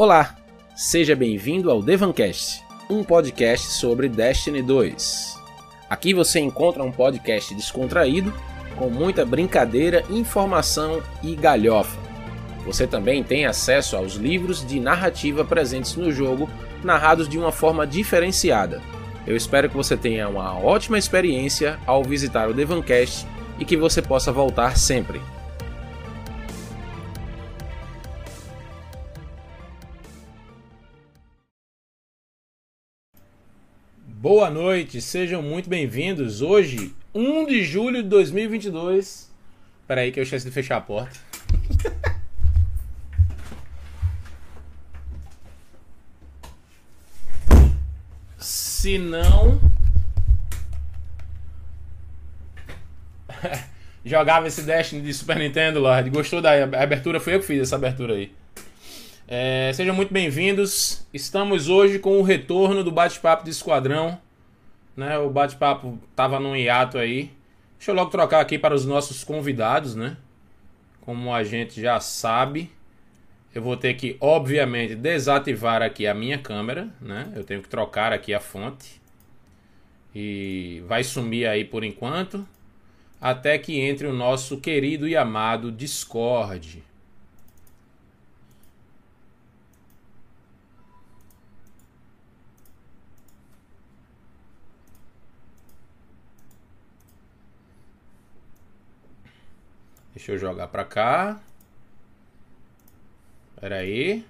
Olá, seja bem-vindo ao Devancast, um podcast sobre Destiny 2. Aqui você encontra um podcast descontraído, com muita brincadeira, informação e galhofa. Você também tem acesso aos livros de narrativa presentes no jogo, narrados de uma forma diferenciada. Eu espero que você tenha uma ótima experiência ao visitar o Devancast e que você possa voltar sempre. Boa noite, sejam muito bem-vindos. Hoje, 1 de julho de 2022. Espera aí que eu esqueci de fechar a porta. Se não. Jogava esse Destiny de Super Nintendo, Lord. Gostou da abertura? Foi eu que fiz essa abertura aí. É, sejam muito bem-vindos. Estamos hoje com o retorno do bate-papo de esquadrão. Né? O bate-papo tava num hiato aí. Deixa eu logo trocar aqui para os nossos convidados, né? Como a gente já sabe, eu vou ter que, obviamente, desativar aqui a minha câmera, né? Eu tenho que trocar aqui a fonte. E vai sumir aí por enquanto. Até que entre o nosso querido e amado Discord. Deixa eu jogar pra cá. Pera aí.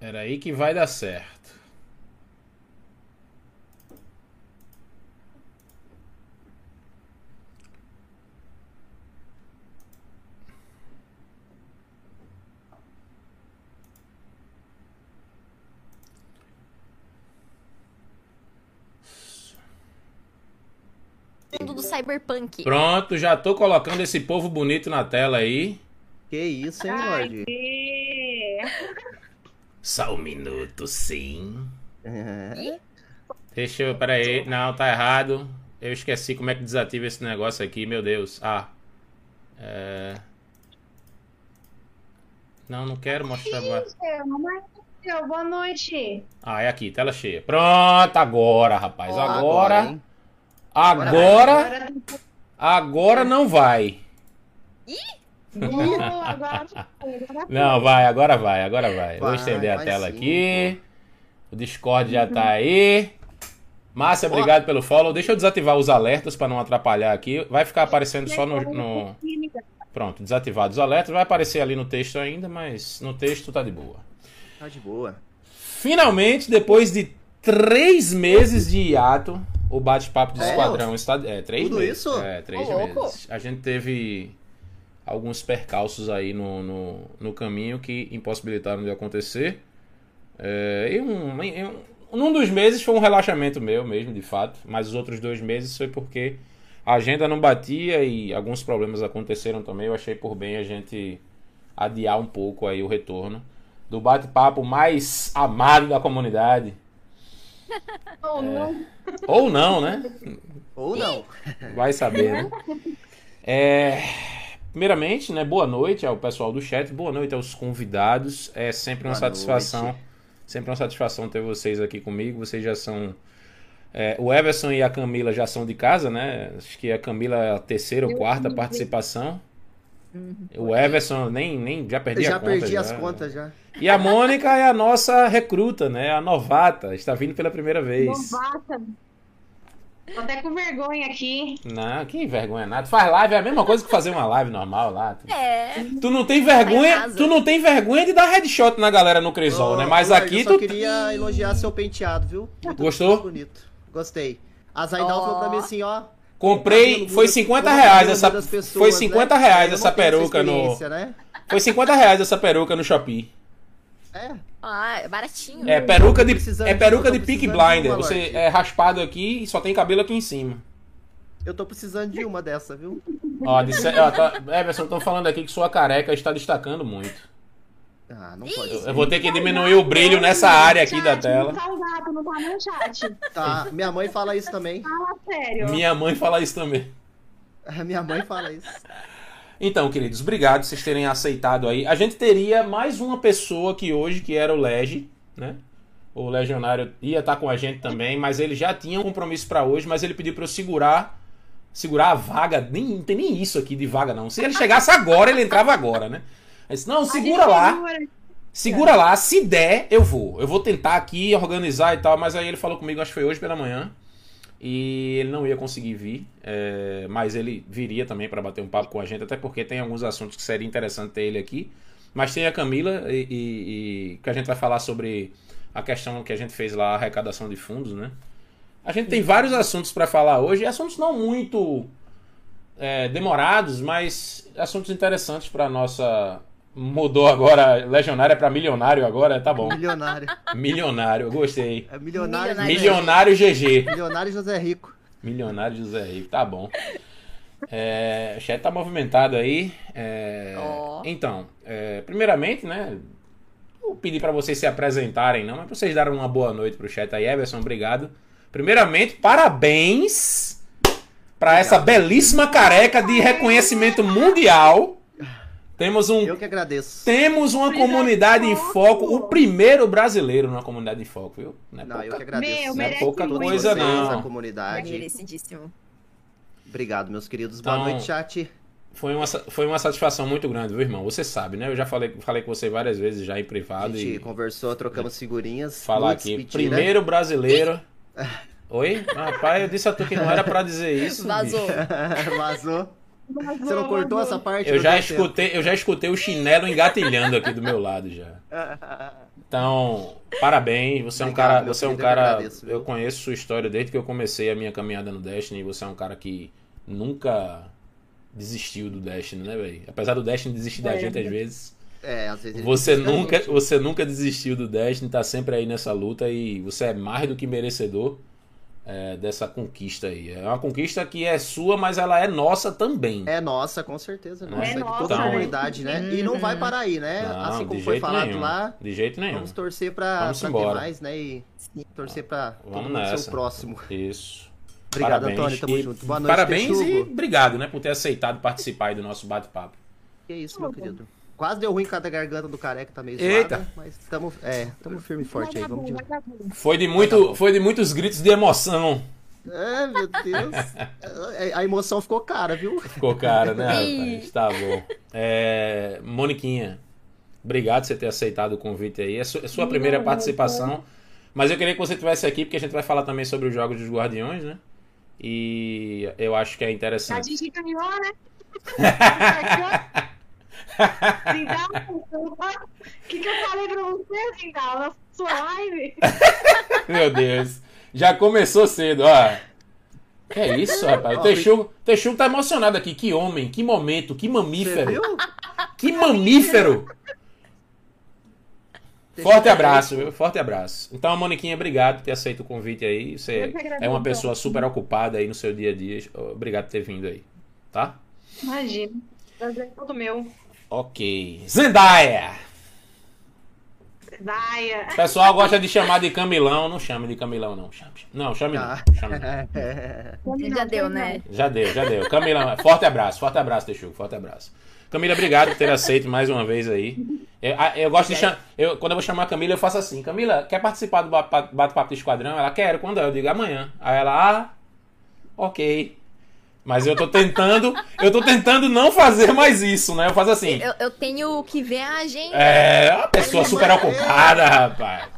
Pera aí que vai dar certo. Mundo do cyberpunk. Pronto, já tô colocando esse povo bonito na tela aí. Que isso, hein, Lorde? Só um minuto, sim. É. Deixa eu. Pera aí. Não, tá errado. Eu esqueci como é que desativa esse negócio aqui, meu Deus. Ah. É... Não, não quero mostrar. ba- Marcelo, boa noite. Ah, é aqui, tela cheia. Pronto, agora, rapaz. Ó, Agora. hein? Agora. Agora não vai. Foi. Não, vai, agora vai, agora vai. Vou estender a tela aqui. O Discord já tá aí. Márcia, obrigado pelo follow. Deixa eu desativar os alertas para não atrapalhar aqui. Vai ficar aparecendo só no, no- Pronto, desativados os alertas. Vai aparecer ali no texto ainda, mas no texto tá de boa. Tá de boa. Finalmente, depois de três meses de hiato, o bate-papo de É? esquadrão está. É, três Tudo meses. isso? É, três Ô, louco. meses. A gente teve alguns percalços aí no, no, no caminho que impossibilitaram de acontecer. É, e um, em um, num dos meses foi um relaxamento meu mesmo, de fato, mas os outros dois meses foi porque a agenda não batia e alguns problemas aconteceram também. Eu achei por bem a gente adiar um pouco aí o retorno do bate-papo mais amado da comunidade. Não, não. Ou não, né? Ou não. Vai saber, né? É, Primeiramente, né? Boa noite ao pessoal do chat, boa noite aos convidados. É sempre uma Boa satisfação, noite. sempre uma satisfação ter vocês aqui comigo. Vocês já são é, o Everson e a Camila já são de casa, né? Acho que a Camila é a terceira ou quarta participação. O Everson nem, nem já perdi já a conta. perdi já. as contas já. E a Mônica é a nossa recruta, né? A novata. Está vindo pela primeira vez. Novata. Tô até com vergonha aqui. Não, que vergonha nada. Faz live, é a mesma coisa que fazer uma live normal lá. Tu, É. tu não tem em vergonha, tu não tem vergonha de dar headshot na galera no Crisol, Ô, né? Mas aqui eu só tu queria elogiar seu penteado, viu? Muito Gostou? bonito. Gostei. A Zainal Ó. falou pra mim assim, ó. Comprei, cabelo foi muda- 50 como o reais essa muda as pessoas, foi 50 né? reais essa peruca no experiência, Né? Foi 50 reais essa peruca no Shopee. É. Ah, é baratinho. É peruca tô de é peruca tô de Peak precisando de Blinder. uma, Você é raspado aqui e só tem cabelo aqui em cima. Eu tô precisando de uma dessa, viu? Ó, disse, ó tá, Everson, estão falando aqui que sua careca está destacando muito. Ah, não pode Eu vou ter que diminuir o brilho nessa área aqui da Chat, tela. Não tá o gato, não tá no chat. Tá, minha mãe fala isso também. Fala sério. Minha mãe fala isso também. Minha mãe fala isso. Então, queridos, obrigado por vocês terem aceitado aí. A gente teria mais uma pessoa aqui hoje, que era o Lege, né? O Legionário ia estar com a gente também, mas ele já tinha um compromisso para hoje, mas ele pediu para eu segurar segurar a vaga. Nem, não tem nem isso aqui de vaga, não. Se ele chegasse agora, ele entrava agora, né? Aí disse, não, segura lá. Segura lá, se der, eu vou. Eu vou tentar aqui organizar e tal, mas aí ele falou comigo, acho que foi hoje pela manhã. E ele não ia conseguir vir, é, mas ele viria também para bater um papo com a gente, até porque tem alguns assuntos que seria interessante ter ele aqui. Mas tem a Camila e, e- e que a gente vai falar sobre a questão que a gente fez lá, a arrecadação de fundos, né? A gente tem vários assuntos para falar hoje, assuntos não muito é, demorados, mas assuntos interessantes para nossa. Mudou agora, legionária para milionário agora, tá bom. Milionário. Milionário, eu gostei. É milionário. Milionário. Milionário GG. Milionário José Rico. Milionário José Rico, tá bom. É, o chat tá movimentado aí. é, Ó. Então, é, primeiramente, né? Não pedi pra vocês se apresentarem, não, mas pra vocês darem uma boa noite pro chat aí, Everson, obrigado. Primeiramente, parabéns pra essa belíssima careca de reconhecimento mundial. Temos um Eu que agradeço. temos uma comunidade em foco, o primeiro brasileiro numa comunidade em foco, viu? Não é Não, eu pouca que agradeço. Meu, Não é pouca muito. coisa, Vocês, não. A comunidade. Merecidíssimo. Obrigado, meus queridos. Boa Então, noite, chat. Foi uma, foi uma satisfação muito grande, viu, irmão? Você sabe, né? Eu já falei, falei com você várias vezes já em A privado gente e conversou, trocamos figurinhas. falar aqui. Primeiro brasileiro. Oi? Rapaz, eu disse a tu que não era pra dizer isso. Vazou. Vazou. Você não cortou essa parte? Eu já escutei, eu já escutei o chinelo engatilhando aqui do meu lado já. Então, parabéns. Você é um cara, você é um eu cara. agradeço, eu conheço sua história desde que eu comecei a minha caminhada no Destiny. Você é um cara que nunca desistiu do Destiny, né, velho? Apesar do Destiny desistir da É. gente às vezes, É, às vezes ele você nunca, você nunca desistiu do Destiny, tá sempre aí nessa luta e você é mais do que merecedor é, dessa conquista aí. É uma conquista que é sua, mas ela é nossa também. É nossa, com certeza. É Nossa, de nossa, toda a né? comunidade, né? E não vai parar aí, né? Não, assim de como foi falado nenhum. lá, De jeito nenhum. vamos torcer pra, Vamos pra ter embora. mais, né? E torcer pra todo Vamos mundo ser o próximo. Isso. Obrigado, Parabéns. Antônio. Tamo E junto. Boa noite, Parabéns e obrigado, né, por ter aceitado participar aí do nosso bate-papo. Que isso, meu querido. Quase deu ruim cada garganta do careca, tá meio Eita. zoada, mas tamo, é, tamo firme e forte aí, vamos de Foi de, muito, foi de muitos gritos de emoção. É, meu Deus. É, A emoção ficou cara, viu? Ficou cara, né, rapaz? Tá bom. É, Moniquinha, obrigado por você ter aceitado o convite aí. É su- é sua primeira participação. Mas eu queria que você estivesse aqui, porque a gente vai falar também sobre os Jogos dos Guardiões, né? E eu acho que é A interessante. gente ganhou, né? Zindal, o que, que eu falei pra você, Zindal, na sua live? Meu Deus. Já começou cedo, ó. Que é isso, rapaz? O Texugo, Texugo tá emocionado aqui. Que homem, que momento, que Você mamífero. viu? Que mamífero! Forte abraço, viu? Forte abraço. Então, Moniquinha, obrigado por ter aceito o convite aí. Você é uma pessoa super ocupada aí no seu dia a dia. Obrigado por ter vindo aí. Tá? Imagina. Prazer é todo meu. Ok. Zendaya! Daia. O pessoal gosta de chamar de Camilão. Não chame de Camilão, não. Chame. Não, chame não. Ah. Chame não. Já deu, né? Já deu, já deu. Camila, forte abraço, forte abraço, Texugo, forte abraço. Camila, obrigado por ter aceito mais uma vez aí. Eu, eu gosto de chamar. Quando eu vou chamar a Camila, eu faço assim: Camila, quer participar do ba- bate-papo do esquadrão? Ela quer, quando é? Eu digo amanhã. Aí ela, ah, ok. Mas eu tô tentando, eu tô tentando não fazer mais isso, né? Eu faço assim. Eu, eu tenho que ver a agenda. É, uma pessoa super ocupada, rapaz.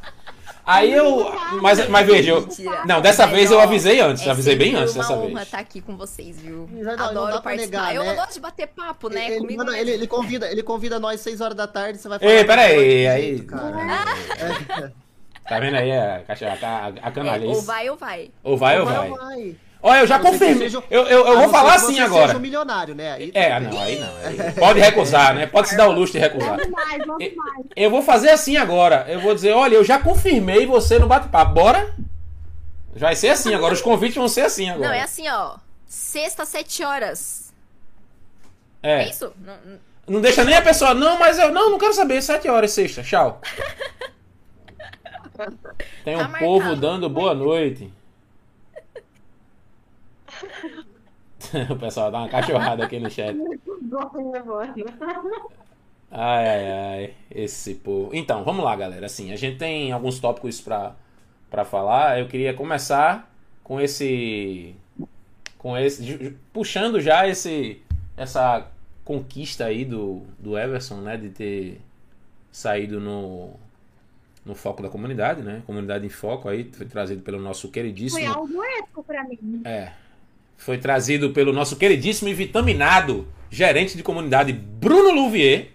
Aí eu. Mas, mas veja, eu. Não, dessa vez eu avisei antes, é avisei bem antes dessa uma honra vez. estar aqui com vocês, viu? Adoro participar. negar, eu, né? eu gosto de bater papo, né? Ele, Comigo mano, ele, ele convida, ele convida nós 6 horas da tarde, você vai falar. Ei, pera aí, "Pode aí. jeito, cara." Tá vendo aí a, a, a, a É, ou vai ou vai. Ou vai ou Vai, vai? vai. Olha, eu já confirmei. seja- Eu, eu, eu vou falar assim você agora. Seja um milionário, né? Aí É, bem. não, aí não. aí Pode recusar, né? Pode se dar o luxo de recusar. Vamos mais, vamos mais. Eu vou fazer assim agora. Eu vou dizer, olha, eu já confirmei você no bate-papo. Bora? Vai ser assim agora. Os convites vão ser assim agora. Não, é assim, ó. Sexta, sete horas. É, É. isso? Não- não- Não deixa nem a pessoa. Não, mas eu não, não quero saber. Sete horas, sexta. Tchau. Tem um Tá povo dando boa noite. o pessoal dá uma cachorrada aqui no chat. Ai, ai, ai, esse povo. Então, vamos lá, galera. Assim, a gente tem alguns tópicos pra, pra falar. Eu queria começar com esse. Com esse. Puxando já esse. Essa conquista aí do, do Everson, né? De ter saído no. No foco da comunidade, né? Comunidade em Foco aí, foi trazido pelo nosso queridíssimo. Foi algo épico pra mim. É. Foi trazido pelo nosso queridíssimo e vitaminado gerente de comunidade, Bruno Louvier.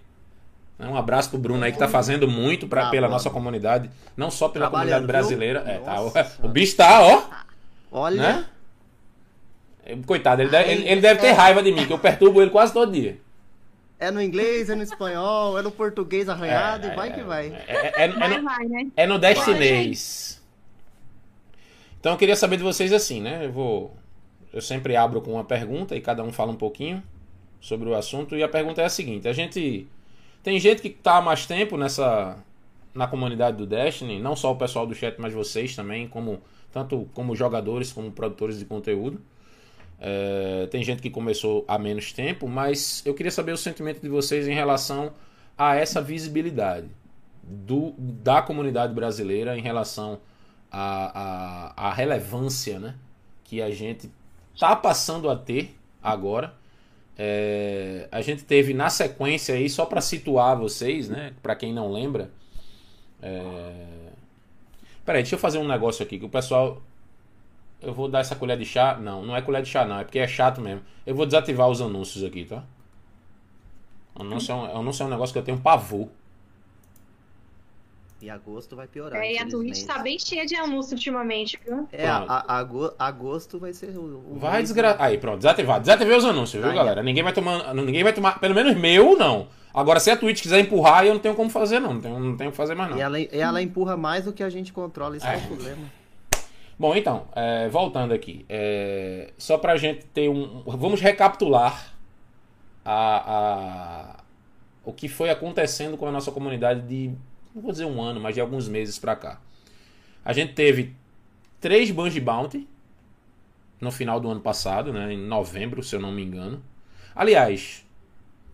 Um abraço pro Bruno aí que tá fazendo muito pra, Tá pela nossa comunidade, não só pela comunidade brasileira. É, tá, o, o bicho tá, ó, Olha, né? Coitado, ele deve, ele, ele deve ter é. raiva de mim, que eu perturbo ele quase todo dia. é no inglês, é no espanhol, é no português arranhado É, e vai é, que vai. É, é- é Vai, no- vai, né? É no destinês. Então eu queria saber de vocês assim, né? Eu vou. Eu sempre abro com uma pergunta e cada um fala um pouquinho sobre o assunto. E a pergunta é a seguinte: a gente. Tem gente que tá há mais tempo nessa. na comunidade do Destiny, não só o pessoal do chat, mas vocês também, como tanto como jogadores como produtores de conteúdo. É, tem gente que começou há menos tempo, mas eu queria saber o sentimento de vocês em relação a essa visibilidade do, da comunidade brasileira em relação à relevância né, que a gente está passando a ter agora. É, a gente teve na sequência aí, só para situar vocês, né, para quem não lembra. É... Peraí, deixa eu fazer um negócio aqui que o pessoal. Eu vou dar essa colher de chá. Não, não é colher de chá, não, é porque é chato mesmo. Eu vou desativar os anúncios aqui, tá? Anúncio é um, anúncio é um negócio que eu tenho pavor. E agosto vai piorar. É, e a Twitch tá bem cheia de anúncio ultimamente, viu? É, a, a- ago- agosto vai ser o. o Vai desgraçar. Aí, pronto, desativado. Desativei os anúncios, viu, Aí, galera? Ninguém vai tomar. Ninguém vai tomar. Pelo menos meu, não. Agora, se a Twitch quiser empurrar, eu não tenho como fazer, não. Não tenho, não tenho o que fazer mais, não. E ela, e ela empurra mais do que a gente controla, isso é, É. o problema. Bom, então, é, voltando aqui. É, só pra gente ter um. Vamos recapitular a, a- o que foi acontecendo com a nossa comunidade de. Não vou dizer um ano, mas de alguns meses pra cá. A gente teve três Bungie Bounty no final do ano passado, né, em novembro, se eu não me engano. Aliás,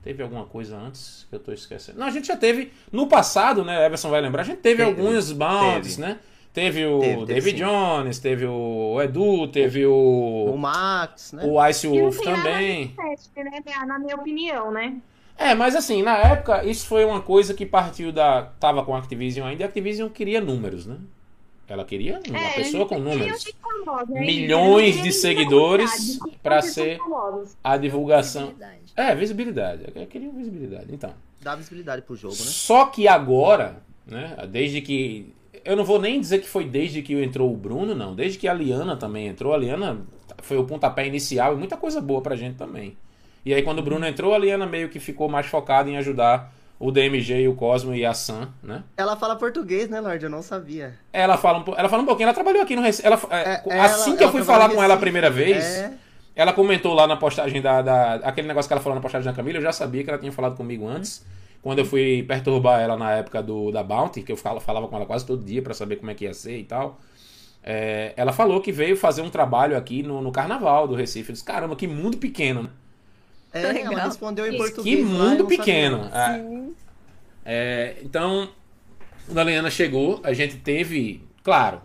teve alguma coisa antes que eu tô esquecendo? Não, a gente já teve. No passado, né, Everson vai lembrar, a gente teve, Teve, alguns bounties, teve. né? Teve o Teve, teve David sim. Jones, teve o Edu, teve O o, Max, né? o Ice Wolf também. de teste, né? Na minha opinião, né? É, mas assim, na época, isso foi uma coisa que partiu da. Tava com a Activision ainda e a Activision queria números, né? Ela queria uma É, pessoa com números. né? Milhões de seguidores são ser- famosos. A divulgação. É, visibilidade. Eu queria visibilidade. Então. Dá visibilidade pro jogo, né? Só que agora, né? Desde que. Eu não vou nem dizer que foi desde que entrou o Bruno, não. Desde que a Liana também entrou. A Liana foi o pontapé inicial e muita coisa boa pra gente também. E aí, quando o Bruno entrou, a Liana meio que ficou mais focada em ajudar o DMG e o Cosmo e a Sam, né? Ela fala português, né, Lorde? Eu não sabia. Ela fala um, ela fala um pouquinho, ela trabalhou aqui no Recife. Ela, é, É, assim ela- que eu fui falar com ela a primeira vez, É, ela comentou lá na postagem da, da- Aquele negócio que ela falou na postagem da Camila, eu já sabia que ela tinha falado comigo antes. Quando eu fui perturbar ela na época do, da Bounty, que eu fala- falava com ela quase todo dia pra saber como é que ia ser e tal. é, ela falou que veio fazer um trabalho aqui no, no carnaval do Recife. Eu disse, caramba, que mundo pequeno, né? É, Legal. ela respondeu em Que português. Que mundo pequeno. Ah, é, então, quando a Liana chegou, a gente teve. Claro,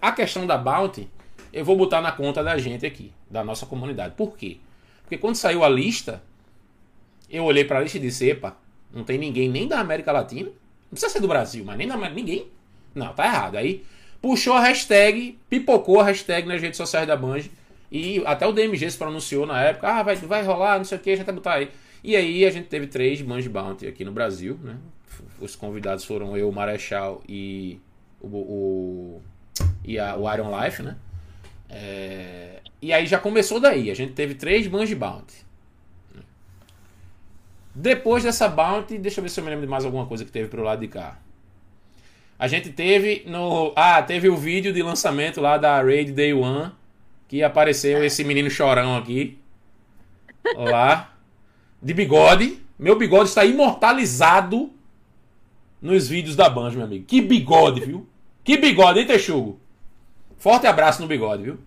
a questão da Bounty, eu vou botar na conta da gente aqui, da nossa comunidade. Por quê? Porque quando saiu a lista, eu olhei pra lista e disse: epa, não tem ninguém nem da América Latina. Não precisa ser do Brasil, mas nem da América. Ninguém. Não, tá errado. Aí puxou a hashtag, pipocou a hashtag nas redes sociais da Bungie. E até o DMG se pronunciou na época, ah, vai, vai rolar, não sei o que, a gente vai botar aí. E aí a gente teve três Bungie Bounty aqui no Brasil, né? Os convidados foram eu, o Marechal e o, o, e a, o Iron Life, né? É, e aí já começou daí, a gente teve três Bungie Bounty. Depois dessa Bounty, deixa eu ver se eu me lembro de mais alguma coisa que teve pro lado de cá. A gente teve no. Ah, teve o vídeo de lançamento lá da Raid Day One. Que apareceu esse menino chorão aqui. Lá. De bigode. Meu bigode está imortalizado nos vídeos da Banjo, meu amigo. Que bigode, viu? Que bigode, hein, Texugo? Forte abraço no bigode, viu?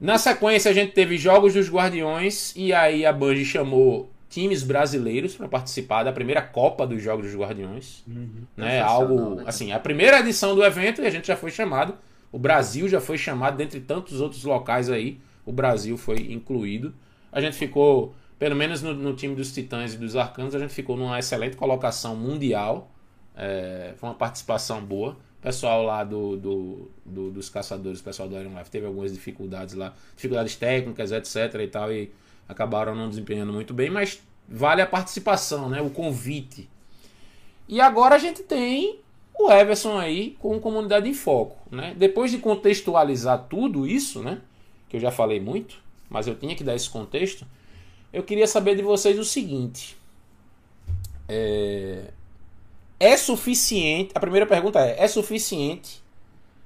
Na sequência, a gente teve Jogos dos Guardiões e aí a Band chamou times brasileiros para participar da primeira Copa dos Jogos dos Guardiões. Né? Algo, né? assim, a primeira edição do evento e a gente já foi chamado. O Brasil já foi chamado, dentre tantos outros locais aí, o Brasil foi incluído. A gente ficou, pelo menos no, no time dos Titãs e dos Arcanos, a gente ficou numa excelente colocação mundial. É, foi uma participação boa. O pessoal lá do, do, do- dos caçadores, o pessoal do Iron Life, teve algumas dificuldades lá, dificuldades técnicas, etc e tal, e acabaram não desempenhando muito bem, mas vale a participação, né? O convite. E agora a gente tem o Everson aí com Comunidade em Foco, né? Depois de contextualizar tudo isso, né? Que eu já falei muito, mas eu tinha que dar esse contexto. Eu queria saber de vocês o seguinte: é, é suficiente? A primeira pergunta é: é suficiente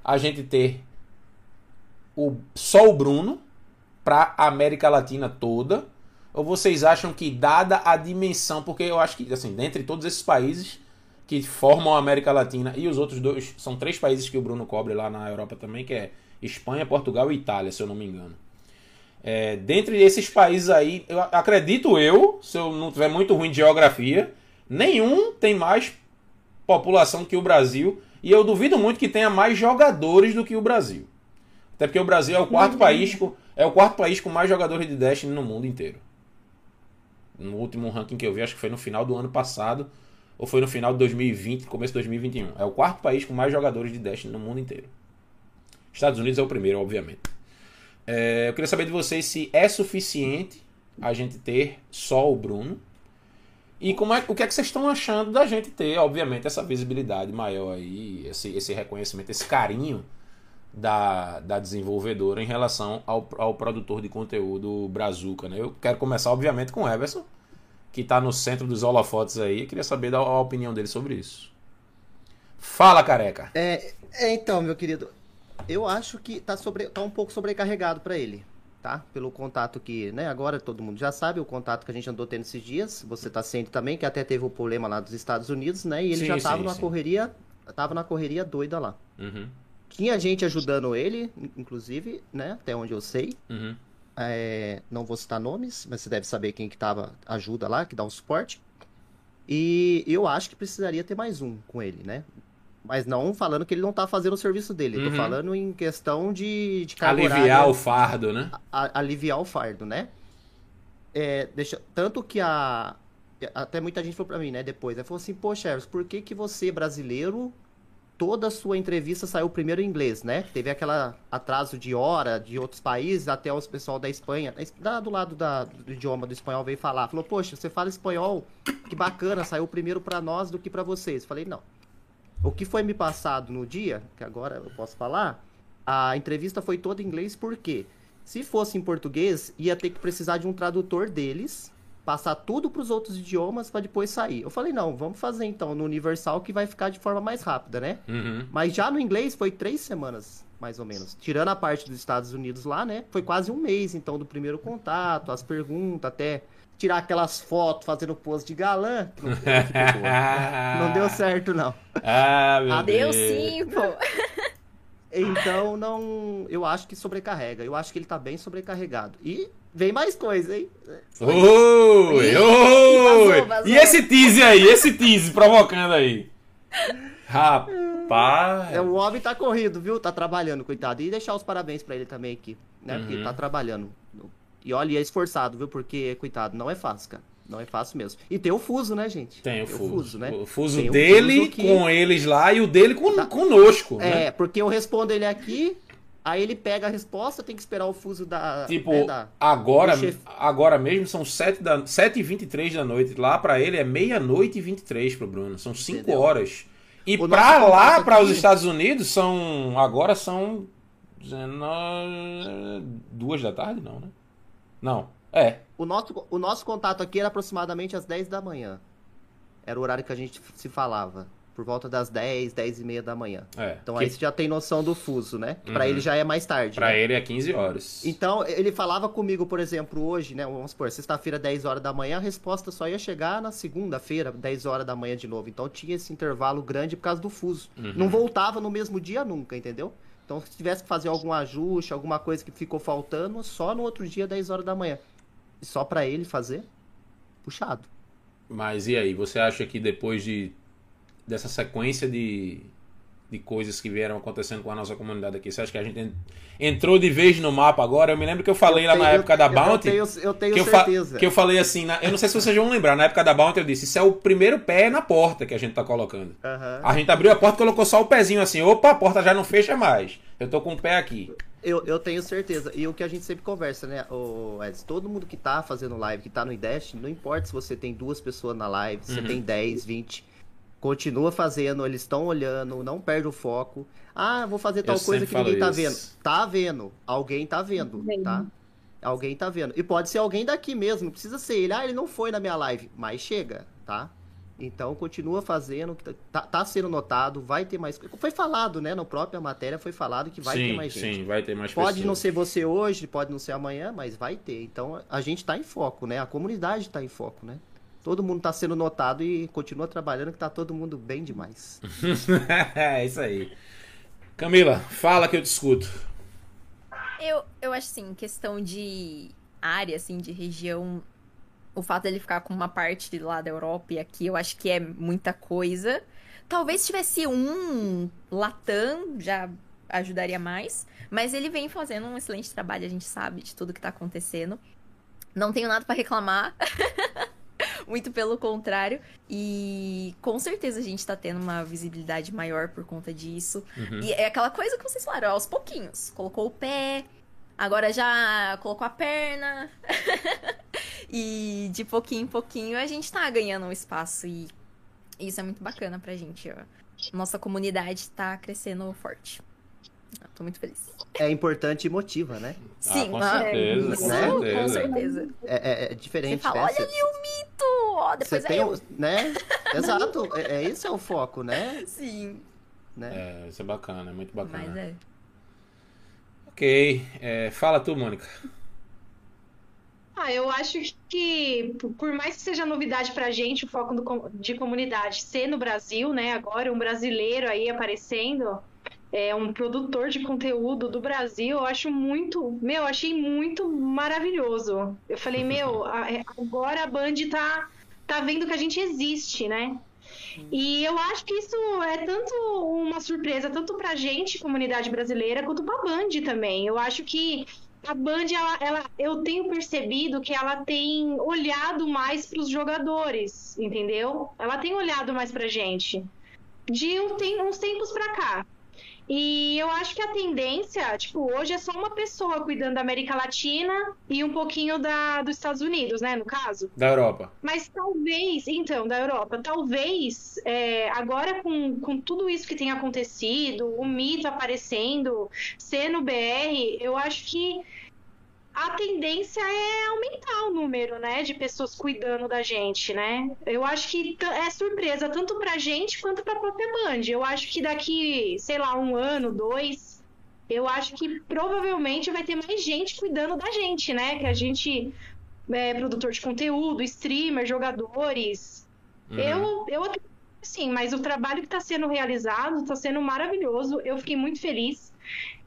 a gente ter o só o Bruno para a América Latina toda? Ou vocês acham que dada a dimensão, porque eu acho que assim, dentre todos esses países que formam a América Latina e os outros dois, são três países que o Bruno cobre lá na Europa também, que é Espanha, Portugal e Itália, se eu não me engano. É, dentre esses países aí, eu acredito eu, se eu não tiver muito ruim de geografia, nenhum tem mais população que o Brasil. E eu duvido muito que tenha mais jogadores do que o Brasil. Até porque o Brasil é o quarto país com, é o quarto país com mais jogadores de Destiny no mundo inteiro. No último ranking que eu vi, acho que foi no final do ano passado, ou foi no final de 2020, começo de 2021. É o quarto país com mais jogadores de Destiny no mundo inteiro. Estados Unidos é o primeiro, obviamente. É, eu queria saber de vocês se é suficiente a gente ter só o Bruno. E como é, o que é que vocês estão achando da gente ter, obviamente, essa visibilidade maior aí, esse, esse reconhecimento, esse carinho da, da desenvolvedora em relação ao, ao produtor de conteúdo Brazuca, né? Eu quero começar, obviamente, com o Everson, que está no centro dos holofotes aí. Eu queria saber da a opinião dele sobre isso. Fala, careca! É, é, então, meu querido, eu acho que tá, sobre, tá um pouco sobrecarregado pra ele, tá? Pelo contato que, né, agora todo mundo já sabe, o contato que a gente andou tendo esses dias, você tá sendo também, que até teve o problema lá dos Estados Unidos, né? E ele Sim, já tava sim, numa sim. correria, tava na correria doida lá. Uhum, Tinha gente ajudando ele, inclusive, né, até onde eu sei. uhum, É, não vou citar nomes, mas você deve saber quem que tava ajuda lá, que dá um suporte. E eu acho que precisaria ter mais um com ele, né? Mas não falando que ele não tá fazendo o serviço dele. Uhum. Tô falando em questão de, de Aliviar horária, o fardo, né? a- aliviar o fardo, né? É, deixa, tanto que a. Até muita gente falou pra mim, né, depois. Né, falou assim, poxa, Everson, por que que você, brasileiro, toda a sua entrevista saiu primeiro em inglês, né? Teve aquele atraso de hora de outros países, até os pessoal da Espanha, da- do lado da- do idioma do espanhol veio falar. Falou, poxa, você fala espanhol, que bacana, saiu primeiro pra nós do que pra vocês. Falei, não. O que foi me passado no dia, que agora eu posso falar, a entrevista foi toda em inglês, por quê? Se fosse em português, ia ter que precisar de um tradutor deles, passar tudo para os outros idiomas para depois sair. Eu falei, não, vamos fazer então no Universal que vai ficar de forma mais rápida, né? Uhum. Mas já no inglês foi três semanas, mais ou menos. Tirando a parte dos Estados Unidos lá, né? Foi quase um mês, então, do primeiro contato, as perguntas, até tirar aquelas fotos fazendo pose de galã. que Não, boa. Não deu certo, não. Ah, meu Ah, Deus. Deu sim, pô. Então, não. Eu acho que sobrecarrega. Eu acho que ele tá bem sobrecarregado. E vem mais coisa, hein? Oi, oi! E esse tease aí, esse tease provocando aí. Rapaz. É, o homem tá corrido, viu? Tá trabalhando, coitado. E deixar os parabéns pra ele também aqui, né? Porque Uhum. ele tá trabalhando. E olha, e é esforçado, viu? Porque, coitado, não é fácil, cara. Não é fácil mesmo. E tem o fuso, né, gente? Tem o fuso. né? O fuso Tem o dele fuso que- com eles lá e o dele com, Tá. conosco. né? É, porque eu respondo ele aqui, aí ele pega a resposta, tem que esperar o fuso da. Tipo, né, da- agora, agora mesmo são 7 da, 7 e 23 da noite. Lá pra ele é meia-noite e 23 pro Bruno. São 5 Entendeu? horas. E pra lá, para os Estados Unidos, são. Agora são. 19. Duas da tarde, não, né? Não. É. O nosso, o nosso contato aqui era aproximadamente às 10 da manhã. Era o horário que a gente se falava. Por volta das 10, 10 e meia da manhã. é. Então Que aí você já tem noção do fuso, né? Que Pra Uhum. ele já é mais tarde. Pra né? ele é 15 horas. Então, ele falava comigo, por exemplo, hoje, né? Vamos supor, sexta-feira, 10 horas da manhã, a resposta só ia chegar na segunda-feira, 10 horas da manhã de novo. Então tinha esse intervalo grande por causa do fuso. Uhum. Não voltava no mesmo dia nunca, entendeu? Então, se tivesse que fazer algum ajuste, alguma coisa que ficou faltando, só no outro dia, 10 horas da manhã. E só pra ele fazer, puxado. Mas e aí, você acha que depois de dessa sequência de, de coisas que vieram acontecendo com a nossa comunidade aqui, você acha que a gente en- entrou de vez no mapa agora? Eu me lembro que eu falei lá na tenho- época da eu- Bounty. Eu tenho, eu tenho que eu, certeza. que eu falei assim, na- eu não sei se vocês vão lembrar, na época da Bounty eu disse, isso é o primeiro pé na porta que a gente tá colocando. Aham. A gente abriu a porta e colocou só o pezinho assim, opa, a porta já não fecha mais. Eu tô com o pé aqui. Eu, eu tenho certeza. E o que a gente sempre conversa, né, o Edson? Todo mundo que tá fazendo live, que tá no IDEST, não importa se você tem duas pessoas na live, se você Uhum. tem 10, 20. Continua fazendo, eles estão olhando, não perde o foco. Ah, vou fazer tal Eu coisa que ninguém tá isso. vendo. Tá vendo. Alguém tá vendo, Vendo. tá? Alguém tá vendo. E pode ser alguém daqui mesmo, não precisa ser ele. Ah, ele não foi na minha live. Mas chega, tá? Então continua fazendo, que tá, tá sendo notado, vai ter mais. Foi falado, né? Na própria matéria foi falado que vai sim, ter mais gente. sim, vai ter mais Pode pessoas. não ser você hoje, pode não ser amanhã, mas vai ter. Então a gente tá em foco, né? A comunidade tá em foco, né? Todo mundo tá sendo notado e continua trabalhando que tá todo mundo bem demais. é isso aí. Camila, fala que eu te escuto. Eu, eu acho assim, questão de área, assim, de região, o fato dele ficar com uma parte lá da Europa e aqui, eu acho que é muita coisa. Talvez se tivesse um Latam, já ajudaria mais. Mas ele vem fazendo um excelente trabalho, a gente sabe de tudo que tá acontecendo. Não tenho nada pra reclamar. Muito pelo contrário. E com certeza a gente tá tendo uma visibilidade maior por conta disso. Uhum. E é aquela coisa que vocês falaram, aos pouquinhos. Colocou o pé, agora já colocou a perna. e de pouquinho em pouquinho a gente tá ganhando um espaço. E isso é muito bacana pra gente. Ó. Nossa comunidade tá crescendo forte. Eu tô muito feliz. É importante e motiva, né? Sim, com ah, certeza, isso, com com com certeza. certeza. É, é- é Você diferente, fala, né? olha Cê- ali o mito! Ó, Você depois é tem, eu. o- né? Exato, é, é esse é o foco, né? Sim. né? É, isso é bacana, é muito bacana. Mas é. Ok, é, fala tu, Mônica. Ah, eu acho que, por mais que seja novidade pra gente, o foco do de comunidade ser no Brasil, né? Agora, um brasileiro aí aparecendo, é um produtor de conteúdo do Brasil, eu acho muito, meu, eu achei muito maravilhoso. Eu falei, meu, é- agora a Band tá, tá vendo que a gente existe, né? E eu acho que isso é tanto uma surpresa, tanto pra gente, comunidade brasileira, quanto pra Band também. Eu acho que a Band, ela, ela- eu tenho percebido que ela tem olhado mais para os jogadores, entendeu? Ela tem olhado mais pra gente. De um, tem, uns tempos pra cá. E eu acho que a tendência, tipo, hoje é só uma pessoa cuidando da América Latina e um pouquinho da, dos Estados Unidos, né, no caso. Da Europa. Mas talvez, então, da Europa, talvez, é, agora com, com tudo isso que tem acontecido, o mito aparecendo, sendo BR, eu acho que a tendência é aumentar o número, né, de pessoas cuidando da gente, né? Eu acho que é surpresa tanto pra gente quanto pra própria Band. Eu acho que daqui, sei lá, um ano, dois, eu acho que provavelmente vai ter mais gente cuidando da gente, né? Que a gente é produtor de conteúdo, streamer, jogadores. Uhum. Eu, eu acredito sim, mas o trabalho que está sendo realizado está sendo maravilhoso. Eu fiquei muito feliz.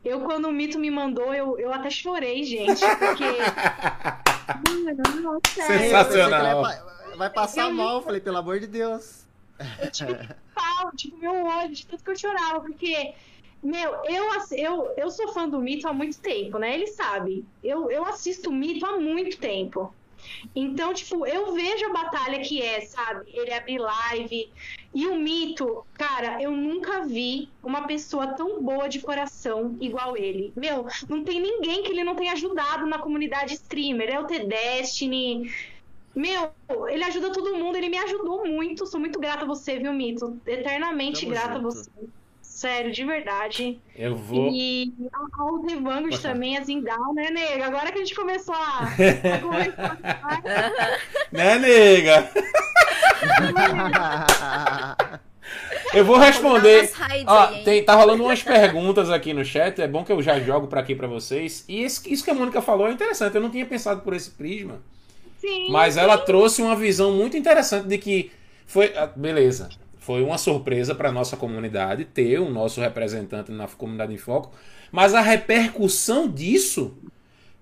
Eu, quando o Mito me mandou, eu, eu até chorei, gente, porque. Mano. Sensacional. Vai, vai passar Eu mal, eu falei, pelo amor de Deus. Eu tive pau, tipo, meu olho, de tanto que eu chorava, porque, meu, eu, eu, eu sou fã do Mito há muito tempo, né? Ele sabe. Eu, eu assisto o Mito há muito tempo. Então, tipo, eu vejo a batalha que é, sabe? Ele abrir live. E o Mito, cara, eu nunca vi uma pessoa tão boa de coração igual ele. Meu, não tem ninguém que ele não tenha ajudado na comunidade streamer. É o T-Destiny. Meu, ele ajuda todo mundo, ele me ajudou muito. Sou muito grata a você, viu, Mito? Eternamente Tamo grata a junto. você. Sério, de verdade. Eu vou. E ao- The Vanguard também, a Zindal, né, nega? Agora que a gente começou a, a conversar. Né, nega? Eu vou responder. Ó, tem, tá rolando umas perguntas aqui no chat. É bom que eu já jogo pra aqui pra vocês. E esse- isso que a Mônica falou é interessante. Eu não tinha pensado por esse prisma. Sim. Mas ela trouxe uma visão muito interessante de que foi. ah, Beleza. Foi uma surpresa para nossa comunidade ter o nosso representante na comunidade em foco, mas a repercussão disso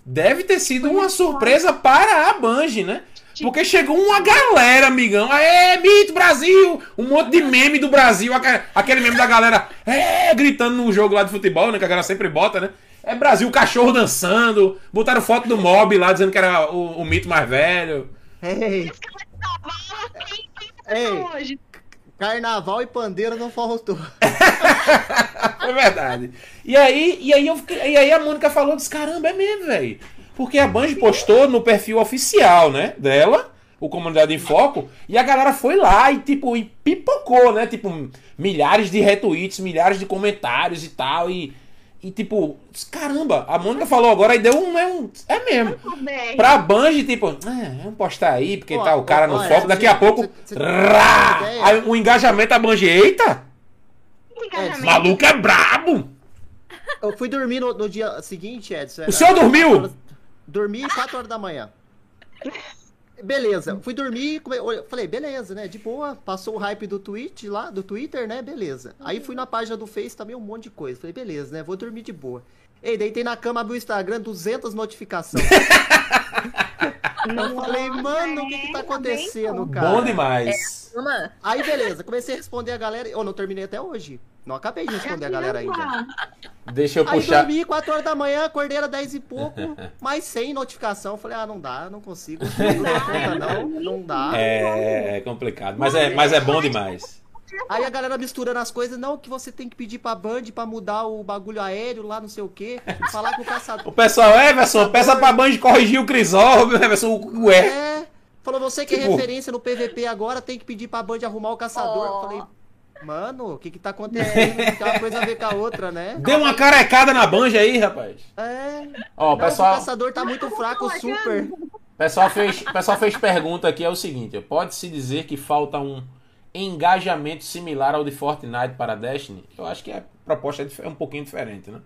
deve ter sido uma surpresa para a Bungie, né? Porque chegou uma galera, amigão. É, Mito Brasil! Um monte de meme do Brasil. Aquele meme da galera é, gritando no jogo lá de futebol, né? Que a galera sempre bota, né? É Brasil, cachorro dançando. Botaram foto do mob lá dizendo que era o, o mito mais velho. Ei. Ei. Carnaval e pandeira não faltou. é verdade. E aí, e aí, eu, e aí a Mônica falou, disse, caramba, é mesmo, velho. Porque a Band postou no perfil oficial, né, dela, o Comunidade em Foco, e a galera foi lá e, tipo, e pipocou, né? Tipo, milhares de retweets, milhares de comentários e tal, e... E tipo, caramba, a Mônica falou agora e deu um. É, um, é mesmo. Pra Band, tipo, é, vamos postar aí, porque Pô, tá o cara no foco. Daqui a pouco. Cê, cê aí o engajamento da Band, eita! É, maluco é brabo! Eu fui dormir no, no dia seguinte, Edson. O senhor dormiu? Dormi 4 horas da manhã. Beleza, fui dormir, falei, beleza, né? De boa, passou o hype do tweet lá, do Twitter, né? Beleza. Aí fui na página do Face também, um monte de coisa. Falei, beleza, né? Vou dormir de boa. Ei, deitei na cama, abri o Instagram, 200 notificações. Não falei, mano, o que que tá acontecendo, cara? Bom demais. É, Aí, beleza, comecei a responder a galera. Eu não terminei até hoje. Não acabei de responder a galera ainda. Deixa eu puxar. Aí dormi 4 horas da manhã, acordei era 10 e pouco, mas sem notificação. Falei, ah, não dá, não consigo. Não, não, não dá. É, é complicado, mas é, mas é bom demais. Aí a galera misturando as coisas, não, que você tem que pedir pra Band pra mudar o bagulho aéreo lá, não sei o quê. Falar com o caçador. O pessoal, Everson, peça pra Band corrigir o Crisol, Everson, ué. É. Falou, você que é tipo... é referência no PVP agora, tem que pedir pra Band arrumar o caçador. Oh. Falei, Mano, o que que tá acontecendo? Tem uma coisa a ver com a outra, né? Deu uma carecada na banja aí, rapaz. É. Ó, o pessoal... O caçador tá muito fraco, super. Pessoal fez, pessoal fez pergunta aqui, é o seguinte. Pode-se dizer que falta um engajamento similar ao de Fortnite para Destiny? Eu acho que a proposta é um pouquinho diferente, né?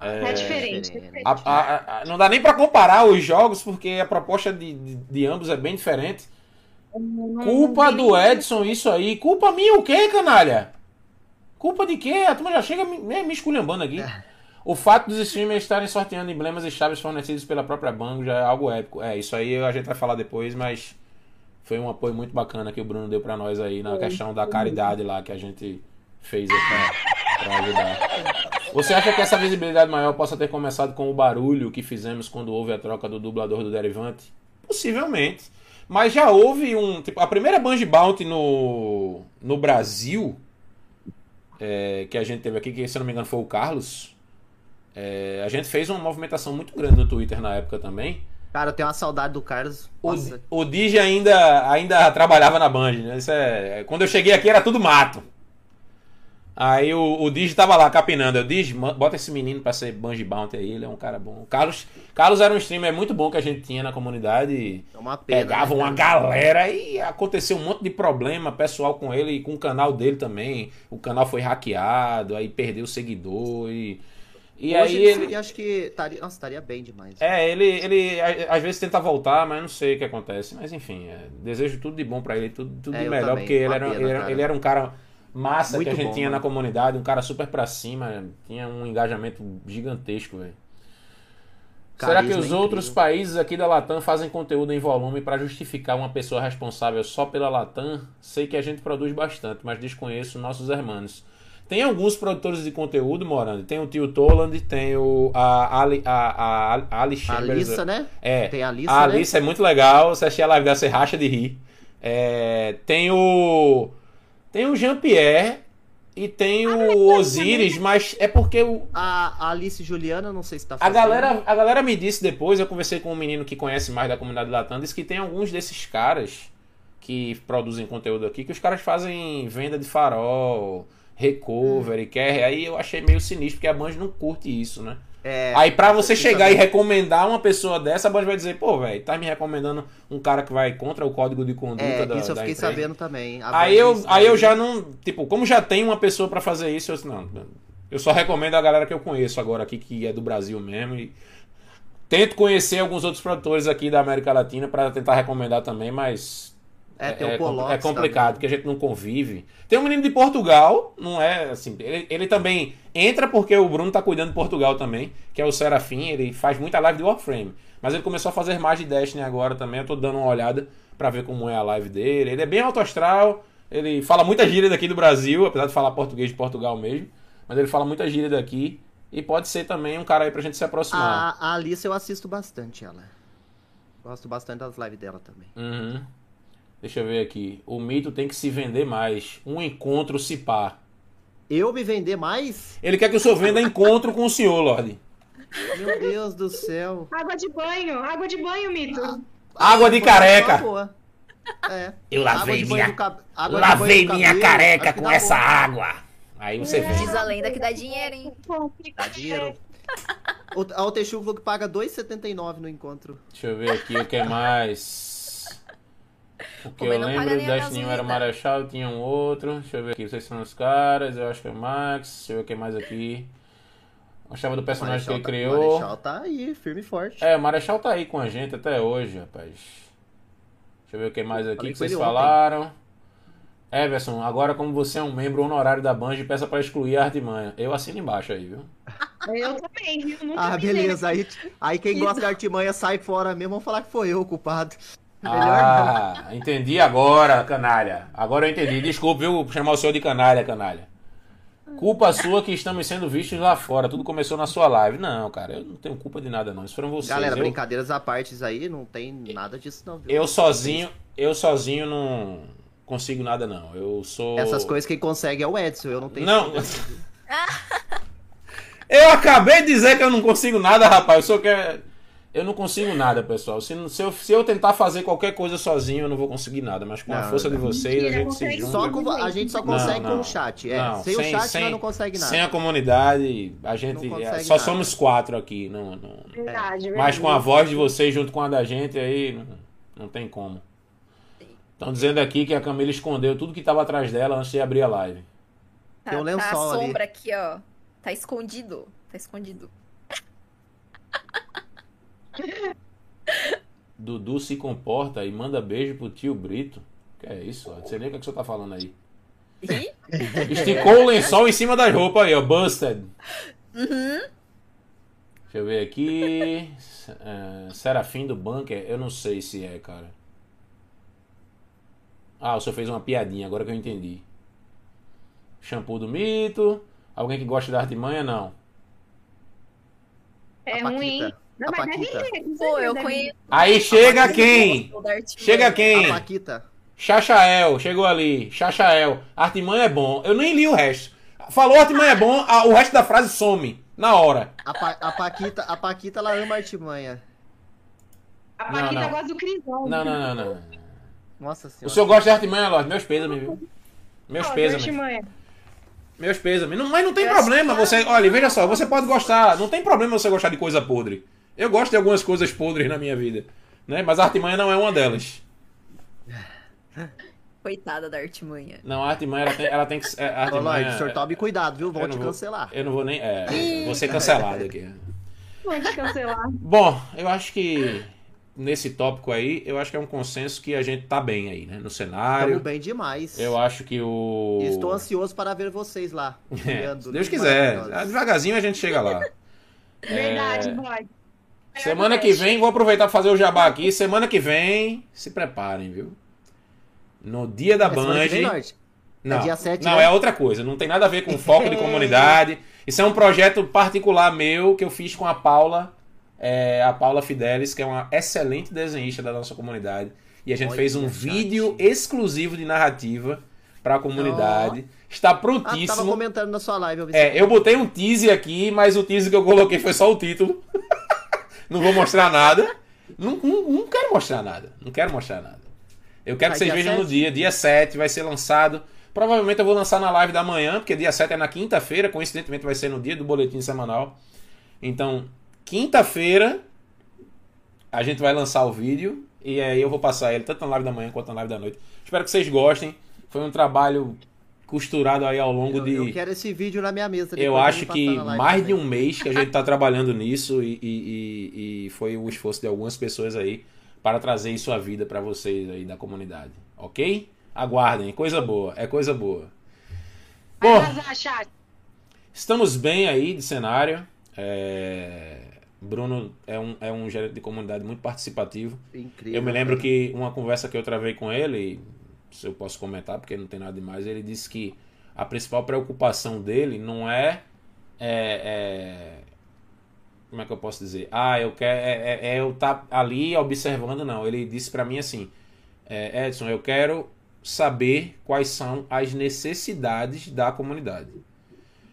É, é diferente. A, a, a, não dá nem para comparar os jogos, porque a proposta de, de, de ambos é bem diferente. Culpa do Edson, isso aí. Culpa minha o quê, canalha? Culpa de quê? A turma já chega me, me esculhambando aqui. É. O fato dos streamers estarem sorteando emblemas e chaves fornecidos pela própria Bango já é algo épico. É, isso aí a gente vai falar depois, mas foi um apoio muito bacana que o Bruno deu para nós aí na questão da caridade lá que a gente fez pra, pra ajudar. Você acha que essa visibilidade maior possa ter começado com o barulho que fizemos quando houve a troca do dublador do Derivante? Possivelmente. Mas já houve um. Tipo, a primeira Bungie Bounty no, no Brasil, é, que a gente teve aqui, que se não me engano foi o Carlos. É, a gente fez uma movimentação muito grande no Twitter na época também. Cara, eu tenho uma saudade do Carlos. O, o Digi ainda, ainda trabalhava na Band, né? Isso é, quando eu cheguei aqui era tudo mato. Aí o, o Digi tava lá capinando. Eu disse, bota esse menino pra ser Bungie Bounty aí, ele é um cara bom. O Carlos, Carlos era um streamer muito bom que a gente tinha na comunidade. É uma pena, Pegava né? uma galera e aconteceu um monte de problema pessoal com ele e com o canal dele também. O canal foi hackeado, aí perdeu o seguidor e. E Hoje aí ele, acho que estaria, nossa, estaria bem demais. É, ele, ele às vezes tenta voltar, mas não sei o que acontece. Mas enfim, é, desejo tudo de bom para ele, tudo, tudo é, de melhor, também. porque ele era, pena, ele, era, ele era um cara massa Muito que a gente bom, tinha mano. na comunidade, um cara super pra cima, tinha um engajamento gigantesco, velho. Será que os incrível. outros países aqui da Latam fazem conteúdo em volume para justificar uma pessoa responsável só pela Latam? Sei que a gente produz bastante, mas desconheço nossos irmãos. Tem alguns produtores de conteúdo, Morando. Tem o Tio Toland, tem o a Ali, a, a, a Ali Chambers. Alissa, né? É. Tem a Alissa, A Alissa né? é muito legal. Você assistir a live dela, você racha de rir. É, tem o tem o Jean-Pierre e tem ah, o Osiris, mas é porque o. A Alice Juliana, não sei se tá fazendo. A galera, a galera me disse depois, eu conversei com um menino que conhece mais da comunidade Latam, disse que tem alguns desses caras que produzem conteúdo aqui, que os caras fazem venda de farol, recovery, hum. quer. Aí eu achei meio sinistro, porque a Band não curte isso, né? É, Aí pra você chegar também. e recomendar uma pessoa dessa, a Band vai dizer, pô, velho, tá me recomendando um cara que vai contra o código de conduta é, da Isso eu fiquei sabendo também. aí eu, aí eu já não, tipo, como já tem uma pessoa para fazer isso, eu não, eu só recomendo a galera que eu conheço agora aqui, que é do Brasil mesmo, e tento conhecer alguns outros produtores aqui da América Latina para tentar recomendar também, mas É, tem o compl- Polox é complicado, porque a gente não convive. Tem um menino de Portugal, não é assim. Ele, ele também entra porque o Bruno tá cuidando de Portugal também, que é o Serafim. Ele faz muita live de Warframe. Mas ele começou a fazer mais de Destiny agora também. Eu tô dando uma olhada pra ver como é a live dele. Ele é bem alto astral. Ele fala muita gíria daqui do Brasil, apesar de falar português de Portugal mesmo. Mas ele fala muita gíria daqui. E pode ser também um cara aí pra gente se aproximar. A, a Alice eu assisto bastante ela. Gosto bastante das lives dela também. Uhum. Deixa eu ver aqui. O mito tem que se vender mais. Um encontro se pá. Eu me vender mais? Ele quer que o senhor venda encontro com o senhor, Lorde. Meu Deus do céu. Água de banho, água de banho, Mito. Água de uma careca. É. Eu lavei minha, cab- lavei minha cabelo, careca com essa água. Aí você vê. Diz a lenda que dá dinheiro, hein? Dá dinheiro. O, a Otexu falou que paga 2,79 no encontro. Deixa eu ver aqui o que mais. O que Pô, mas eu lembro Destiny era o. Marechal, tinha um outro. Deixa eu ver aqui, vocês são os caras, eu acho que é o Max. Deixa eu ver o que mais aqui. Gostava do personagem que ele tá, criou. Marechal tá aí, firme e forte. É, o Marechal tá aí com a gente até hoje, rapaz. Deixa eu ver o que mais aqui que vocês ele ontem. falaram. Everson, agora como você é um membro honorário da Band, peça pra excluir a artimanha. Eu assino embaixo aí, viu? Eu também, viu? Nunca Ah, beleza. Aí, aí quem gosta de artimanha sai fora mesmo, vão falar que foi eu o culpado. Ah, entendi agora, canalha. Agora eu entendi. Desculpe, viu, chamar o senhor de canalha, canalha. Culpa sua que estamos sendo vistos lá fora. Tudo começou na sua live. Não, cara, eu não tenho culpa de nada, não. Isso foram vocês. Galera, eu, brincadeiras à parte aí, não tem nada disso não, viu? eu sozinho, eu sozinho não consigo nada, não. Eu sou. Essas coisas quem consegue é o Edson, eu não tenho Não. eu acabei de dizer que eu não consigo nada, rapaz. Eu só quero. Eu não consigo nada, pessoal. Se, se, eu, se eu tentar fazer qualquer coisa sozinho, eu não vou conseguir nada. Mas com a Não, força de não. vocês, a gente se junta. Só com, a gente só consegue Não, com o chat. É, Não, sem, o chat nós não consegue nada. Sem a comunidade, a gente. Consegue só nada. somos quatro aqui. Não, não, Verdade, verdade. mas com a voz de vocês junto com a da gente, aí não, não tem como. Estão dizendo aqui que a Camila escondeu tudo que estava atrás dela antes de abrir a live. Tá, Tem um tá lençol a ali. sombra aqui, ó. Tá escondido. Tá escondido. Dudu se comporta e manda beijo pro tio Brito. Que é isso? ó? Não sei nem o que, é que você tá falando aí. Ih, Esticou o lençol em cima das roupas aí, ó. Busted. Uhum. Deixa eu ver aqui. É, Serafim do Bunker. Eu não sei se é, cara. Ah, o senhor fez uma piadinha, agora que eu entendi. Shampoo do mito. Alguém que gosta da artimanha? Não. É A ruim. Não, A mas deve Paquita. Pô, eu deve conheço. Aí chega quem? Chega quem? A Paquita. Chachael, chegou ali. Chachael. Artimanha é bom. Eu nem li o resto. Falou artimanha é bom, a- o resto da frase some. Na hora. A, Pa- a Paquita, a Paquita, ela ama artimanha. A Não, Paquita não. gosta do Crisão. Não, não, não, não. Nossa senhora. O senhor gosta de artimanha, Lorde? Meus pêsames, viu? Meus Ó, pêsames. Meus pêsames. Não, mas não tem Eu problema. Você, olha, veja só, você pode gostar. Não tem problema você gostar de coisa podre. Eu gosto de algumas coisas podres na minha vida. Né? Mas a artimanha não é uma delas. Coitada da artimanha. Não, a artimanha ela tem, ela tem que. é, A Ô, artimanha, Lorde, o senhor tome cuidado, viu? Vão te vou- cancelar. Eu não vou nem. É, vou ser cancelado aqui. Pode cancelar. Bom, eu acho que nesse tópico aí, eu acho que é um consenso que a gente tá bem aí, né? No Estamos cenário. bem demais. Eu acho que o. Estou ansioso para ver vocês lá. É, se Deus quiser. Devagarzinho a gente chega lá. Verdade, pode. Semana que vem, vou aproveitar para fazer o jabá aqui. Semana que vem, se preparem, viu? No dia da É Band. Lorde? Não, dia 7, não né? é outra coisa. Não tem nada a ver com foco de comunidade. Isso é um projeto particular meu que eu fiz com a Paula, é, a Paula Fidelis, que é uma excelente desenhista da nossa comunidade. E a gente Olha, fez um vídeo exclusivo de narrativa para a comunidade. Está Ah, tava prontíssimo. comentando na sua live. Eu É, eu botei um teaser aqui, mas o teaser que eu coloquei foi só o título. não vou mostrar nada. Não, não, não quero mostrar nada. Não quero mostrar nada. Eu quero Vai que vocês vejam no 7? dia. Dia 7 vai ser lançado. Provavelmente eu vou lançar na live da manhã, porque dia 7 é na quinta-feira. Coincidentemente vai ser no dia do boletim semanal. Então, quinta-feira a gente vai lançar o vídeo. E aí eu vou passar ele tanto na live da manhã quanto na live da noite. Espero que vocês gostem. Foi um trabalho costurado aí ao longo Eu, de. eu quero esse vídeo na minha mesa. Eu acho que mais de um mês que a gente tá trabalhando nisso e, e- e- foi o esforço de algumas pessoas aí para trazer isso à vida para vocês aí da comunidade, ok? Aguardem, coisa boa, é coisa boa. Bom, estamos bem aí de cenário. É, Bruno é um, é um gerente de comunidade muito participativo. Incrível. Eu me lembro cara. que uma conversa que eu travei com ele, se eu posso comentar, porque não tem nada demais, ele disse que a principal preocupação dele não é, é- é- como é que eu posso dizer? Ah, eu quero é, é- é eu estar ali observando, não. Ele disse pra mim assim, é, Edson, eu quero saber quais são as necessidades da comunidade.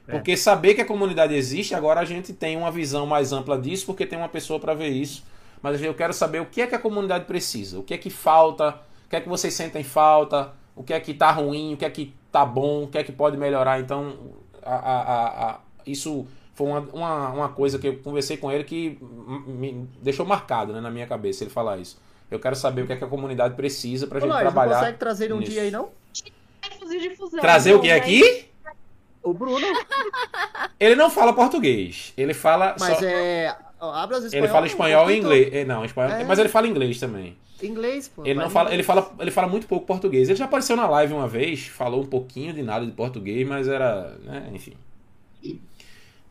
É. Porque saber que a comunidade existe, agora a gente tem uma visão mais ampla disso, porque tem uma pessoa para ver isso. Mas eu quero saber o que é que a comunidade precisa, o que é que falta, o que é que vocês sentem falta, o que é que tá ruim, o que é que tá bom, o que é que pode melhorar. Então, a- a- a- a- isso foi uma, uma, uma coisa que eu conversei com ele que me deixou marcado né, na minha cabeça, ele falar isso. Eu quero saber o que é que a comunidade precisa pra Ô, gente não trabalhar. consegue trazer ele um nisso. dia aí, não? Fuzil de fusão. Trazer o que mas- aqui? O Bruno, Ele não fala português. Ele fala. mas só- é. Ó, Abre as espanhol. Ele fala espanhol e inglês. É, Não, espanhol. É. Mas ele fala inglês também. Inglês, pô. Ele vai não fala, ele inglês. fala, ele fala muito pouco português. Ele já apareceu na live uma vez, falou um pouquinho de nada de português, mas era, né, enfim.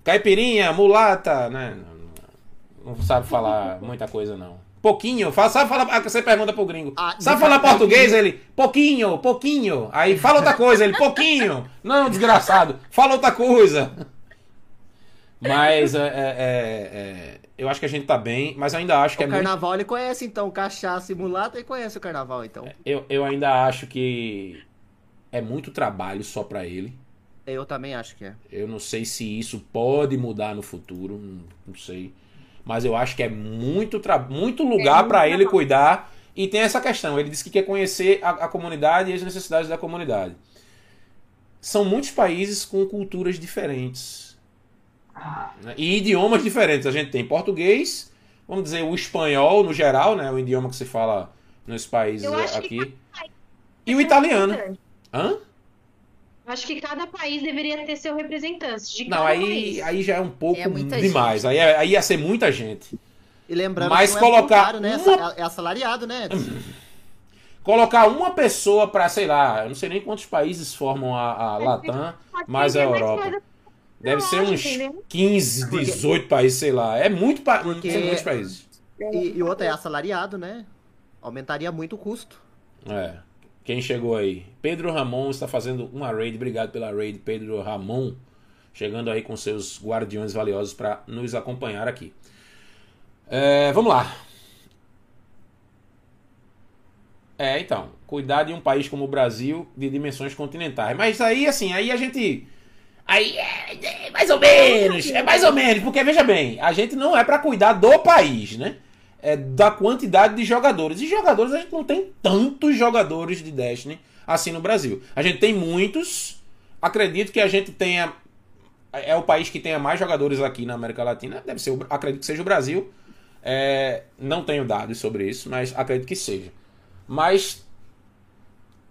Caipirinha, mulata, né? Não, não sabe falar muita coisa não. Pouquinho, fala, sabe falar, ah, você pergunta pro gringo. Ah, sabe falar caipirinha. português? Ele, pouquinho, pouquinho. Aí fala outra coisa, ele, pouquinho. Não, desgraçado, fala outra coisa. Mas é, é, é, é, eu acho que a gente tá bem, mas eu ainda acho que O é muito carnaval ele conhece, então. Cachaça e mulata, ele conhece o carnaval, então. Eu, eu ainda acho que é muito trabalho só pra ele. Eu também acho que é. Eu não sei se isso pode mudar no futuro, não, não sei. Mas eu acho que é muito, tra... muito lugar muito pra ele trabalho. cuidar. E tem essa questão, ele disse que quer conhecer a, a comunidade e as necessidades da comunidade. São muitos países com culturas diferentes. Né? E idiomas diferentes. A gente tem português, vamos dizer, o espanhol no geral, né? O idioma que se fala nos países Eu acho que aqui. E o italiano. Hã? Eu Acho que cada país deveria ter seu representante. De Não, cada aí, país. aí já é um pouco É demais. Aí, é- aí ia ser muita gente. E lembrando Mas que não é colocar voluntário, né? uma- É assalariado, né? Colocar uma pessoa pra, sei lá, eu não sei nem quantos países formam a, a Latam, mas a mais Europa. Deve ser uns entendeu? 15, 18 países, sei lá. É muito pa... Porque- São muitos países. E, e outra é assalariado, né? Aumentaria muito o custo. É. Quem chegou aí? Pedro Ramon está fazendo uma raid. Obrigado pela raid, Pedro Ramon. Chegando aí com seus guardiões valiosos para nos acompanhar aqui. É, vamos lá. É, então, cuidar de um país como o Brasil de dimensões continentais. Mas aí, assim, aí a gente. Aí é, é mais ou menos, é mais ou menos, porque veja bem, a gente não é para cuidar do país, né? É da quantidade de jogadores. E jogadores, a gente não tem tantos jogadores de Destiny assim no Brasil. A gente tem muitos. Acredito que a gente tenha. É o país que tenha mais jogadores aqui na América Latina. Deve ser, acredito que seja o Brasil. É, não tenho dados sobre isso, mas acredito que seja. Mas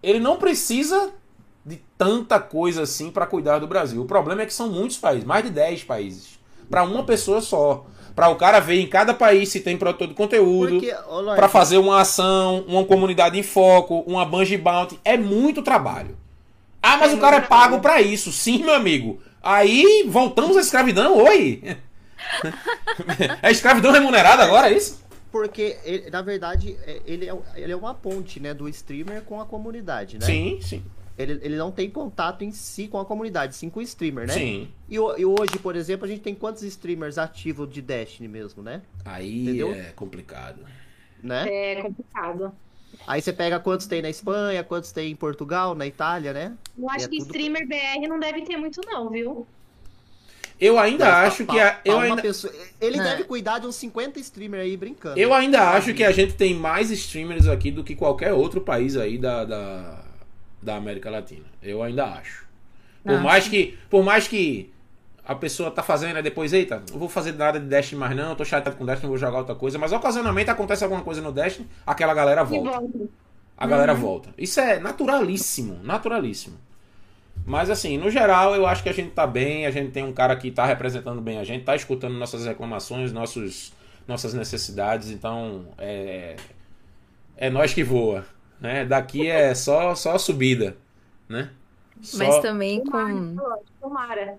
ele não precisa de tanta coisa assim para cuidar do Brasil. O problema é que são muitos países, mais de 10 países, para uma pessoa só. Para o cara ver em cada país se tem produtor de conteúdo, para fazer uma ação, uma comunidade em foco, uma Bungie Bounty, é muito trabalho. Ah, mas É o cara é pago para isso. Sim, meu amigo. Aí voltamos à escravidão, oi. é escravidão remunerada agora, é isso? Porque, ele- na verdade, é- ele é, ele é uma ponte, né? Do streamer com a comunidade, né? Sim, sim. Ele, ele não tem contato em si com a comunidade, sim com o streamer, né? Sim. E, e hoje, por exemplo, a gente tem quantos streamers ativos de Destiny mesmo, né? Aí Entendeu? é complicado. né? É complicado. Aí você pega quantos tem na Espanha, quantos tem em Portugal, na Itália, né? Eu acho É que tudo- streamer BR não deve ter muito, não, viu? Eu ainda Mas acho pra- que a, eu ainda pessoa- Ele É. deve cuidar de uns 50 streamers aí brincando. Eu ainda acho que a gente tem mais streamers aqui do que qualquer outro país aí da, da, da América Latina. Eu ainda acho. Por mais que. Por mais que a pessoa tá fazendo, aí depois, eita, não vou fazer nada de Destiny mais não, tô chateado com Destiny, vou jogar outra coisa. Mas ocasionalmente acontece alguma coisa no Destiny, aquela galera volta. volta. A galera volta. Isso é naturalíssimo, naturalíssimo. Mas assim, no geral, eu acho que a gente tá bem, a gente tem um cara que tá representando bem a gente, tá escutando nossas reclamações, nossos, nossas necessidades, então é, é nós que voa. Né? Daqui é só, só subida. Né? Só... Mas também com. Tomara, tomara.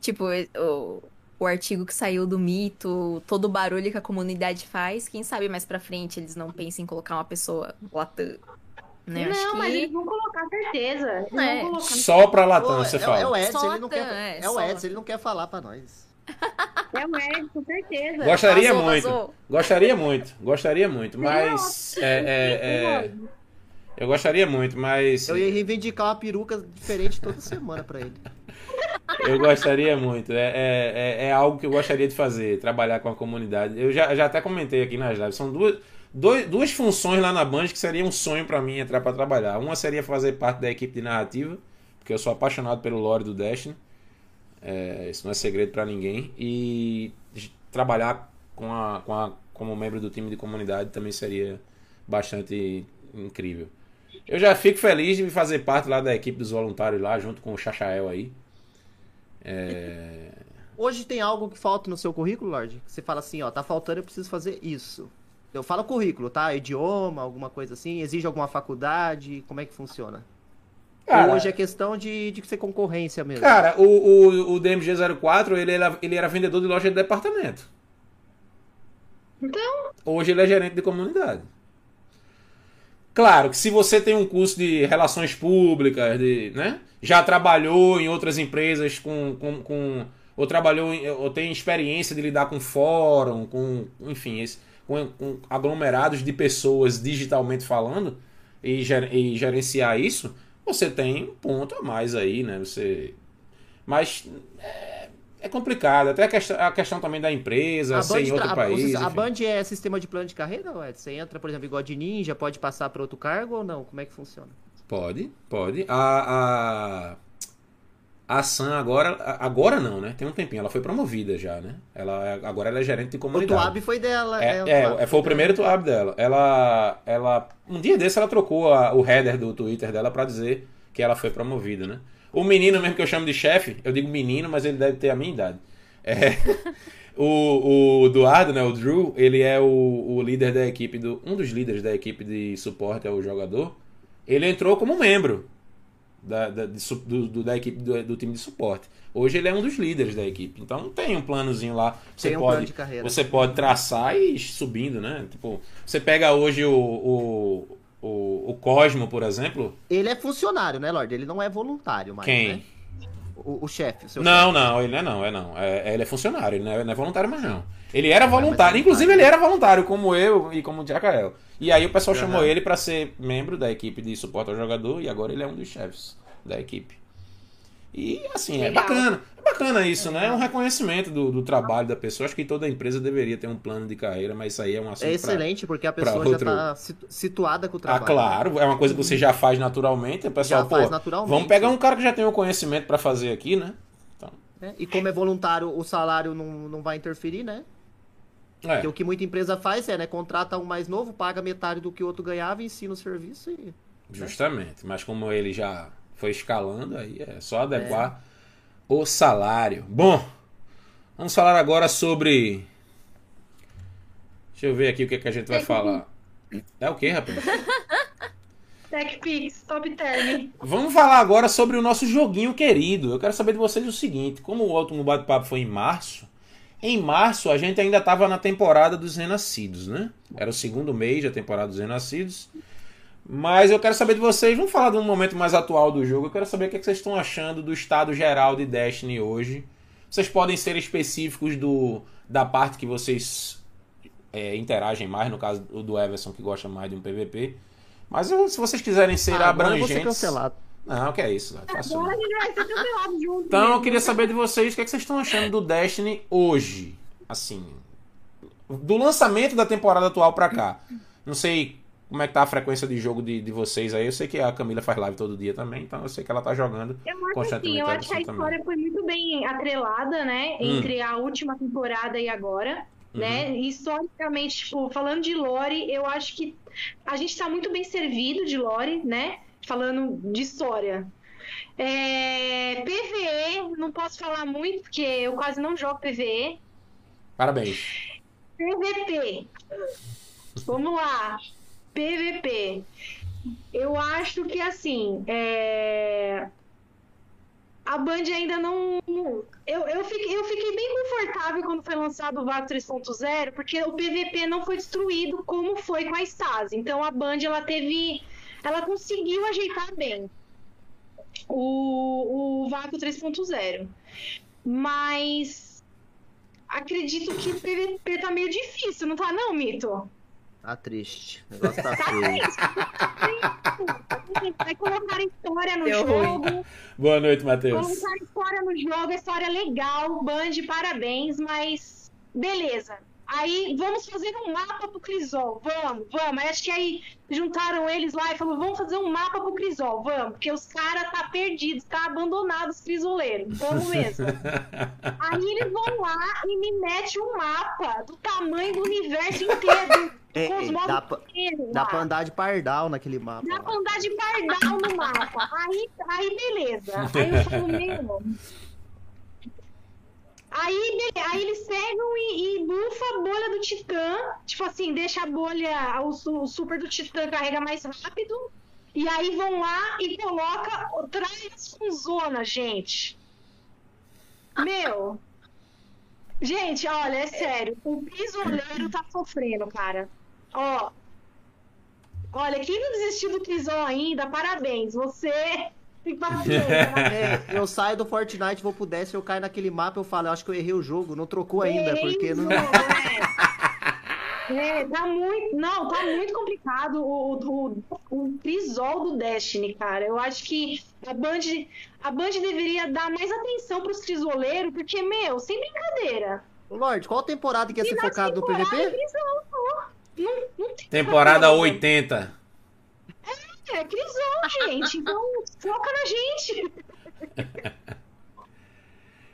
Tipo, o, o artigo que saiu do mito, todo o barulho que a comunidade faz, quem sabe mais pra frente eles não pensem em colocar uma pessoa latã. Né? Não, que... mas eles vão colocar certeza. Eles É. vão colocar. Só pra Latam, é, você é fala. o Edson, ele não quer. É, É o. Edson, ele não quer falar pra nós. É com certeza. Gostaria Vazou, muito. vazou. Gostaria muito. Gostaria muito. Mas. É, é, é, eu gostaria muito, mas. Eu ia reivindicar uma peruca diferente toda semana pra ele. Eu gostaria muito. É, é, é, é algo que eu gostaria de fazer, trabalhar com a comunidade. Eu já, já até comentei aqui nas lives. São duas, dois, duas funções lá na Band que seria um sonho pra mim entrar pra trabalhar. Uma seria fazer parte da equipe de narrativa, porque eu sou apaixonado pelo lore do Destiny. É, isso não é segredo pra ninguém. E trabalhar com a, com a, como membro do time de comunidade também seria bastante incrível. Eu já fico feliz de fazer parte lá da equipe dos voluntários lá, junto com o Chachael aí. É, Hoje tem algo que falta no seu currículo, Lorde? Você fala assim, ó, tá faltando, eu preciso fazer isso. Eu falo currículo, tá? Idioma, alguma coisa assim, exige alguma faculdade, como é que funciona? Cara, Ou hoje é questão de, de ser concorrência mesmo. Cara, o, o, o DMG04, ele era, ele era vendedor de loja de departamento. Então, Hoje ele é gerente de comunidade. Claro que se você tem um curso de relações públicas, de, né? já trabalhou em outras empresas com, com, com ou trabalhou em- ou tem experiência de lidar com fórum, com enfim, esse, com, com aglomerados de pessoas digitalmente falando e, ger- e gerenciar isso, você tem um ponto a mais aí, né? Você mas é, é complicado, até a questão, a questão também da empresa, A ser em outro tra- país. a enfim. Band é sistema de plano de carreira, ou é? Você entra, por exemplo, igual de ninja, pode passar para outro cargo ou não? Como é que funciona? Pode, pode. A, a, a Sam agora. Agora não, né? Tem um tempinho. Ela foi promovida já, né? Ela, é- agora ela é gerente de O comunidade. Tuab foi dela. É, o é, Tuab é, foi o primeiro Tuab dela. Ela, ela. Um dia desse ela trocou a- o header do Twitter dela pra dizer que ela foi promovida, né? O menino mesmo que eu chamo de chefe, eu digo menino, mas ele deve ter a minha idade. É, o, o Eduardo, né, o Drew, ele é o, o líder da equipe, do, um dos líderes da equipe de suporte ao jogador. Ele entrou como membro da, da, de do, da equipe do, do time de suporte. Hoje ele é um dos líderes da equipe. Então tem um planozinho lá. Você Tem um plano pode, de carreira. você pode traçar e ir subindo, né? Tipo, você pega hoje o, o, o, o Cosmo, por exemplo. Ele é funcionário, né, Lorde? Ele não é voluntário mais, Quem? né? O, o chefe, Não, chefe. não, ele não é não, é não. É, ele é funcionário, ele não é, não é voluntário mais não. Ele era é voluntário. inclusive ele era voluntário, como eu e como o Jacael. E aí o pessoal chamou Aham. ele pra ser membro da equipe de suporte ao jogador e agora ele é um dos chefes da equipe. E assim, é Legal. bacana. É bacana isso, né? É um reconhecimento do, do trabalho da pessoa. Acho que toda empresa deveria ter um plano de carreira, mas isso aí é um assunto É pra- excelente, porque a pra pessoa outro- já tá situ- situada com o Ah, trabalho. claro, é uma coisa que você já faz naturalmente. O pessoal, Já faz pô, naturalmente. vamos pegar um cara que já tem o conhecimento pra fazer aqui, né? Então, né? E como é voluntário, o salário não, não vai interferir, né? É. Porque o que muita empresa faz é, né? Contrata um mais novo, paga metade do que o outro ganhava, ensina o serviço e. Justamente, mas como ele já foi escalando, aí é só adequar o salário. Bom, vamos falar agora sobre. Deixa eu ver aqui o que, é que a gente vai falar. É o que, rapaz? TechPix, top term. Vamos falar agora sobre o nosso joguinho querido. Eu quero saber de vocês o seguinte: como o último bate-papo foi em março, em março a gente ainda estava na temporada dos Renascidos, né? Era o segundo mês da temporada dos Renascidos. Mas eu quero saber de vocês, vamos falar de um momento mais atual do jogo. Eu quero saber o que, é que vocês estão achando do estado geral de Destiny hoje. Vocês podem ser específicos do, da parte que vocês é, interagem mais, no caso do Everson, que gosta mais de um PVP. Mas eu- se vocês quiserem ser Ah, abrangentes. Não, que é isso, é fácil. Agora não. a gente vai ser cancelado junto. Então eu mesmo. queria saber de vocês o que, é que vocês estão achando do Destiny hoje. Assim. Do lançamento da temporada atual pra cá. Não sei como é que tá a frequência de jogo de, de vocês aí. Eu sei que a Camila faz live todo dia também, então eu sei que ela tá jogando. Eu acho Constantemente assim, eu acho que a Everson história foi muito bem atrelada, né? Hum. Entre a última temporada e agora. Uhum. Né? Historicamente, tipo, falando de lore, eu acho que a gente tá muito bem servido de lore, né? Falando de história. É, PVE, não posso falar muito, porque eu quase não jogo PVE. Parabéns. PVP. Vamos lá. PVP. Eu acho que assim, é... a Band ainda não. Eu, eu, fiquei, eu fiquei bem confortável quando foi lançado o VAC 3.0, porque o PVP não foi destruído como foi com a Stasi. Então a Band ela teve. Ela conseguiu ajeitar bem o, o Vácuo 3.0. Mas acredito que o PVP tá meio difícil, não tá não, Mito? Tá triste. O negócio tá feio. Vai colocar história no Deu jogo. ruim. Boa noite, Matheus. Colocar história no jogo, a história é legal, Band, parabéns, mas beleza. Aí vamos fazer um mapa pro Crisol, vamos, vamos. Aí acho que aí juntaram eles lá e falaram, vamos fazer um mapa pro Crisol, vamos, porque os caras tá perdidos, tá abandonados os crisoleiros, vamos mesmo. aí eles vão lá e me metem um mapa do tamanho do universo inteiro, É, com os é, modos dá pra- inteiros Dá pra andar de pardal naquele mapa. Dá lá. pra andar de pardal no mapa. Aí, aí beleza. Aí eu falo, meu. Aí, aí eles pegam e, e bufa a bolha do Titã. Tipo assim, deixa a bolha, o, o super do Titã carrega mais rápido. E aí vão lá e coloca trás com zona, gente. Meu. Gente, olha, é sério. O pisoleiro tá sofrendo, cara. Ó, Olha, quem não desistiu do Crisol ainda, parabéns. Você tem? É, eu saio do Fortnite, vou pro Destiny, eu caio naquele mapa, eu falo, eu acho que eu errei o jogo, não trocou ainda, porque não. É. É, tá muito. Não, tá muito complicado o, o, o Crisol do Destiny, cara. Eu acho que a Band, a Band deveria dar mais atenção pros crisoleiros, porque, meu, sem brincadeira. Lorde, qual temporada que ia ser focado no é PVP? Crisol. Não, não tem Temporada como. 80. É Crisol, gente. Então, foca na gente.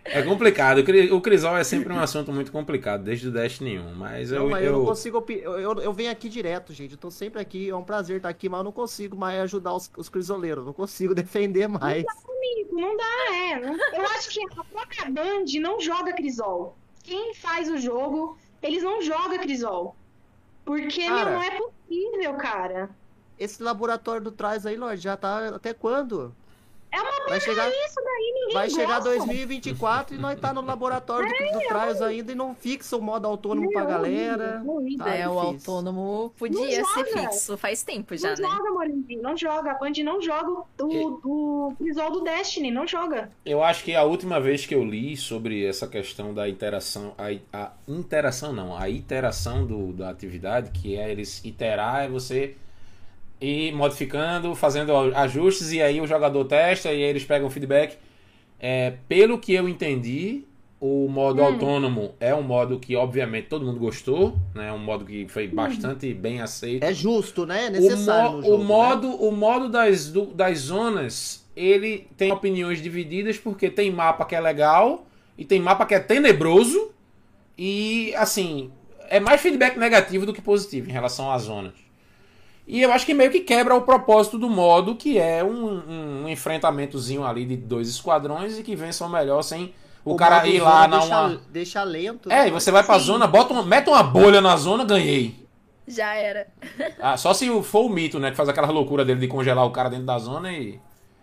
É complicado. O Cri- O Crisol é sempre um assunto muito complicado, desde o Destiny 1. Mas eu. Não, mas eu, não eu- consigo. opi- Eu, eu, eu venho aqui direto, gente. Eu tô sempre aqui. É um prazer estar aqui, mas eu não consigo mais ajudar os, os crisoleiros. Não consigo defender mais. Não dá, é. não- Eu acho que a própria Band não joga Crisol. Quem faz o jogo, eles não jogam Crisol. Porque, meu, Cara. não é possível, cara. Esse laboratório do Trás aí, Lorde, já tá até quando? É uma Vai chegar, isso daí, ninguém vai chegar gosta. 2024 e nós tá no laboratório do, do Trials ainda e não fixa o modo autônomo pra É galera. Tá é, o difícil. autônomo podia Não ser joga. fixo faz tempo já, Não né? joga, Morinho, não joga. A Band não joga o, o Crisol do Destiny, não joga. Eu acho que a última vez que eu li sobre essa questão da interação, a, a interação não, a iteração do, da atividade, que é eles iterar, é você ir modificando, fazendo ajustes e aí o jogador testa e aí eles pegam feedback. É, pelo que eu entendi, o modo autônomo é um modo que obviamente todo mundo gostou, né? É um modo que foi bastante bem aceito. É justo, né? É O, necessário mo- no jogo, o né? modo, o modo das, do- das zonas, ele tem opiniões divididas porque tem mapa que é legal e tem mapa que é tenebroso e assim é mais feedback negativo do que positivo em relação às zonas. E eu acho que meio que quebra o propósito do modo, que é um, um enfrentamentozinho ali de dois esquadrões e que vençam melhor sem o, cara modo ir lá na deixa, uma. deixa lento. É, né? e você vai pra Sim. zona, bota uma, mete uma bolha na zona, ganhei. Já era. Ah, só se for o mito, né? Que faz aquela loucura dele de congelar o cara dentro da zona e.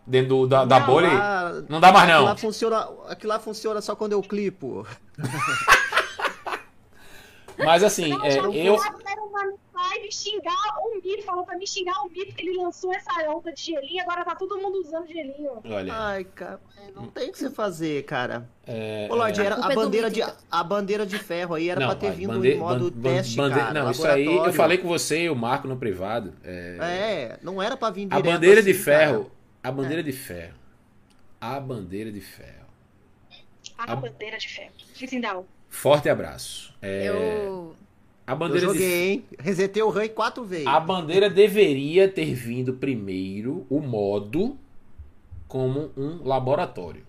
Dentro do- da, da Não, bolha. e- lá- Não dá mais Aquilo não. lá funciona, aquilo lá funciona só quando eu clipo. Mas assim, Não, é, eu. uma live xingar o Mito, falou pra me xingar o Mito que ele lançou essa onda de gelinho, agora tá todo mundo usando gelinho. Olha. Ai, cara, não tem o que você fazer, cara. É, Ô, Lorde, é, era a é bandeira, de, a bandeira de ferro aí era não, pra ter vindo bande- em modo ban- ban- teste, bande- cara. Não, isso aí eu falei com você e o Marco no privado. É, É, não era pra vir a direto bandeira de assim, ferro. A bandeira de ferro. A bandeira de ferro. A, A- bandeira de ferro. Trindal. Forte abraço. É, Eu. a Cara. Eu bandeira de joguei, hein? Resetei o rank quatro vezes. A bandeira deveria ter vindo primeiro o modo como um laboratório.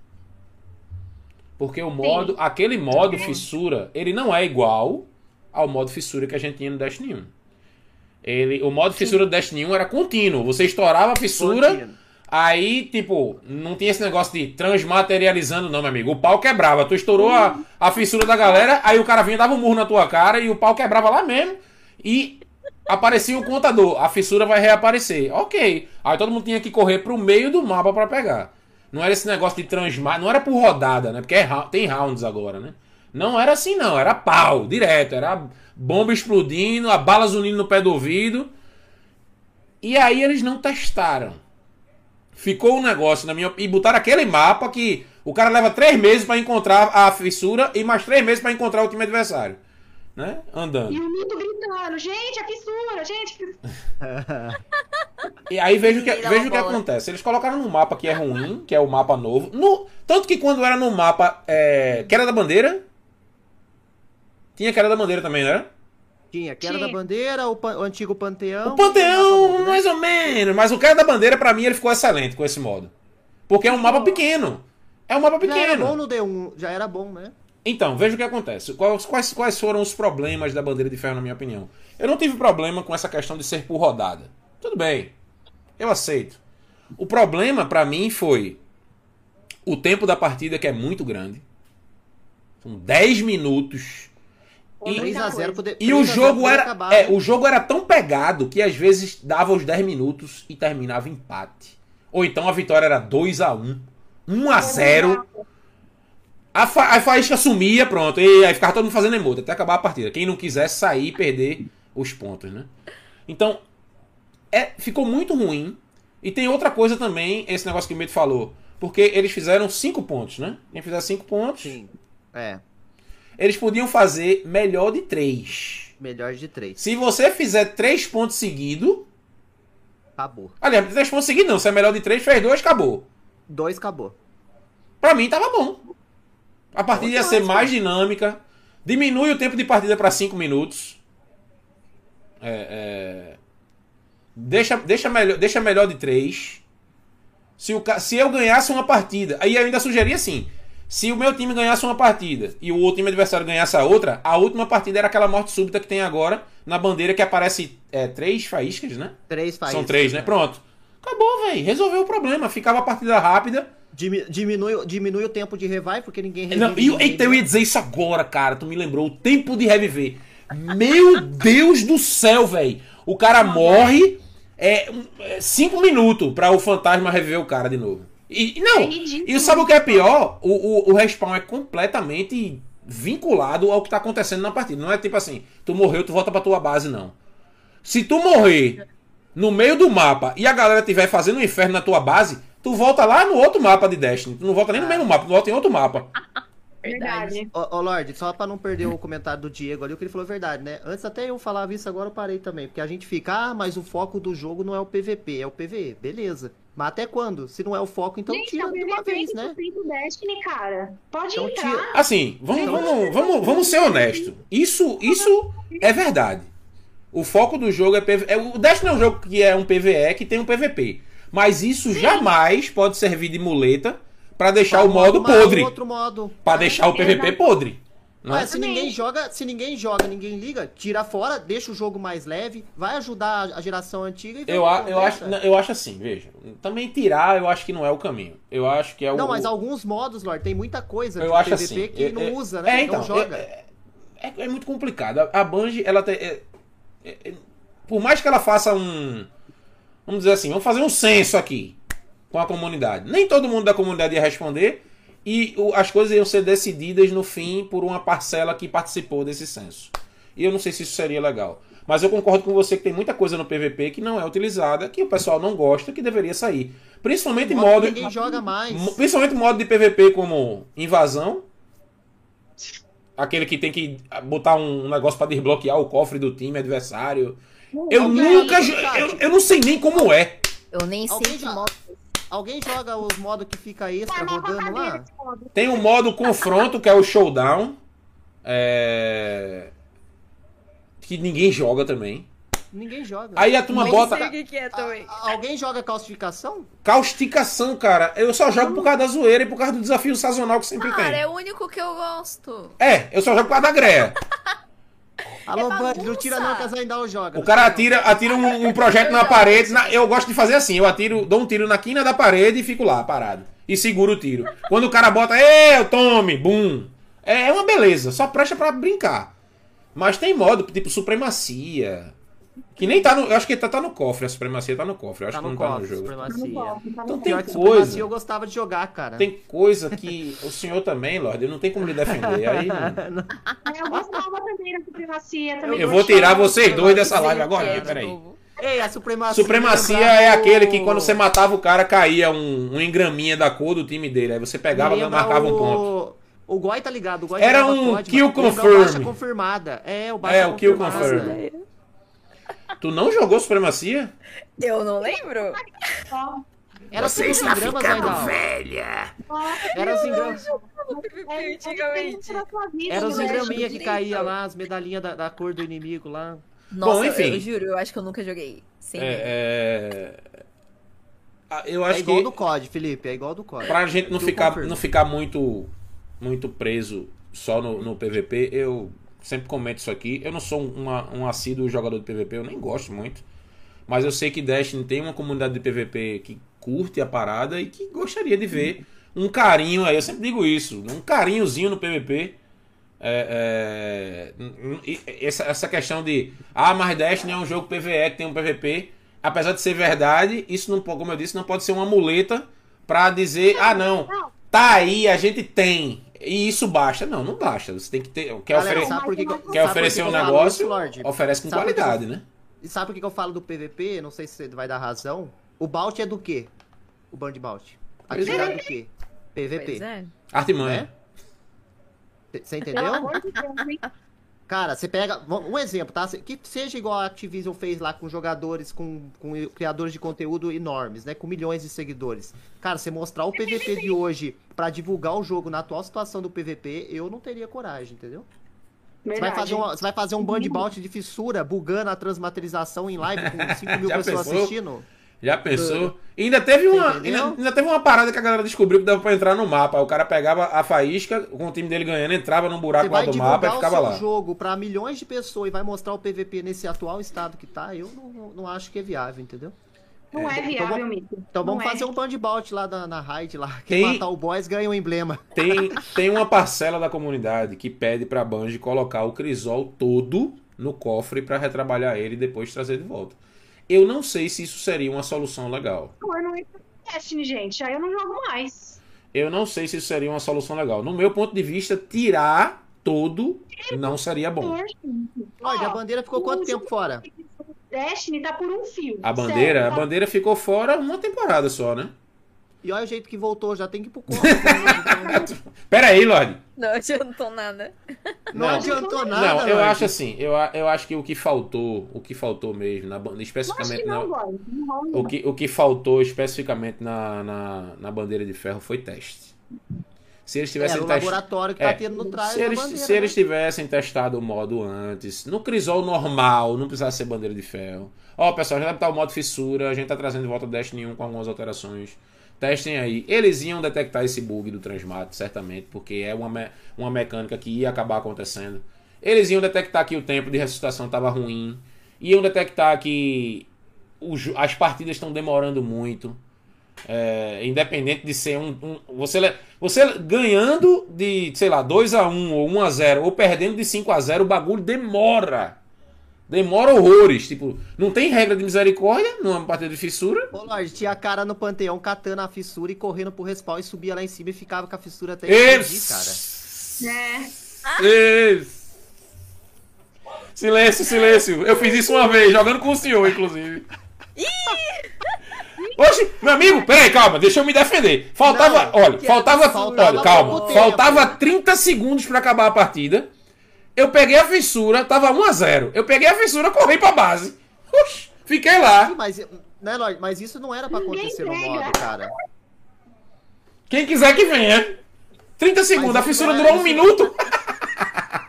Porque o modo, aquele modo fissura, ele não é igual ao modo fissura que a gente tinha no Destiny 1. Ele, o modo fissura do Destiny 1 era contínuo. Você estourava a fissura, Contínuo. Aí, tipo, não tinha esse negócio de transmaterializando, não, meu amigo. O pau quebrava. Tu estourou a, a fissura da galera, aí o cara vinha dava um murro na tua cara e o pau quebrava lá mesmo. E aparecia o contador, a fissura vai reaparecer. Ok. Aí todo mundo tinha que correr pro meio do mapa para pegar. Não era esse negócio de transmar, não era por rodada, né? Porque é, tem rounds agora, né? Não era assim, não. Era pau, direto. Era bomba explodindo, a bala zunindo no pé do ouvido. E aí eles não testaram. Ficou um negócio na minha. E botaram aquele mapa que o cara leva três meses para encontrar a fissura e mais três meses para encontrar o time adversário. Né? Andando. E o mundo gritando, gente, a fissura, gente, a fissura. E aí veja o que, uma o que acontece. Eles colocaram num mapa que é ruim, que é o mapa novo. No, tanto que quando era no mapa é, que era da bandeira. Tinha que era da bandeira também, não era? Tinha, que era da bandeira, o, pan- o antigo Panteão. O Panteão, né? mais ou menos. Mas o cara da bandeira, pra mim, ele ficou excelente com esse modo. Porque é um mapa pequeno. É um mapa Já era bom pequeno. no D1, já era bom, né? Então, veja o que acontece. Quais, quais, quais foram os problemas da bandeira de ferro, na minha opinião? Eu não tive problema com essa questão de ser por rodada. Tudo bem. Eu aceito. O problema, pra mim, foi o tempo da partida, que é muito grande. São 10 minutos. E, 3x0 poder. e o jogo era, é, o jogo era tão pegado que às vezes dava os 10 minutos e terminava empate. Ou então a vitória era 2 a 1 1 a 0 a, fa a faísca sumia, pronto. E aí ficava todo mundo fazendo emote até acabar a partida. Quem não quisesse sair e perder os pontos, né? Então, é, ficou muito ruim. E tem outra coisa também, esse negócio que o Medo falou. Porque eles fizeram 5 pontos, né? Quem fizer 5 pontos, Sim. É, eles podiam fazer melhor de 3. melhor de 3. Se você fizer 3 pontos seguidos. Acabou. Aliás, 3 pontos seguidos não. Se é melhor de 3, fez 2, acabou. 2 acabou. Pra mim tava bom. A partida ia ser mais dinâmica. Diminui o tempo de partida pra 5 minutos. É, é, Deixa, deixa, melhor, deixa melhor de 3. Se, o, se eu ganhasse uma partida. Aí eu ainda sugeria assim. Se o meu time ganhasse uma partida e o outro time adversário ganhasse a outra, a última partida era aquela morte súbita que tem agora na bandeira que aparece é, três faíscas, né? 3 faíscas. São três, né? Pronto. Acabou, velho. Resolveu o problema. Ficava a partida rápida. Dimi- Diminui, diminui o tempo de revive, porque ninguém Não, revive e, ninguém, eita, eu né? ia dizer isso agora, cara. Tu me lembrou. O tempo de reviver. Meu Deus do céu, velho. O cara morre é, um- é cinco minutos pra o fantasma reviver o cara de novo. E, não, É ridículo. e sabe o que é pior? O, o, o respawn é completamente vinculado ao que tá acontecendo na partida. Não é tipo assim, tu morreu, tu volta pra tua base, não. Se tu morrer no meio do mapa e a galera estiver fazendo um inferno na tua base, tu volta lá no outro mapa de Destiny. Tu não volta nem no mesmo mapa, tu volta em outro mapa. Verdade. Ô, ô, Lorde, só pra não perder o comentário do Diego ali, o que ele falou é verdade, né? Antes até eu falava isso, agora eu parei também. Porque a gente fica, ah, mas o foco do jogo não é o PVP, é o PVE. Beleza. Mas até quando? Se não é o foco, então gente, tira tá de uma vez, né? do Destiny, cara. Pode Então entrar. tira. Assim, vamos, vamos, vamos, vamos ser honestos. Isso, isso é verdade. O foco do jogo é PVE. é, O Destiny é um jogo que é um PVE que tem um PVP. Mas isso jamais pode servir de muleta pra deixar o modo podre. Outro modo. Pra É. deixar o PVP podre. Mas se Também. ninguém joga, se ninguém joga, ninguém liga, tira fora, deixa o jogo mais leve, vai ajudar a geração antiga e Eu, a- eu, acho, eu acho assim, veja. Também tirar, eu acho que não é o caminho. Eu acho que é o. Não, mas alguns modos, Lord, tem muita coisa Eu de acho PVP assim. que é- não é- usa, né? É, então. não joga. É, é- é muito complicado. A, a Bungie, ela tem. é- é- é- por mais que ela faça um. Vamos dizer assim, vamos fazer um censo aqui com a comunidade. Nem todo mundo da comunidade ia responder. E o- as coisas iam ser decididas no fim por uma parcela que participou desse censo. E eu não sei se isso seria legal. Mas eu concordo com você que tem muita coisa no PVP que não é utilizada, que o pessoal não gosta, que deveria sair. Principalmente Modo modo. ninguém joga mais. Principalmente modo de PVP como invasão. Aquele que tem que botar um negócio pra desbloquear o cofre do time adversário. Eu Alguém nunca. Eu, eu não sei nem como é. Eu nem sei já- modo. Alguém joga os modos que fica extra rodando lá? Tem um modo confronto, que é o showdown. É... Que ninguém joga também. Ninguém joga. Aí a turma bota. sei o que, que é também. A- Alguém joga calcificação? Causticação, cara. Eu só jogo por causa da zoeira e por causa do desafio sazonal que sempre Cara, tem. é o único que eu gosto. É, eu só jogo por causa da greia. Alô, Bud, não tira não que a Zaindal joga. O cara atira, atira um, um projeto na parede. na- eu gosto de fazer assim: eu atiro, dou um tiro na quina da parede e fico lá, parado. E seguro o tiro. Quando o cara bota, eu tome, bum. É, é uma beleza, só presta pra brincar. Mas tem modo, tipo supremacia. Que nem tá no. Eu acho que tá, tá no cofre, a supremacia tá no cofre. Eu acho Tá que no não tá no cofre, jogo. supremacia. Então tem coisa. supremacia eu gostava de jogar, cara. Tem coisa que o senhor também, Lorde, não tem como lhe defender. Aí não- Eu gostava também da supremacia. Também eu vou tirar vocês dois dessa live agora. Peraí. Ei, a supremacia. Supremacia é o- aquele que quando você matava o cara caía um, um engraminha da cor do time dele. Aí você pegava e marcava um o... ponto. O Goi tá ligado, o Goi Era um kill confirm. Baixa confirmada. É, o baixa É, o kill confirm. Tu não jogou supremacia? Eu não lembro. Era tudo os engramas, Aidal. velha. Era os engramas. é, Antigamente. é Era os né? engraminha que caía lá, as medalhinhas da, da cor do inimigo lá. Nossa, Bom, enfim. eu, eu juro, eu acho que eu nunca joguei. Sem medo. É, é... Ah, Eu É acho igual que do COD, Felipe, é igual do COD. pra gente não ficar, não ficar muito, muito preso só no, no PVP, eu sempre comento isso aqui. Eu não sou um, uma- um assíduo jogador de PVP, eu nem gosto muito. Mas eu sei que Destiny tem uma comunidade de PVP que curte a parada e que gostaria de ver um carinho aí. Eu sempre digo isso, um carinhozinho no PVP. É, é, essa, essa questão de ah, mas Destiny é um jogo PVE que tem um PVP, apesar de ser verdade, isso não como eu disse, não pode ser uma muleta pra dizer, ah não, tá aí, a gente tem. E isso basta. Não, não basta. Você tem que ter. Quer, Galera, ofere- sabe por que que eu- quer oferecer um negócio, isso, Lorde? oferece com Sabe qualidade, eu- né? E sabe por que eu falo do PVP? Não sei se você vai dar razão. O Bout é do quê? O Band Bout. Pois é. Atividade do quê? PVP. Pois é. Artimanha. Você Pelo entendeu? Cara, você pega. Um exemplo, tá? Que seja igual a Activision fez lá com jogadores, com, com criadores de conteúdo enormes, né? Com milhões de seguidores. Cara, você mostrar o PVP de hoje pra divulgar o jogo na atual situação do PVP, eu não teria coragem, entendeu? Você vai, fazer uma- você vai fazer um band bout de fissura, bugando a transmaterização em live com 5 mil Já pessoas pensou? assistindo. Já pensou? E ainda teve uma. Ainda, ainda teve uma parada que a galera descobriu que dava pra entrar no mapa. O cara pegava a faísca, com o time dele ganhando, entrava num buraco lá do mapa e divulgar o ficava seu lá. jogo pra milhões de pessoas e vai mostrar o PVP nesse atual estado que tá, eu não, não- não acho que é viável, entendeu? Não é Então viável, vamos- Mito. Então vamos Não é. fazer um band bout lá na, na raid lá. Quem Tem- matar o boss ganha um emblema. Tem, tem uma parcela da comunidade que pede pra Bungie colocar o Crisol todo no cofre pra retrabalhar ele e depois trazer de volta. Eu não sei se isso seria uma solução legal. Não, eu não entro no Destiny, gente. Aí eu não jogo mais. Eu não sei se isso seria uma solução legal. No meu ponto de vista, tirar todo não seria bom. Olha, a bandeira ficou quanto tempo fora? Destiny tá por um fio. A bandeira, a Sério, tá- bandeira ficou fora uma temporada só, né? E olha o jeito que voltou, já tem que ir pro cofre. Então, Pera aí, Lorde. Não adiantou nada. não, Não. adiantou nada. Não, eu Lorde. acho assim, eu, eu acho que o que faltou, o que faltou mesmo, na, especificamente que na, não. Não o não. que, o que faltou especificamente na, na, na bandeira de ferro foi teste. Se eles É, tivessem o testado. laboratório que É, tá tendo no trás Se eles, bandeira, se eles né? tivessem testado o modo antes, no Crisol normal, não precisava ser bandeira de ferro. Ó, pessoal, já deve estar o modo fissura, a gente tá trazendo de volta o Destiny 1 com algumas alterações. Testem aí. Eles iam detectar esse bug do Transmat, certamente, porque é uma, me- uma mecânica que ia acabar acontecendo. Eles iam detectar que o tempo de ressuscitação estava ruim. Iam detectar que o jo- as partidas estão demorando muito. É, independente de ser um. um- você, você ganhando de, sei lá, 2x1 ou 1x0, ou perdendo de 5x0, o bagulho demora. Demora horrores. Tipo, não tem regra de misericórdia numa partida de fissura. Ô, Lorde, tinha a cara no panteão catando a fissura e correndo pro respawn e subia lá em cima e ficava com a fissura até explodir, cara. É. Esse. Silêncio, silêncio. Eu fiz isso uma vez, jogando com o senhor, inclusive. Oxe, meu amigo, peraí, calma, deixa eu me defender. Faltava, Não, olha, faltava, faltava olha, calma, faltava 30 segundos pra acabar a partida. Eu peguei a fissura, tava 1 a 0. Eu peguei a fissura, corri pra base. Oxe, fiquei lá. Mas, né, Lorde, mas isso não era pra acontecer no modo, cara. Quem quiser que venha. 30 segundos, a fissura é- durou um minuto.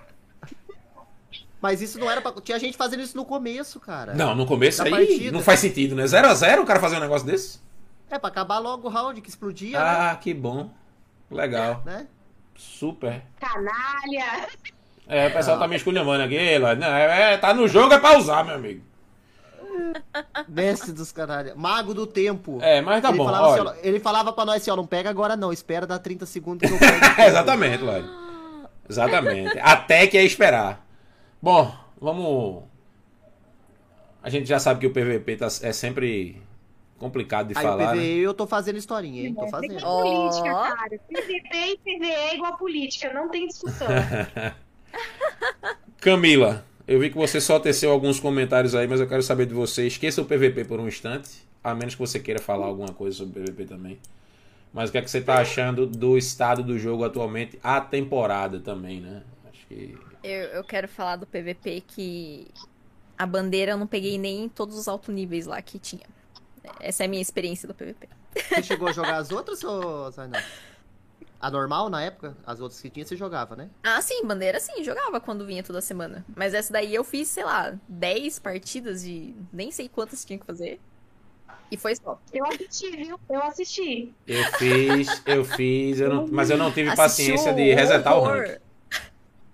Mas isso não era pra. Tinha gente fazendo isso no começo, cara. Não, no começo Da aí partida. não faz sentido, né? 0 a 0 o cara fazer um negócio desse? É, pra acabar logo o round que explodia, né? Ah, que bom. Legal. né? Super. Canalha. É, o pessoal tá me esculhambando aqui, lá. Não, é, é, tá no jogo é pra usar, meu amigo. Mestre dos caralho. Mago do tempo. É, mas tá ele bom, falava assim, ó, ele falava pra nós assim, ó, não pega agora não, espera dar 30 segundos que eu pego. Exatamente, Lório. Exatamente. Até que é esperar. Bom, vamos. A gente já sabe que o PVP tá, é sempre complicado de Aí falar, o né? PVE eu tô fazendo historinha, hein? Tô É fazendo. igual política, cara. PVP e PVE é igual a política, não tem discussão. Camila, eu vi que você só teceu alguns comentários aí, mas eu quero saber de você. Esqueça o PVP por um instante, a menos que você queira falar alguma coisa sobre o PVP também. Mas o que é que você tá achando do estado do jogo atualmente, a temporada também, né? Acho que. Eu, eu quero falar do PVP que a bandeira eu não peguei nem em todos os altos níveis lá que tinha. Essa é a minha experiência do PVP. Você chegou a jogar as outras ou só não? A normal na época? As outras que tinha você jogava, né? Ah, sim, bandeira sim, jogava quando vinha toda semana. Mas essa daí eu fiz, sei lá, 10 partidas de nem sei quantas tinha que fazer. E foi só. Eu assisti, viu? Eu assisti. Eu fiz, eu fiz, eu não- mas eu não tive Assistiu paciência de resetar o horror. rank.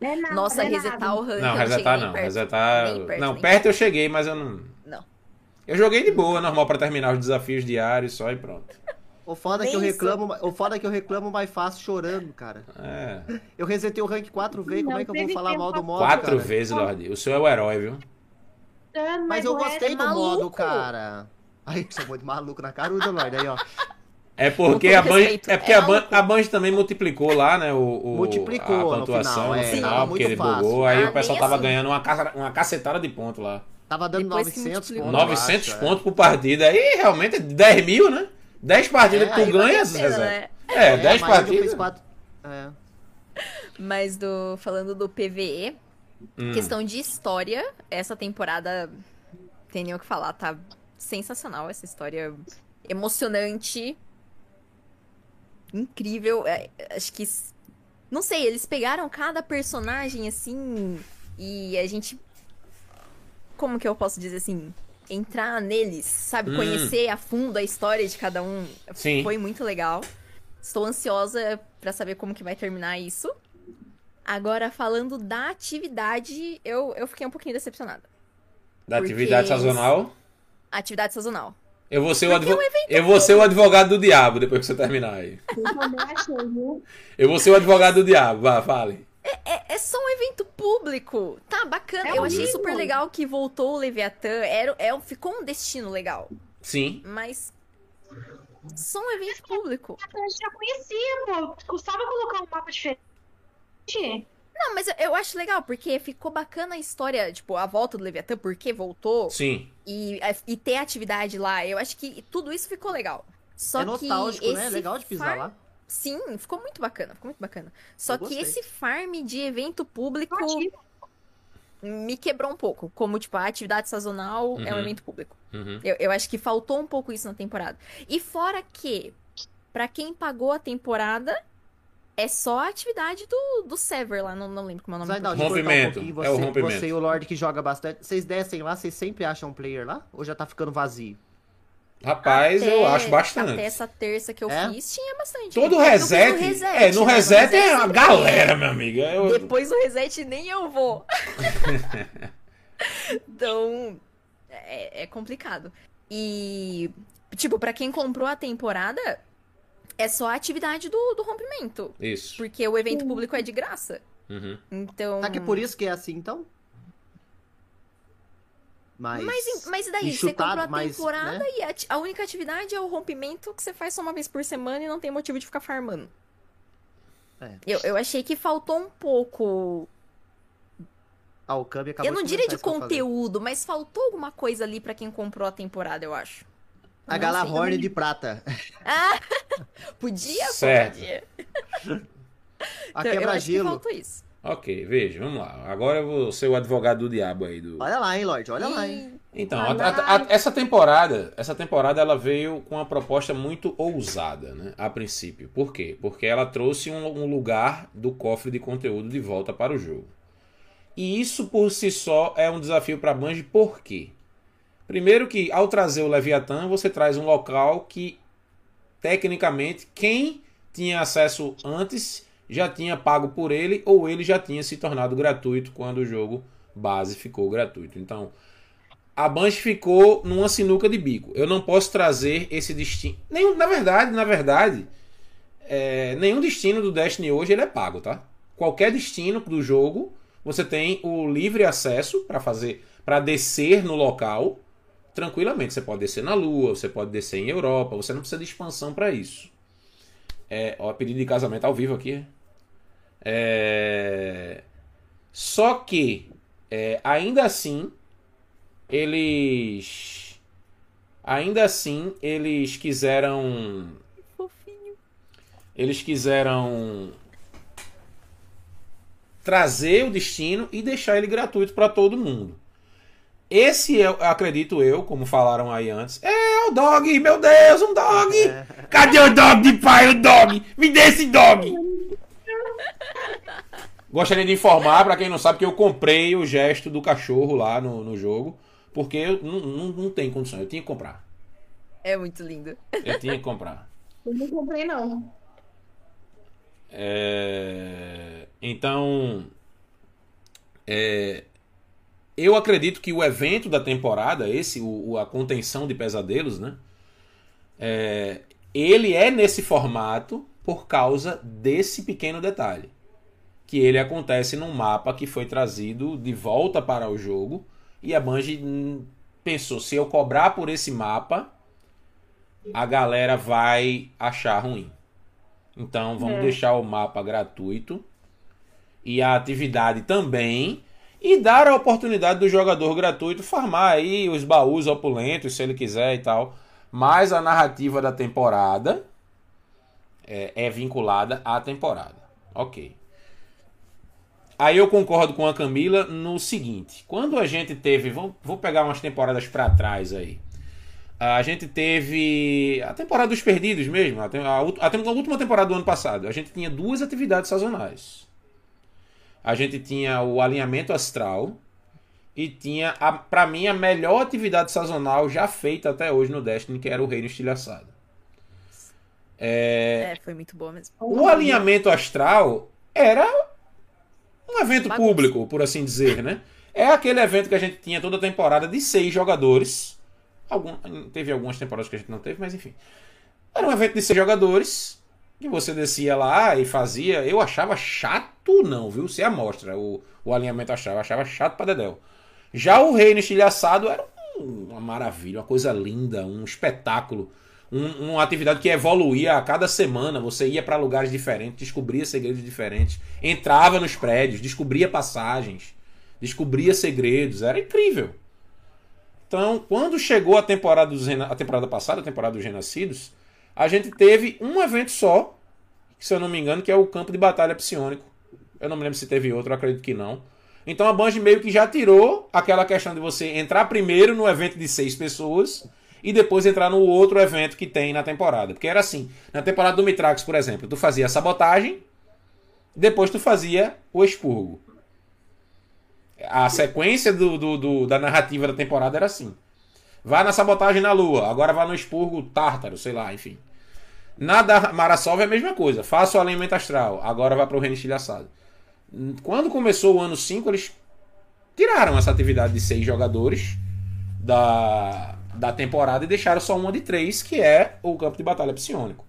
Não é nada, Nossa, não é resetar nada. o rank. Não, resetar não. perto. Resetar. Perto, não, nem perto eu cheguei, mas eu não. Não. Eu joguei de boa, normal, pra terminar os desafios diários só e pronto. O foda é que eu isso. reclamo, o foda é que eu reclamo mais fácil chorando, cara. É. Eu resetei o rank quatro vezes, como é que eu vou falar mal do modo, Quatro cara? vezes, Lorde. O senhor é o herói, viu? Dano, Mas eu não é- gostei do maluco. modo, cara. Aí, chamou de maluco na caruda, Lorde, aí, ó. É porque a Band, é porque é a Band, a Band também multiplicou lá, né, o, o- Multiplicou a no pontuação final, no é, final, tava porque ele fácil. bugou, aí Ah, o pessoal tava assim. ganhando uma, ca- uma cacetada de ponto lá. Tava dando Depois que 900 multiplicou. pontos. eu 900 acho, é. pontos por partida, aí realmente é 10 mil, né? 10 partidas É, que tu ganha, Zezé. né? É, É, 10 a maioria partidas. quatro- É. Mas do falando do PVE, Hum. questão de história, essa temporada tem nem o que falar, tá sensacional essa história emocionante, incrível. É, acho que não sei, eles pegaram cada personagem assim e a gente como que eu posso dizer assim, entrar neles, sabe, Hum. conhecer a fundo a história de cada um. Sim. Foi muito legal. Estou ansiosa pra saber como que vai terminar isso. Agora, falando da atividade, eu, eu fiquei um pouquinho decepcionada. Da porque atividade sazonal. Atividade sazonal. Eu vou ser o, é um advo... eu vou ser o advogado do diabo depois que você terminar aí. Eu achei, viu? Eu vou ser o advogado do diabo, vá, fale. É, é só um evento público. Tá, bacana. É eu achei super legal que voltou o Leviatã. Era, é, ficou um destino legal. Sim. Mas. Só um evento público. A gente já conhecia, pô. Custava colocar um mapa diferente. Não, mas eu, eu acho legal, porque ficou bacana a história, tipo, a volta do Leviatã, porque voltou. Sim. e, e ter atividade lá. Eu acho que tudo isso ficou legal. Só é nostálgico, que né? esse Legal de pisar farm- lá. Sim, ficou muito bacana, ficou muito bacana. Só que esse farm de evento público me quebrou um pouco. Como, tipo, a atividade sazonal é um Uhum. evento público. Uhum. Eu, eu acho que faltou um pouco isso na temporada. E fora que, pra quem pagou a temporada, é só a atividade do, do Sever lá. Não, não lembro como é o nome. Sai onde cortar um Rompimento, pouquinho, é o você, rompimento. você e o Lorde que joga bastante. Vocês descem lá, vocês sempre acham um player lá? Ou já tá ficando vazio? Rapaz, Até- eu acho bastante. Até essa terça que eu É? fiz, tinha bastante. Todo reset, no é, no né? reset é sempre galera, minha amiga. Eu- Depois do reset nem eu vou. então, é, é complicado. E, tipo, pra quem comprou a temporada, é só a atividade do, do rompimento. Isso. Porque o evento público é de graça. Uhum. Então. Será que é por isso que é assim, então? Mas... Mas, mas daí, você enxutado, comprou a temporada né? e a, a única atividade é o rompimento que você faz só uma vez por semana e não tem motivo de ficar farmando. É. Eu, eu achei que faltou um pouco Ah, o Kami acabou eu não de diria de conteúdo, mas faltou alguma coisa ali pra quem comprou a temporada, eu acho. A Galahorn de prata. Podia, Certo. podia. A Então, acho que quebra-gelo. faltou isso. Ok, veja, vamos lá. Agora eu vou ser o advogado do diabo aí. Do... Olha lá, hein, Lorde. Olha lá, hein. Então, a- a- a- essa temporada, essa temporada ela veio com uma proposta muito ousada, né? A princípio. Por quê? Porque ela trouxe um, um lugar do cofre de conteúdo de volta para o jogo. E isso por si só é um desafio para a Bungie, por quê? Primeiro que ao trazer o Leviathan, você traz um local que tecnicamente quem tinha acesso antes já tinha pago por ele ou ele já tinha se tornado gratuito quando o jogo base ficou gratuito. Então, a Bungie ficou numa sinuca de bico. Eu não posso trazer esse destino. Nenhum, na verdade, na verdade, é, nenhum destino do Destiny hoje ele é pago, tá? Qualquer destino do jogo, você tem o livre acesso para fazer para descer no local, tranquilamente. Você pode descer na Lua, você pode descer em Europa, você não precisa de expansão para isso. É, ó, pedido de casamento ao vivo aqui. É... Só que, é, ainda assim, eles. Ainda assim, eles quiseram. Fofinho. Eles quiseram trazer o destino e deixar ele gratuito para todo mundo. Esse, eu acredito eu, como falaram aí antes, é o dog, meu Deus, um dog! Cadê o dog de pai, o dog? Me dê esse dog! Gostaria de informar, para quem não sabe, que eu comprei o gesto do cachorro lá no, no jogo, porque eu, não, não, não tem condição, eu tinha que comprar. É muito lindo. Eu tinha que comprar. Eu não comprei, não. É, Então, é, eu acredito que o evento da temporada, esse, o, o- a contenção de pesadelos, né? É, ele é nesse formato por causa desse pequeno detalhe. Que ele acontece num mapa que foi trazido de volta para o jogo. E a Bungie hum, pensou: se eu cobrar por esse mapa, a galera vai achar ruim. Então vamos É. deixar o mapa gratuito e a atividade também. E dar a oportunidade do jogador gratuito farmar aí os baús opulentos, se ele quiser e tal. Mas a narrativa da temporada é, é vinculada à temporada. Ok. Aí eu concordo com a Camila no seguinte: quando a gente teve. Vou, vou pegar umas temporadas pra trás aí. A gente teve a temporada dos perdidos mesmo, a, a, a a última temporada do ano passado. A gente tinha duas atividades sazonais. A gente tinha o alinhamento astral e tinha, a, pra mim, a melhor atividade sazonal já feita até hoje no Destiny, que era o Reino Estilhaçado. É, foi muito boa mesmo. O alinhamento astral era um evento Bagunça. público, por assim dizer, né? É aquele evento que a gente tinha toda a temporada de seis jogadores. Algum, teve algumas temporadas que a gente não teve, mas enfim. Era um evento de seis jogadores que você descia lá e fazia. Eu achava chato, não, viu? Se amostra o, o alinhamento astral. Eu achava chato pra Dedéu. Já o Reino Estilhaçado era um- uma maravilha, uma coisa linda, um espetáculo. Um- uma atividade que evoluía a cada semana. Você ia para lugares diferentes, descobria segredos diferentes, entrava nos prédios, descobria passagens, descobria segredos. Era incrível. Então, quando chegou a temporada, dos, a temporada passada, a temporada dos Renascidos, a gente teve um evento só, se eu não me engano, que é o campo de batalha psionico. Eu não me lembro se teve outro, acredito que não. Então a Bungie meio que já tirou aquela questão de você entrar primeiro no evento de seis pessoas e depois entrar no outro evento que tem na temporada. Porque era assim, na temporada do Mitrax, por exemplo, tu fazia a sabotagem, depois tu fazia o expurgo. A sequência do, do- do- da narrativa da temporada era assim. Vá na sabotagem na Lua, agora vá no expurgo tártaro, sei lá, enfim. Na da Marasov é a mesma coisa. Faça o alimento astral, agora vá para o reino estilhaçado. Quando começou o ano 5, eles tiraram essa atividade de seis jogadores da, da temporada e deixaram só uma de três, que é o campo de batalha psionico.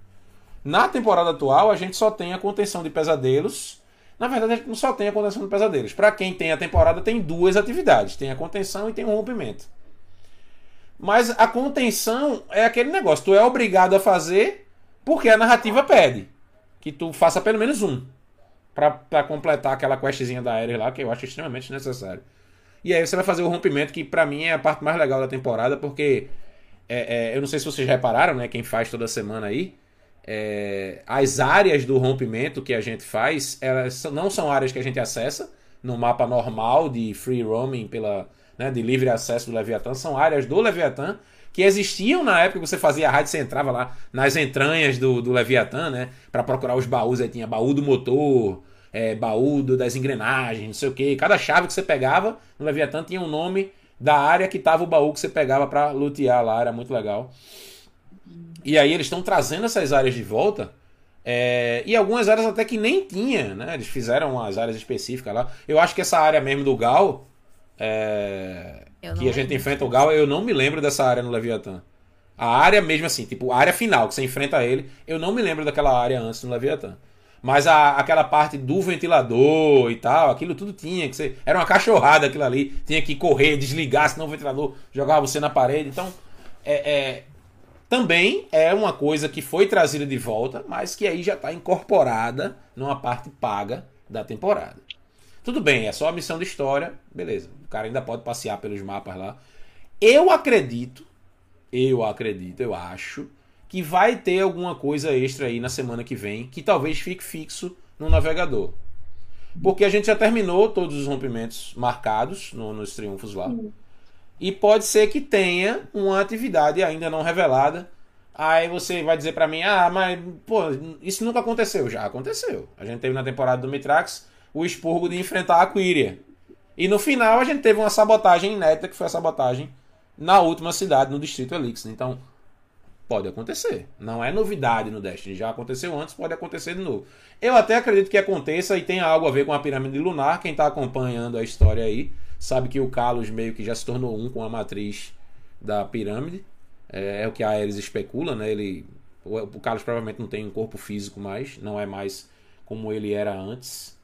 Na temporada atual, a gente só tem a contenção de pesadelos. Na verdade, a gente não só tem a contenção de pesadelos. Para quem tem a temporada, tem duas atividades: tem a contenção e tem o rompimento. Mas a contenção é aquele negócio: tu é obrigado a fazer porque a narrativa pede que tu faça pelo menos um para completar aquela questzinha da Ares lá, que eu acho extremamente necessário. E aí você vai fazer o rompimento, que pra mim é a parte mais legal da temporada, porque é, é, eu não sei se vocês repararam, né? Quem faz toda semana aí. é, as áreas do rompimento que a gente faz, elas não são áreas que a gente acessa no mapa normal de free roaming pela, né, de livre acesso do Leviatã, são áreas do Leviatã que existiam na época que você fazia a rádio, você entrava lá nas entranhas do, do Leviatã, né, para procurar os baús, aí tinha baú do motor, é, baú do- das engrenagens, não sei o que. Cada chave que você pegava no Leviatã tinha um nome da área que tava o baú que você pegava para lutear lá, era muito legal. E aí eles estão trazendo essas áreas de volta. é, e algumas áreas até que nem tinha, né? Eles fizeram as áreas específicas lá. Eu acho que essa área mesmo do Gal, é, que a gente enfrenta o Gal, eu não me lembro dessa área no Leviatã. A área mesmo assim, tipo, a área final que você enfrenta ele, eu não me lembro daquela área antes no Leviatã. Mas a, aquela parte do ventilador e tal, aquilo tudo tinha que ser. Era uma cachorrada aquilo ali. Tinha que correr, desligar, senão o ventilador jogava você na parede. Então, é, é também é uma coisa que foi trazida de volta, mas que aí já está incorporada numa parte paga da temporada. Tudo bem, é só a missão de história, beleza. O cara ainda pode passear pelos mapas lá. Eu acredito, eu acredito, eu acho que vai ter alguma coisa extra aí na semana que vem, que talvez fique fixo no navegador. Porque a gente já terminou todos os rompimentos marcados no, nos triunfos lá. E pode ser que tenha uma atividade ainda não revelada. Aí você vai dizer para mim: "Ah, mas pô, isso nunca aconteceu". Já aconteceu. A gente teve na temporada do Mitrax o expurgo de enfrentar a Quiria. E no final a gente teve uma sabotagem neta, que foi a sabotagem na última cidade, no distrito Elixir. Então, pode acontecer. Não é novidade no Destiny. Já aconteceu antes, pode acontecer de novo. Eu até acredito que aconteça e tenha algo a ver com a pirâmide lunar. Quem está acompanhando a história aí sabe que o Kalos meio que já se tornou um com a matriz da pirâmide. É, é o que a Ares especula, né? Ele, o, o Kalos provavelmente não tem um corpo físico mais, não é mais como ele era antes.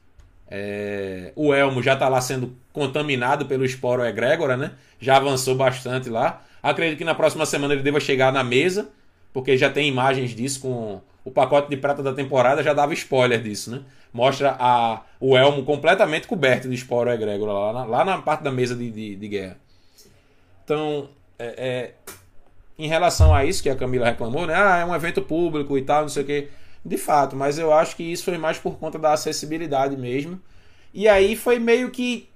É, o Elmo já está lá sendo contaminado pelo esporo egrégora, né? Já avançou bastante lá. Acredito que na próxima semana ele deva chegar na mesa, porque já tem imagens disso com o pacote de prata da temporada já dava spoiler disso, né? Mostra a, o elmo completamente coberto de esporo egrégora lá na, lá na parte da mesa de, de, de guerra. Então, é, é, em relação a isso que a Camila reclamou, né? Ah, é um evento público e tal, não sei o quê. De fato, mas eu acho que isso foi mais por conta da acessibilidade mesmo. E aí foi meio que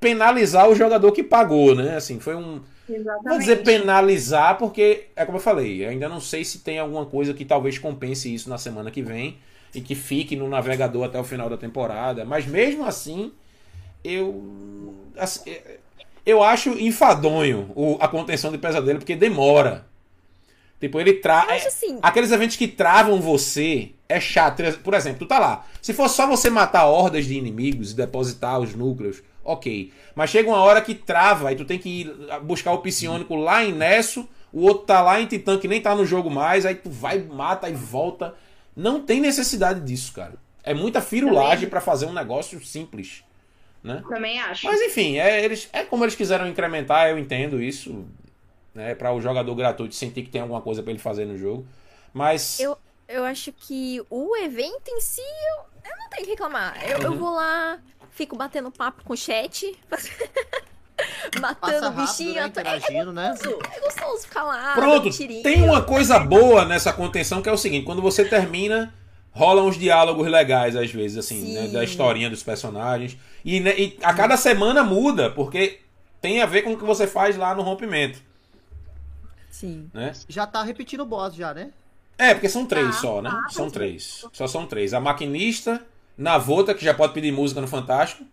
penalizar o jogador que pagou, né? Assim, foi um. Exatamente. Vou dizer penalizar, porque é como eu falei, eu ainda não sei se tem alguma coisa que talvez compense isso na semana que vem e que fique no navegador até o final da temporada. Mas mesmo assim, eu. assim, é, eu acho enfadonho o- a contenção de pesadelo, porque demora. Tipo, ele tra... Acho assim. Aqueles eventos que travam você é chato. Por exemplo, tu tá lá. Se for só você matar hordas de inimigos e depositar os núcleos, ok. Mas chega uma hora que trava e tu tem que ir buscar o psionico lá em Nesso, o outro tá lá em Titã que nem tá no jogo mais, aí tu vai, mata e volta. Não tem necessidade disso, cara. É muita firulagem pra fazer um negócio simples, né? Também acho. Mas enfim, é, eles, é como eles quiseram incrementar, eu entendo isso. Né, para o jogador gratuito sentir que tem alguma coisa pra ele fazer no jogo. Mas. Eu, eu acho que o evento em si, eu, eu não tenho que reclamar. Eu, eu Uhum. vou lá, fico batendo papo com o chat, matando o rápido, bichinho. né? É, é Interagindo, né? gostoso, é gostoso ficar lá. Pronto, tem uma coisa boa nessa contenção que é o seguinte: quando você termina, rolam uns diálogos legais às vezes, assim, Sim. né, da historinha dos personagens. E, né, e a cada semana muda, porque tem a ver com o que você faz lá no rompimento, Sim. né? Já tá repetindo o boss já, né? É, porque são três Tá, só, né? tá, são tá. três. Só são três. A maquinista, Navota, que já pode pedir música no Fantástico.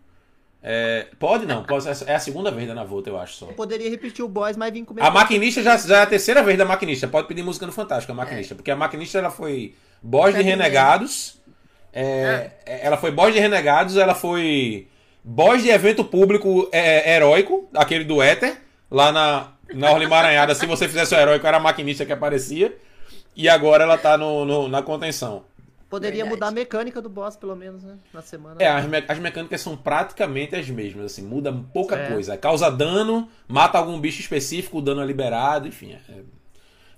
É, pode não, pode- é a segunda vez da Navota, eu acho só. Eu poderia repetir o boss, mas vim comer. A maquinista já, já é a terceira vez da maquinista. Pode pedir música no Fantástico, a maquinista. Porque a maquinista ela foi boss de Foi a primeira. Renegados. é, Ela foi boss de Renegados, ela foi boss de evento público é, heróico, aquele do Éter, lá na, na Orla Emaranhada. Se você fizesse o heróico, era a maquinista que aparecia. E agora ela tá no, no- na contenção. Poderia Verdade. mudar a mecânica do boss, pelo menos, né? Na semana. É, as, me- as mecânicas são praticamente as mesmas, assim, muda pouca É. coisa. Causa dano, mata algum bicho específico, o dano é liberado, enfim. é-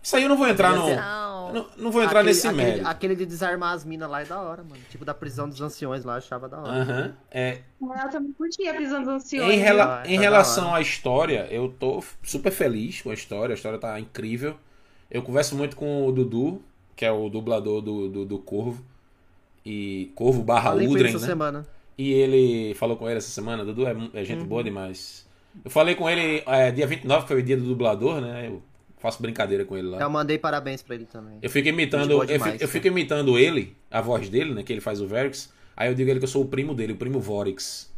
Isso aí eu não vou entrar no. Não. Não, não vou entrar Aquele- nesse aquele, mérito. Aquele de desarmar as minas lá é da hora, mano. Tipo da prisão dos anciões lá, eu achava da hora. Aham. É, Eu também curti a prisão dos anciões. em rela- Ah, em tá da relação à história, eu tô super feliz com a história. A história tá incrível. Eu converso muito com o Dudu, que é o dublador do, do, do Corvo. E Corvo barra Falei Udren, né? semana. E ele falou com ele essa semana, Dudu é, é Uhum. gente boa demais. Eu falei com ele é, dia 29, que foi o dia do dublador, né? Eu faço brincadeira com ele lá. Eu mandei parabéns pra ele também. Eu fico imitando, eu demais, fico, eu fico imitando ele, a voz dele, né? Que ele faz o Verix. Aí eu digo a ele que eu sou o primo dele, o primo Vorix.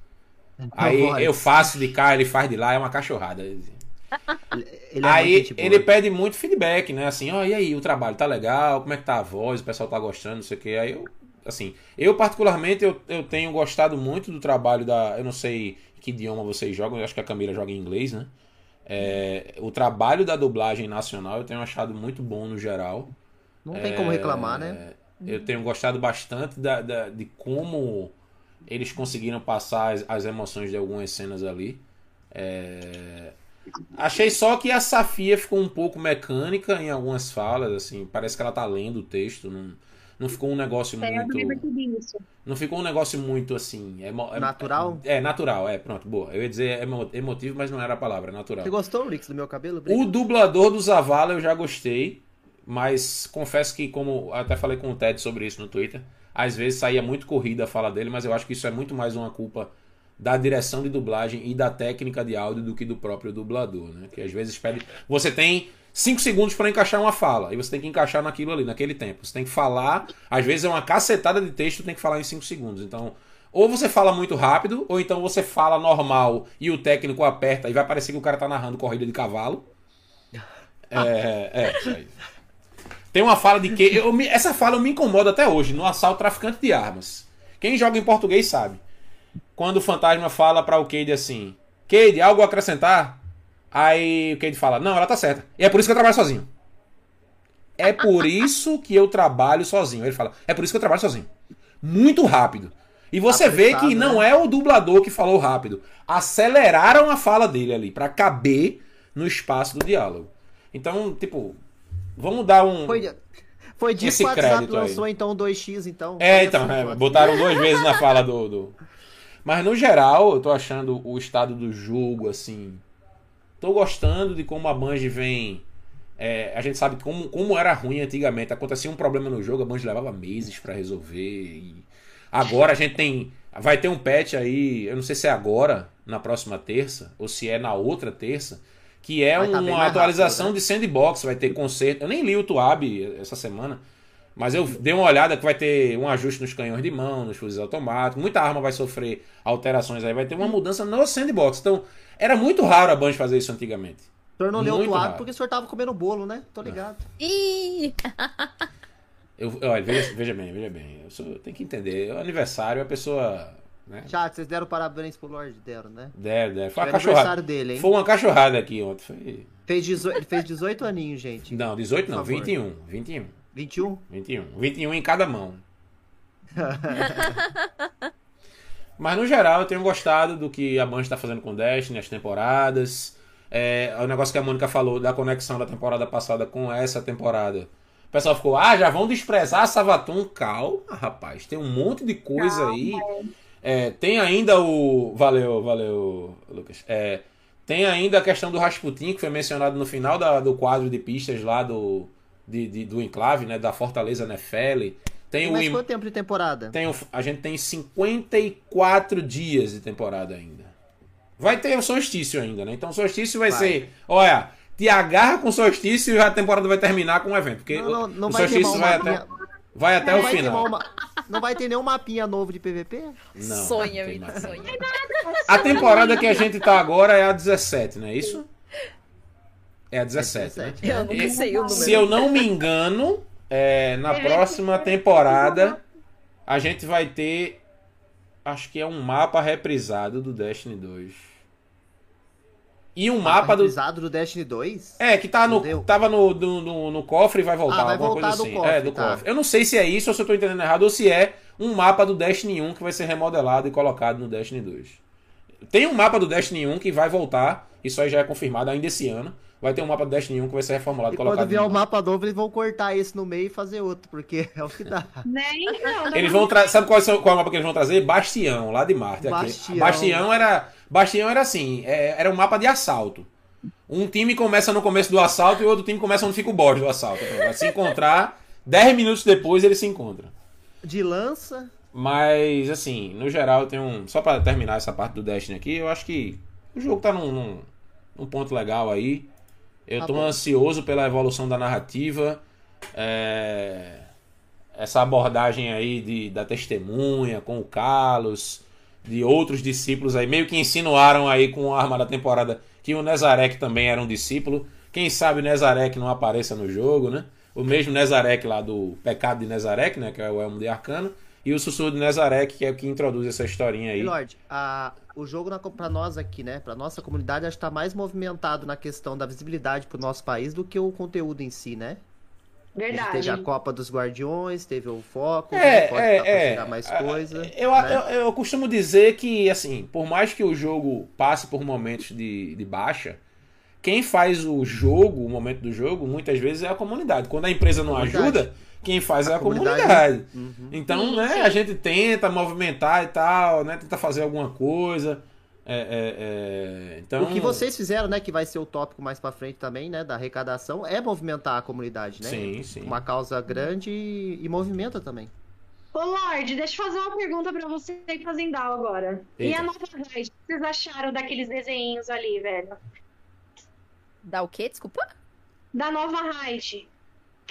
Aí Vorix. eu faço de cá, ele faz de lá, é uma cachorrada. Ele, ele é aí ele pede muito feedback, né? Assim, ó, e aí, o trabalho tá legal, como é que tá a voz, o pessoal tá gostando, não sei o que. Aí eu, assim, eu particularmente, eu, eu tenho gostado muito do trabalho da. Eu não sei que idioma vocês jogam, eu acho que a Camila joga em inglês, né? É, o trabalho da dublagem nacional eu tenho achado muito bom no geral. Não tem como reclamar, né? Eu tenho gostado bastante da, da- de como eles conseguiram passar as, as emoções de algumas cenas ali. É, Achei só que a Safia ficou um pouco mecânica em algumas falas, assim, parece que ela tá lendo o texto, não, não ficou um negócio É, eu também muito. percebi isso. Não ficou um negócio muito assim. emo- é- Natural? É, natural, é, pronto, boa. Eu ia dizer emo- emotivo, mas não era a palavra, é natural. Você gostou, Rix, do meu cabelo? O dublador do Zavala eu já gostei, mas confesso que, como até falei com o Ted sobre isso no Twitter, às vezes saía muito corrida a fala dele, mas eu acho que isso é muito mais uma culpa da direção de dublagem e da técnica de áudio do que do próprio dublador, né? Que às vezes pede. Você tem 5 segundos para encaixar uma fala, e você tem que encaixar naquilo ali, naquele tempo. Você tem que falar, às vezes é uma cacetada de texto, tem que falar em 5 segundos. Então, ou você fala muito rápido, ou então você fala normal e o técnico aperta e vai parecer que o cara tá narrando corrida de cavalo. É, é, aí. Tem uma fala de que. Eu, essa fala me incomoda até hoje, no assalto traficante de armas. Quem joga em português sabe. Quando o fantasma fala pra o Cade assim: Cade, algo a acrescentar? Aí o Cade fala: Não, ela tá certa. E é por isso que eu trabalho sozinho. É por isso que eu trabalho sozinho. Ele fala: É por isso que eu trabalho sozinho. Muito rápido. E você vê que Apressado, não né? é o dublador que falou rápido. Aceleraram a fala dele ali pra caber no espaço do diálogo. Então, tipo, vamos dar um. Foi, foi disso que o WhatsApp crédito aí. lançou, então, 2x, então. É, então, assim, é, pô. botaram duas vezes na fala do, do. Mas no geral, eu tô achando o estado do jogo, assim. Tô gostando de como a Bungie vem. é, a gente sabe como, como era ruim antigamente. Acontecia um problema no jogo, a Bungie levava meses pra resolver. E agora a gente tem. Vai ter um patch aí, eu não sei se é agora, na próxima terça, ou se é na outra terça, que é Vai tá uma atualização rápido, né? de sandbox, vai ter conserto. Eu nem li o Tuab essa semana. Mas eu dei uma olhada que vai ter um ajuste nos canhões de mão, nos fuzis automáticos. Muita arma vai sofrer alterações aí. Vai ter uma mudança no sandbox. Então, era muito raro a Bungie fazer isso antigamente. O senhor não leu o porque o senhor tava comendo bolo, né? Tô ligado. Ih! Eu, olha, veja, veja bem, veja bem. Eu sou- tem que entender. É o aniversário, a pessoa. Né? Chat, vocês deram parabéns pro Lorde? Deram, né? Deve, deve. Foi Foi uma cachorrada. aniversário dele, hein? Foi uma cachorrada aqui ontem. Foi... Fez 18, ele fez 18 aninhos, gente. Não, 18 não, Por favor. 21. 21. 21? 21. 21 em cada mão. Mas no geral eu tenho gostado do que a Bungie está fazendo com Destiny, as temporadas. É, o negócio que a Mônica falou da conexão da temporada passada com essa temporada. O pessoal ficou, ah, já vão desprezar Savatun. Calma, rapaz, tem um monte de coisa aí. É, tem ainda o. Valeu, valeu, Lucas. É, tem ainda a questão do Rasputin, que foi mencionado no final da- do quadro de pistas lá do, de- de- do Enclave, né? Da Fortaleza Nefeli. Tem Tem o mais im- quanto tempo de temporada? tem o- a gente tem 54 dias de temporada ainda. Vai ter o solstício ainda, né? Então o solstício vai, Vai. ser. Olha, te agarra com o solstício e a temporada vai terminar com o evento. Porque Não, não, o, não o vai ter solstício uma vai mapinha- até, vai até não, o vai final. uma- não vai ter nenhum mapinha novo de PVP? Não, sonha, Vitor, sonha. A temporada que a gente tá agora é a 17, não é isso? É a 17, né? É 17. Eu nunca sei o número. Se eu não me engano, é, na próxima temporada a gente vai ter. Acho que é um mapa reprisado do Destiny 2. E um mapa do. Reprisado do Destiny 2? É, que tá no, Entendeu? tava no, no, no- no cofre e vai voltar, Ah, vai alguma voltar coisa do assim. cofre, é, do tá. cofre. Eu não sei se é isso ou se eu tô entendendo errado, ou se é um mapa do Destiny 1 que vai ser remodelado e colocado no Destiny 2. Tem um mapa do Destiny 1 que vai voltar, isso aí já é confirmado ainda esse ano. Vai ter um mapa do Destiny 1 que vai ser reformulado e colocado quando vier o mapa novo, eles vão cortar esse no meio e fazer outro, porque é o que dá. Né? Então, Eles vão trazer. Sabe qual, é o- qual é o mapa que eles vão trazer? Bastião, lá de Marte. aqui. Bastião. Bastião era. Bastião era assim, é- era um mapa de assalto. Um time começa no começo do assalto e o outro time começa onde fica o boss do assalto. Vai se encontrar, 10 minutos depois eles se encontram. De lança, Mas, assim, no geral, eu tenho um. Só pra terminar essa parte do Destiny aqui, eu acho que o jogo tá num, num, num ponto legal aí. Eu Tá tô bom. ansioso pela evolução da narrativa. é, Essa abordagem aí de, da testemunha com o Carlos, de outros discípulos aí, meio que insinuaram aí com a arma da temporada que o Nezarek também era um discípulo. Quem sabe o Nezarek não apareça no jogo, né? O mesmo Nezarek lá do Pecado de Nezarek, né? Que é o Elmo de Arcano. E o Sussurro de Nezarek, que é o que introduz essa historinha aí. Lorde, a, o jogo na, pra nós aqui, né? Pra nossa comunidade, acho que tá mais movimentado na questão da visibilidade pro nosso país do que o conteúdo em si, né? A gente Verdade. teve a Copa dos Guardiões, teve o Foco, É, pode é, é. mais coisa. Eu, né? eu, eu costumo dizer que, assim, por mais que o jogo passe por momentos de, de baixa, quem faz o jogo, o momento do jogo, muitas vezes é a comunidade. Quando a empresa não Comunidade. ajuda, quem faz é A a comunidade. comunidade. Uhum. Então, né, a gente tenta movimentar e tal, né, tenta fazer alguma coisa. É, é, é, então, O que vocês fizeram, né, que vai ser o tópico mais pra frente também, né, da arrecadação, é movimentar a comunidade, né? Sim, sim. Uma causa grande e, e movimenta também. Ô, Lorde, deixa eu fazer uma pergunta pra você e Fazendal agora. E Eita. a nova raid? O que vocês acharam daqueles desenhos ali, velho? Dá o quê? Desculpa? Da nova raid.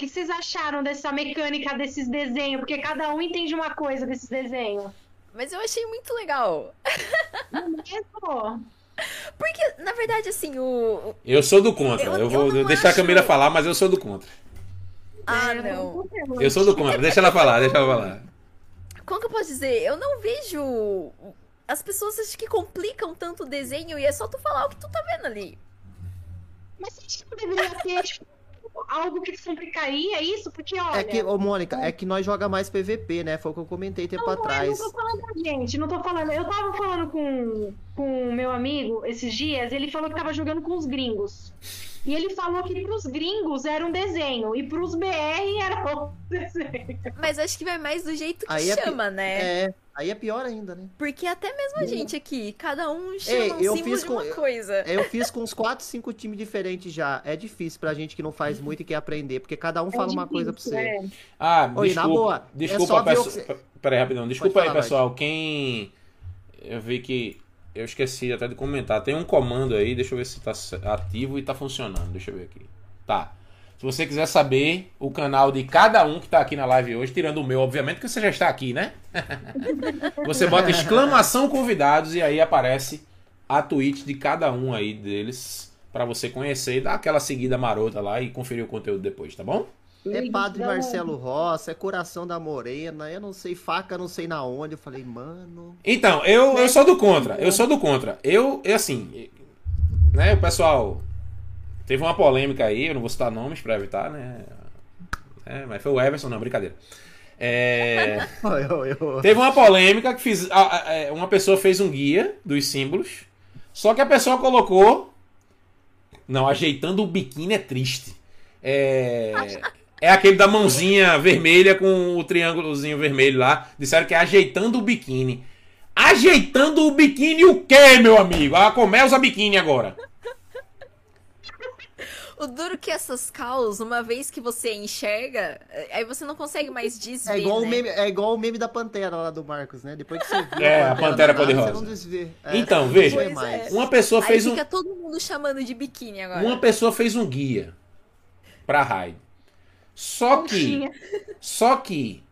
O que vocês acharam dessa mecânica desses desenhos? Porque cada um entende uma coisa desses desenhos. Mas eu achei muito legal. Mesmo? Porque, na verdade, assim, o. Eu sou do contra. Eu- Eu, eu vou não deixar a acho- Camila falar, mas eu sou do contra. Ah, É, não. Eu sou do contra. Deixa ela falar, deixa ela falar. Como que eu posso dizer? Eu não vejo. As pessoas acho que complicam tanto o desenho e é só tu falar o que tu tá vendo ali. Mas você acha que deveria ter, tipo, algo que complicaria isso? Porque, olha... É que, ô Mônica, é que nós joga mais PVP, né? Foi o que eu comentei tempo Não, não, atrás. Eu não tô falando da gente, não tô falando. Eu tava falando com com o meu amigo esses dias, ele falou que tava jogando com os gringos. E ele falou que pros gringos era um desenho e pros BR era outro desenho. Mas acho que vai mais do jeito que Aí é chama, né? É, aí é pior ainda, né? Porque até mesmo a gente aqui, cada um chama Ei, um eu símbolo fiz de com- uma coisa. É, Eu fiz com uns 4, 5 times diferentes já. É difícil pra gente que não faz muito e quer aprender, porque cada um fala uma coisa pra difícil, você. é. Ah, Oi, desculpa. na boa, é Desculpa, o pessoal. que Peraí, rapidão. Desculpa Pode aí, falar, pessoal. Quem. Eu vi que. Eu esqueci até de comentar. Tem um comando aí, deixa eu ver se tá ativo e tá funcionando. Deixa eu ver aqui. Tá. Se você quiser saber o canal de cada um que tá aqui na live hoje, tirando o meu, obviamente, que você já está aqui, né? você bota exclamação convidados e aí aparece a tweet de cada um aí deles pra você conhecer e dar aquela seguida marota lá e conferir o conteúdo depois, tá bom? É Padre Marcelo Roça, é Coração da Morena, eu não sei, faca não sei na onde. Eu falei, mano. Então, eu, eu sou do contra. Eu sou do contra. Eu, eu assim, né, o pessoal teve uma polêmica aí, eu não vou citar nomes pra evitar, né? É, mas foi o Everson, não, brincadeira. É, teve uma polêmica que fiz, é, uma pessoa fez um guia dos símbolos, só que a pessoa colocou não, ajeitando o biquíni é triste. É, é aquele da mãozinha vermelha com o triângulozinho vermelho lá. Disseram que é ajeitando o biquíni. Ajeitando o biquíni o quê, meu amigo? A Comé usa biquíni agora. O duro que essas caos, uma vez que você enxerga, aí você não consegue mais desver, É igual, né? o meme, é igual o meme da Pantera lá do Marcos, né? Depois que você viu É, a Pantera cor-de-rosa. Você não desvê. É, Então, veja. é. Uma pessoa Aí fez um, fica todo mundo chamando de biquíni agora. uma pessoa fez um guia pra raid. Só que. Só que,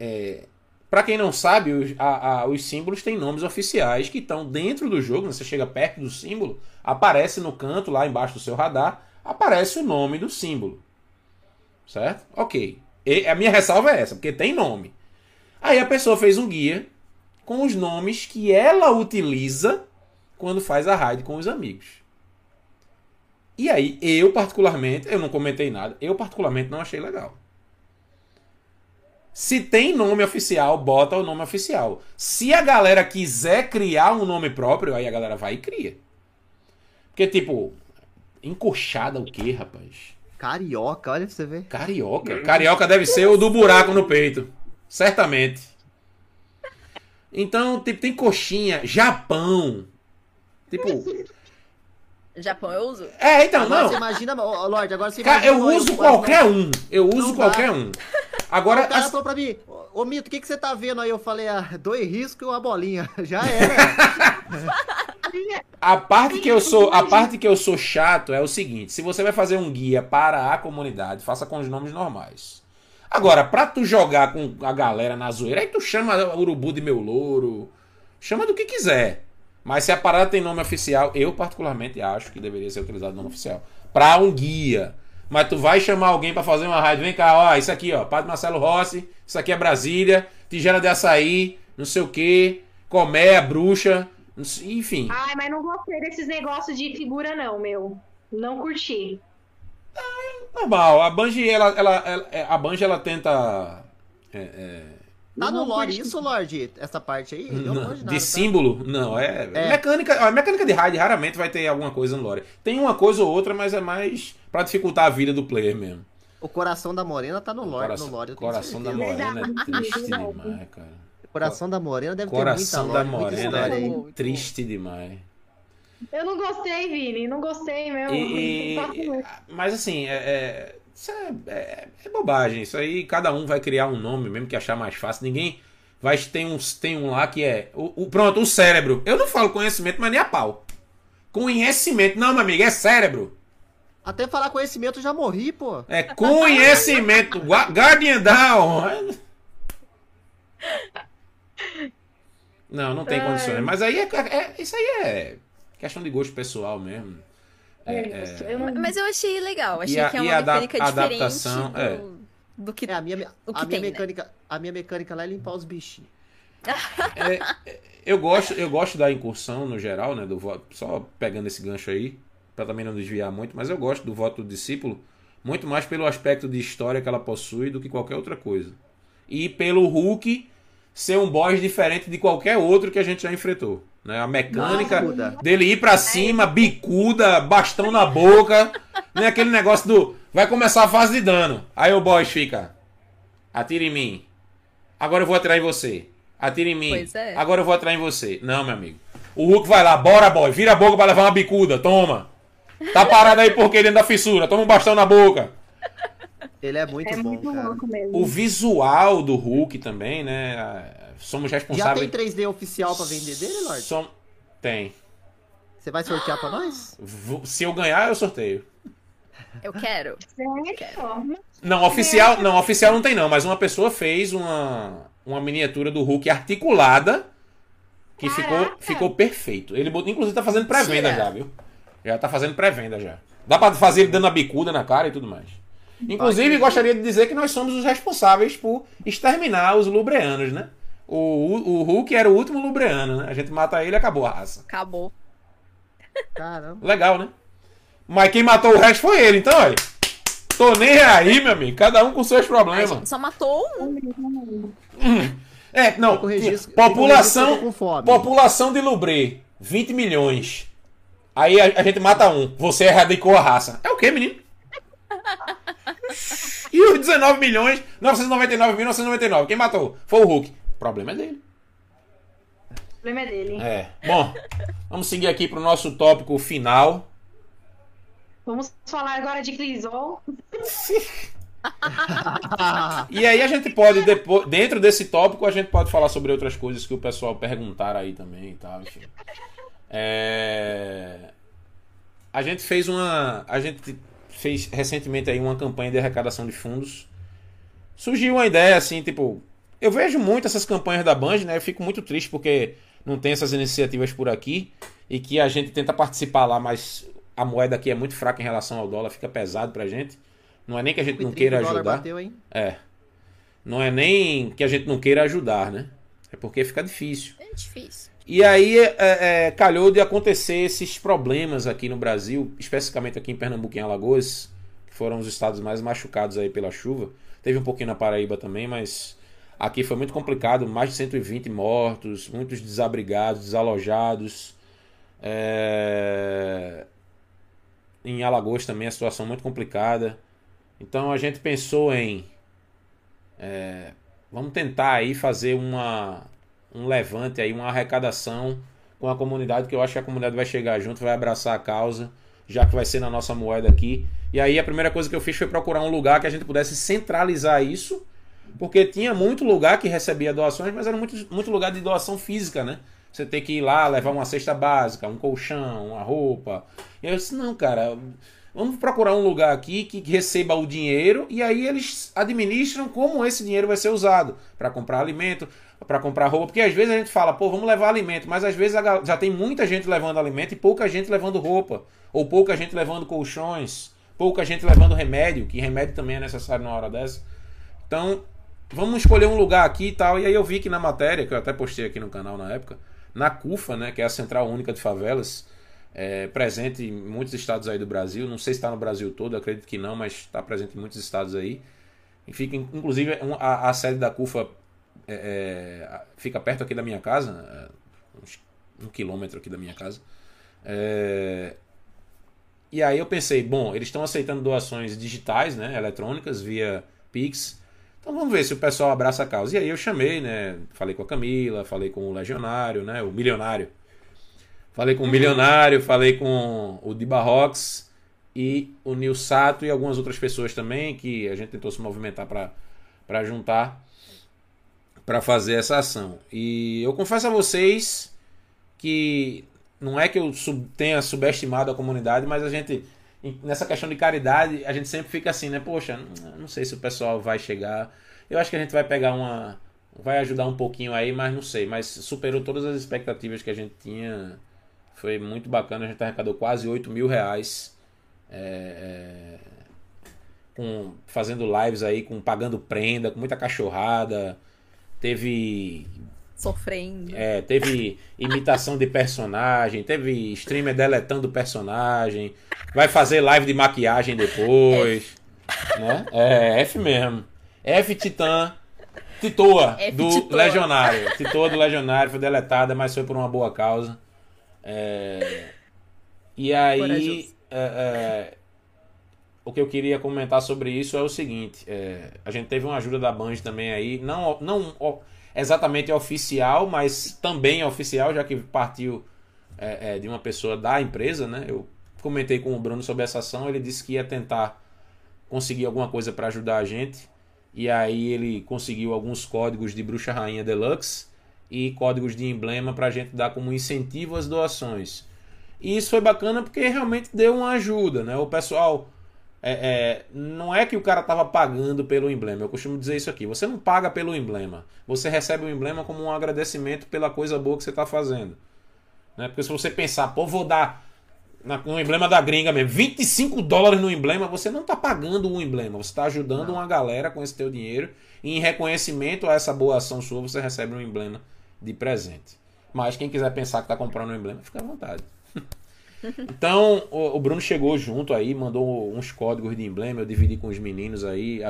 é, para quem não sabe, os, a- a- os símbolos têm nomes oficiais que estão dentro do jogo. né? Você chega perto do símbolo, aparece no canto, lá embaixo do seu radar, aparece o nome do símbolo. Certo? Ok. E a minha ressalva é essa, porque tem nome. Aí a pessoa fez um guia com os nomes que ela utiliza quando faz a raid com os amigos. E aí, eu particularmente, eu não comentei nada, eu particularmente não achei legal. Se tem nome oficial, bota o nome oficial. Se a galera quiser criar um nome próprio, aí a galera vai e cria. Porque, tipo, encoxada o quê, rapaz? Carioca, olha pra você ver. Carioca. Carioca deve ser o do buraco no peito. Certamente. Então, tipo, tem coxinha. Japão. Tipo. Japão eu uso? É, então, Agora não. você imagina, Lorde, agora você Cara, imagina. eu uso qualquer um. Eu uso qualquer um. Agora, O cara as- falou pra mim, ô ô, Mito, o que, que você tá vendo aí? Eu falei, ah, dois riscos e uma bolinha. Já era. A parte que eu sou, a parte que eu sou chato é o seguinte: se você vai fazer um guia para a comunidade, faça com os nomes normais. Agora, pra tu jogar com a galera na zoeira, aí tu chama urubu de meu louro, chama do que quiser. Mas se a parada tem nome oficial, eu particularmente acho que deveria ser utilizado nome oficial pra um guia. Mas tu vai chamar alguém pra fazer uma raid, vem cá, ó, isso aqui, ó, Padre Marcelo Rossi, isso aqui é Brasília, tigela de açaí, não sei o que, colmeia, bruxa, sei- enfim. Ai, mas não gostei desses negócios de figura, não, meu. Não curti. Normal. A Bungie, ela, ela, ela- é, a Bungie, ela tenta. é, é, Tá no lore curti. isso, Lorde? Essa parte aí? Eu não não, manjo nada, de tá? símbolo, não. É, É. mecânica. A mecânica de raid raramente vai ter alguma coisa no lore. Tem uma coisa ou outra, mas é mais pra dificultar a vida do player mesmo. O coração da morena tá no lore, coração no lore, coração da morena é triste demais, cara. O coração da morena deve Coração ter da muita lore, muita morena é triste demais. Eu não gostei, Vini. Não gostei mesmo. E, e- mas assim, é, é- isso é, é- é bobagem. Isso aí cada um vai criar um nome mesmo que achar mais fácil. Ninguém vai tem uns tem um lá que é o, o- pronto o cérebro. Eu não falo conhecimento, mas nem a pau. Conhecimento, não, meu amigo, é cérebro. Até falar conhecimento eu já morri, pô. É conhecimento. Gua- Guardian Down. Não, não tem condições. Mas aí é, é- isso aí é questão de gosto pessoal mesmo. É, É, é- eu não- Mas eu achei legal. Achei E a- que é uma mecânica diferente adaptação, do, é. do que É, a minha, O que a minha tem, né? mecânica, a minha mecânica lá é limpar os bichinhos. É, eu gosto, eu gosto da incursão no geral, né, do voto, só pegando esse gancho aí, para também não desviar muito, mas eu gosto do voto do discípulo muito mais pelo aspecto de história que ela possui do que qualquer outra coisa. E pelo Hulk ser um boss diferente de qualquer outro que a gente já enfrentou, né? A mecânica Bicuda. dele ir pra cima, bicuda, bastão na boca, nem aquele negócio do vai começar a fase de dano. Aí o boss fica atira em mim. Agora eu vou atirar em você. Atira em mim. Pois é. Agora eu vou atirar em você. Não, meu amigo. O Hulk vai lá, bora, boy. Vira a boca pra levar uma bicuda. Toma. Tá parado aí porque dentro da fissura. Toma um bastão na boca. Ele é muito É bom, muito cara. louco mesmo. O visual do Hulk também, né? Somos Já responsáveis. tem 3D oficial pra vender dele, Lorde? Som... Tem. Você vai sortear pra nós? Se eu ganhar, eu sorteio. eu quero. Não, oficial, não, oficial não tem não, mas uma pessoa fez uma, uma miniatura do Hulk articulada que ficou, Caraca! ficou perfeito. Ele inclusive tá fazendo pré-venda já, viu? Já tá fazendo pré-venda já. Dá pra fazer ele dando a bicuda na cara e tudo mais. Inclusive, gostaria de dizer que nós somos os responsáveis por exterminar os lubreanos, né? O, o, o Hulk era o último lubreano, né? A gente mata ele e acabou a raça. Acabou. Caramba. Legal, né? Mas quem matou o resto foi ele, então, olha. Tô nem aí, meu amigo. Cada um com seus A problemas. gente só matou um. É, não. Registro- população, população de Lubré, 20 milhões. Aí a, a gente mata um. Você erradicou a raça. É o quê, menino? E os 19 milhões, 999.999. Quem matou? Foi o Hulk. O problema é dele. O problema é dele. É. Bom, vamos seguir aqui pro nosso tópico final. Vamos falar agora de Clisol. E aí a gente pode, depois, dentro desse tópico, a gente pode falar sobre outras coisas que o pessoal perguntaram aí também e tal, enfim. É, A gente fez uma. A gente fez recentemente aí uma campanha de arrecadação de fundos. Surgiu uma ideia assim, tipo. Eu vejo muito essas campanhas da Band, né? Eu fico muito triste porque não tem essas iniciativas por aqui e que a gente tenta participar lá, mas a moeda aqui é muito fraca em relação ao dólar, fica pesado pra gente. Não é nem que a gente não queira ajudar. bateu? É. Não é nem que a gente não queira ajudar, né? É porque fica difícil. É difícil. E aí é, é, calhou de acontecer esses problemas aqui no Brasil, especificamente aqui em Pernambuco e em Alagoas, que foram os estados mais machucados aí pela chuva. Teve um pouquinho na Paraíba também, mas aqui foi muito complicado, mais de 120 mortos, muitos desabrigados, desalojados. É, Em Alagoas também a situação muito complicada. Então a gente pensou em é, vamos tentar aí fazer uma um levante aí, uma arrecadação com a comunidade, que eu acho que a comunidade vai chegar junto, vai abraçar a causa, já que vai ser na nossa moeda aqui. E aí a primeira coisa que eu fiz foi procurar um lugar que a gente pudesse centralizar isso, porque tinha muito lugar que recebia doações, mas era muito, muito lugar de doação física, né? Você tem que ir lá levar uma cesta básica, um colchão, uma roupa. E eu disse, não, cara, vamos procurar um lugar aqui que receba o dinheiro e aí eles administram como esse dinheiro vai ser usado para comprar alimento, para comprar roupa, porque às vezes a gente fala, pô, vamos levar alimento, mas às vezes já tem muita gente levando alimento e pouca gente levando roupa, ou pouca gente levando colchões, pouca gente levando remédio, que remédio também é necessário na hora dessa. Então, vamos escolher um lugar aqui e tal. E aí eu vi que na matéria, que eu até postei aqui no canal na época, na CUFA, né, que é a Central Única de Favelas, é, presente em muitos estados aí do Brasil. Não sei se está no Brasil todo, acredito que não, mas está presente em muitos estados aí. E fica, inclusive, a, a sede da CUFA é, é, fica perto aqui da minha casa, é, um quilômetro aqui da minha casa. É, e aí eu pensei, bom, eles estão aceitando doações digitais, né, eletrônicas, via Pix. Então vamos ver se o pessoal abraça a causa. E aí eu chamei, né, falei com a Camila, falei com o Legionário, né, o Milionário. Falei com o Milionário, falei com o Di Barrox e o Nil Sato e algumas outras pessoas também que a gente tentou se movimentar para juntar para fazer essa ação. E eu confesso a vocês que não é que eu sub, tenha subestimado a comunidade, mas a gente, nessa questão de caridade, a gente sempre fica assim, né? Poxa, não sei se o pessoal vai chegar. Eu acho que a gente vai pegar uma. Vai ajudar um pouquinho aí, mas não sei. Mas superou todas as expectativas que a gente tinha. Foi muito bacana. A gente arrecadou quase 8 mil reais. É, é, com, fazendo lives aí, com pagando prenda, com muita cachorrada. Teve sofrendo. É, teve imitação de personagem, teve streamer deletando personagem, vai fazer live de maquiagem depois. F. Né? É, F mesmo. F Titã. Titoa F do Titoa. Legionário. Titoa do Legionário foi deletada, mas foi por uma boa causa. É... E aí. É, é... O que eu queria comentar sobre isso é o seguinte: é, a gente teve uma ajuda da Band também aí. Não, não exatamente oficial, mas também oficial, já que partiu é, é, de uma pessoa da empresa, né? Eu comentei com o Bruno sobre essa ação, ele disse que ia tentar conseguir alguma coisa para ajudar a gente. E aí ele conseguiu alguns códigos de Bruxa Rainha Deluxe e códigos de emblema para a gente dar como incentivo às doações. E isso foi bacana porque realmente deu uma ajuda, né? O pessoal é, é, não é que o cara estava pagando pelo emblema. Eu costumo dizer isso aqui. Você não paga pelo emblema. Você recebe o emblema como um agradecimento pela coisa boa que você está fazendo. Né? Porque se você pensar, pô, vou dar no emblema da gringa mesmo, 25 dólares no emblema, você não está pagando o emblema. Você está ajudando uma galera com esse teu dinheiro. E em reconhecimento a essa boa ação sua, você recebe um emblema de presente. Mas quem quiser pensar que está comprando um emblema, fica à vontade. Então, o, Bruno chegou junto aí, mandou uns códigos de emblema, eu dividi com os meninos aí.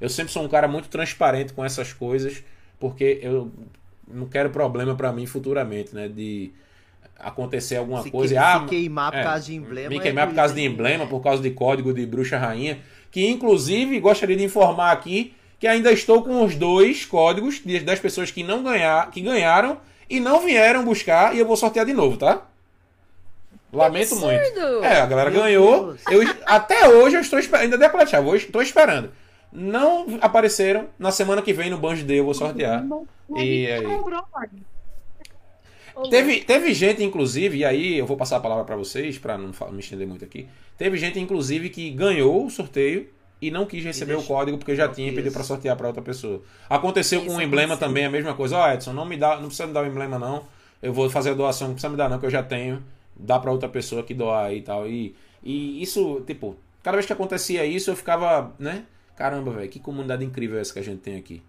Eu sempre sou um cara muito transparente com essas coisas, porque eu não quero problema para mim futuramente, né? De acontecer alguma se coisa. Que, ah, se queimar é, por causa de emblema. Me queimar é por causa de emblema, por causa de código de bruxa rainha. Que inclusive gostaria de informar aqui que ainda estou com os dois códigos das pessoas que não ganhar, que ganharam e não vieram buscar e eu vou sortear de novo, tá? Lamento muito. É, a galera Meu ganhou. Eu, até hoje eu estou esperando. Ainda pra hoje estou esperando. Não apareceram. Na semana que vem no Banjo Day eu vou sortear. E aí. Teve, teve gente, inclusive, e aí eu vou passar a palavra para vocês, para não me estender muito aqui. Teve gente, inclusive, que ganhou o sorteio e não quis receber o código porque já tinha e pediu para sortear para outra pessoa. Aconteceu Isso com o emblema também, a mesma coisa. Ó, oh, Edson, não me dá, não precisa me dar o emblema, não. Eu vou fazer a doação, não precisa me dar, não, que eu já tenho dá para outra pessoa que doar e tal. E, e isso, tipo, cada vez que acontecia isso, eu ficava, né? Caramba, velho, que comunidade incrível é essa que a gente tem aqui.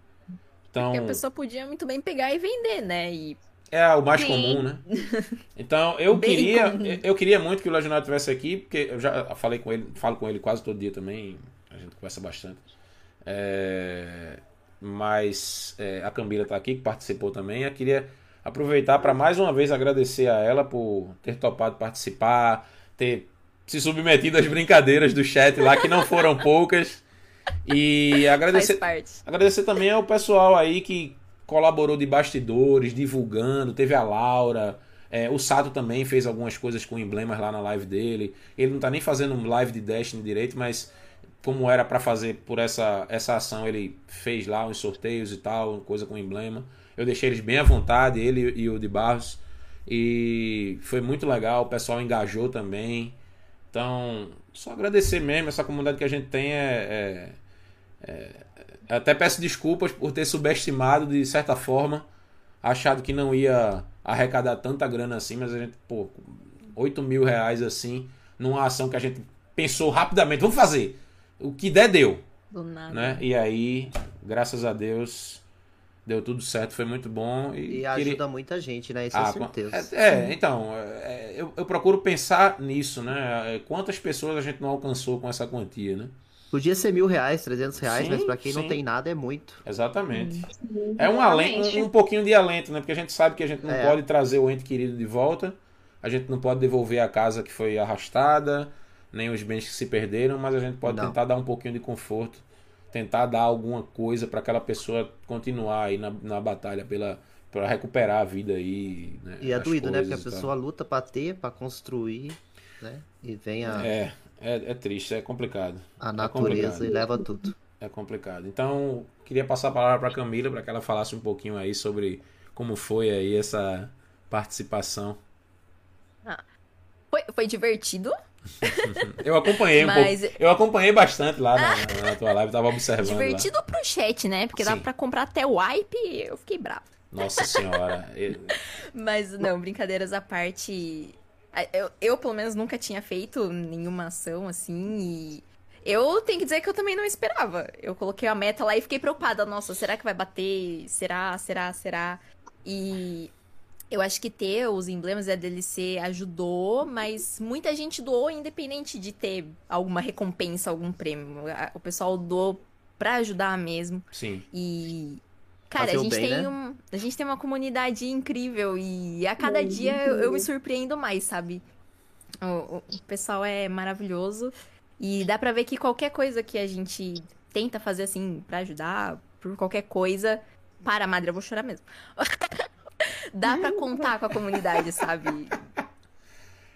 Então, Porque a pessoa podia muito bem pegar e vender, né? E... É o mais comum, né? Então, eu queria, eu queria muito que o Legionário tivesse aqui, porque eu já falei com ele, falo com ele quase todo dia também, a gente conversa bastante. É, mas é, a Cambira tá aqui, que participou também. Eu queria aproveitar para mais uma vez agradecer a ela por ter topado participar, ter se submetido às brincadeiras do chat lá, que não foram poucas. E agradecer, agradecer também ao pessoal aí que colaborou de bastidores, divulgando. Teve a Laura, é, o Sato também fez algumas coisas com emblemas lá na live dele. Ele não tá nem fazendo um live de Destiny direito, mas como era para fazer por essa, essa ação, ele fez lá uns sorteios e tal, coisa com emblema. Eu deixei eles bem à vontade, ele e o de Barros. E foi muito legal, o pessoal engajou também. Então, só agradecer mesmo. Essa comunidade que a gente tem é, é, é até peço desculpas por ter subestimado de certa forma, achado que não ia arrecadar tanta grana assim, mas a gente, pô, 8 mil reais assim, numa ação que a gente pensou rapidamente, vamos fazer. O que der, deu. Do nada. Né? E aí, graças a Deus, Deu tudo certo, foi muito bom. E, E ajuda queria- muita gente, né? Isso Ah, é certeza. É, é, então, é, eu, eu procuro pensar nisso, né? É, Quantas pessoas a gente não alcançou com essa quantia, né? Podia ser mil reais, trezentos reais, Sim, mas pra quem sim. não tem nada é muito. Exatamente. É um, alento, um, um pouquinho de alento, né? Porque a gente sabe que a gente não É. pode trazer o ente querido de volta, a gente não pode devolver a casa que foi arrastada, nem os bens que se perderam, mas a gente pode Não. tentar dar um pouquinho de conforto, tentar dar alguma coisa para aquela pessoa continuar aí na, na batalha pela para recuperar a vida aí, né? E é doído, né? Porque a pessoa luta pra ter, pra construir, né? E vem a, É, é, é triste, é complicado. a é natureza complicado. e leva tudo. É complicado. Então, queria passar a palavra para Camila para que ela falasse um pouquinho aí sobre como foi aí essa participação. Foi, foi divertido. Eu acompanhei um Mas- pouco. Eu acompanhei bastante lá na, na tua live, tava observando Divertido pro chat, né? Porque dá Sim. pra comprar até o wipe e eu fiquei bravo. lá. Nossa senhora. Eu- Mas não, brincadeiras à parte. Eu, eu, pelo menos, nunca tinha feito nenhuma ação assim e. Eu tenho que dizer que eu também não esperava. Eu coloquei a meta lá e fiquei preocupada. Nossa, será que vai bater? Será? Será? Será? E eu acho que ter os emblemas da DLC ajudou, mas muita gente doou independente de ter alguma recompensa, algum prêmio. O pessoal doou pra ajudar mesmo. Sim. E. Cara, a gente, bem, tem né? um, a gente tem uma comunidade incrível e a cada dia eu, eu me surpreendo mais, sabe? O, o- o pessoal é maravilhoso e dá pra ver que qualquer coisa que a gente tenta fazer assim pra ajudar, por qualquer coisa. Para, madre, eu vou chorar mesmo. dá pra contar com a comunidade, sabe?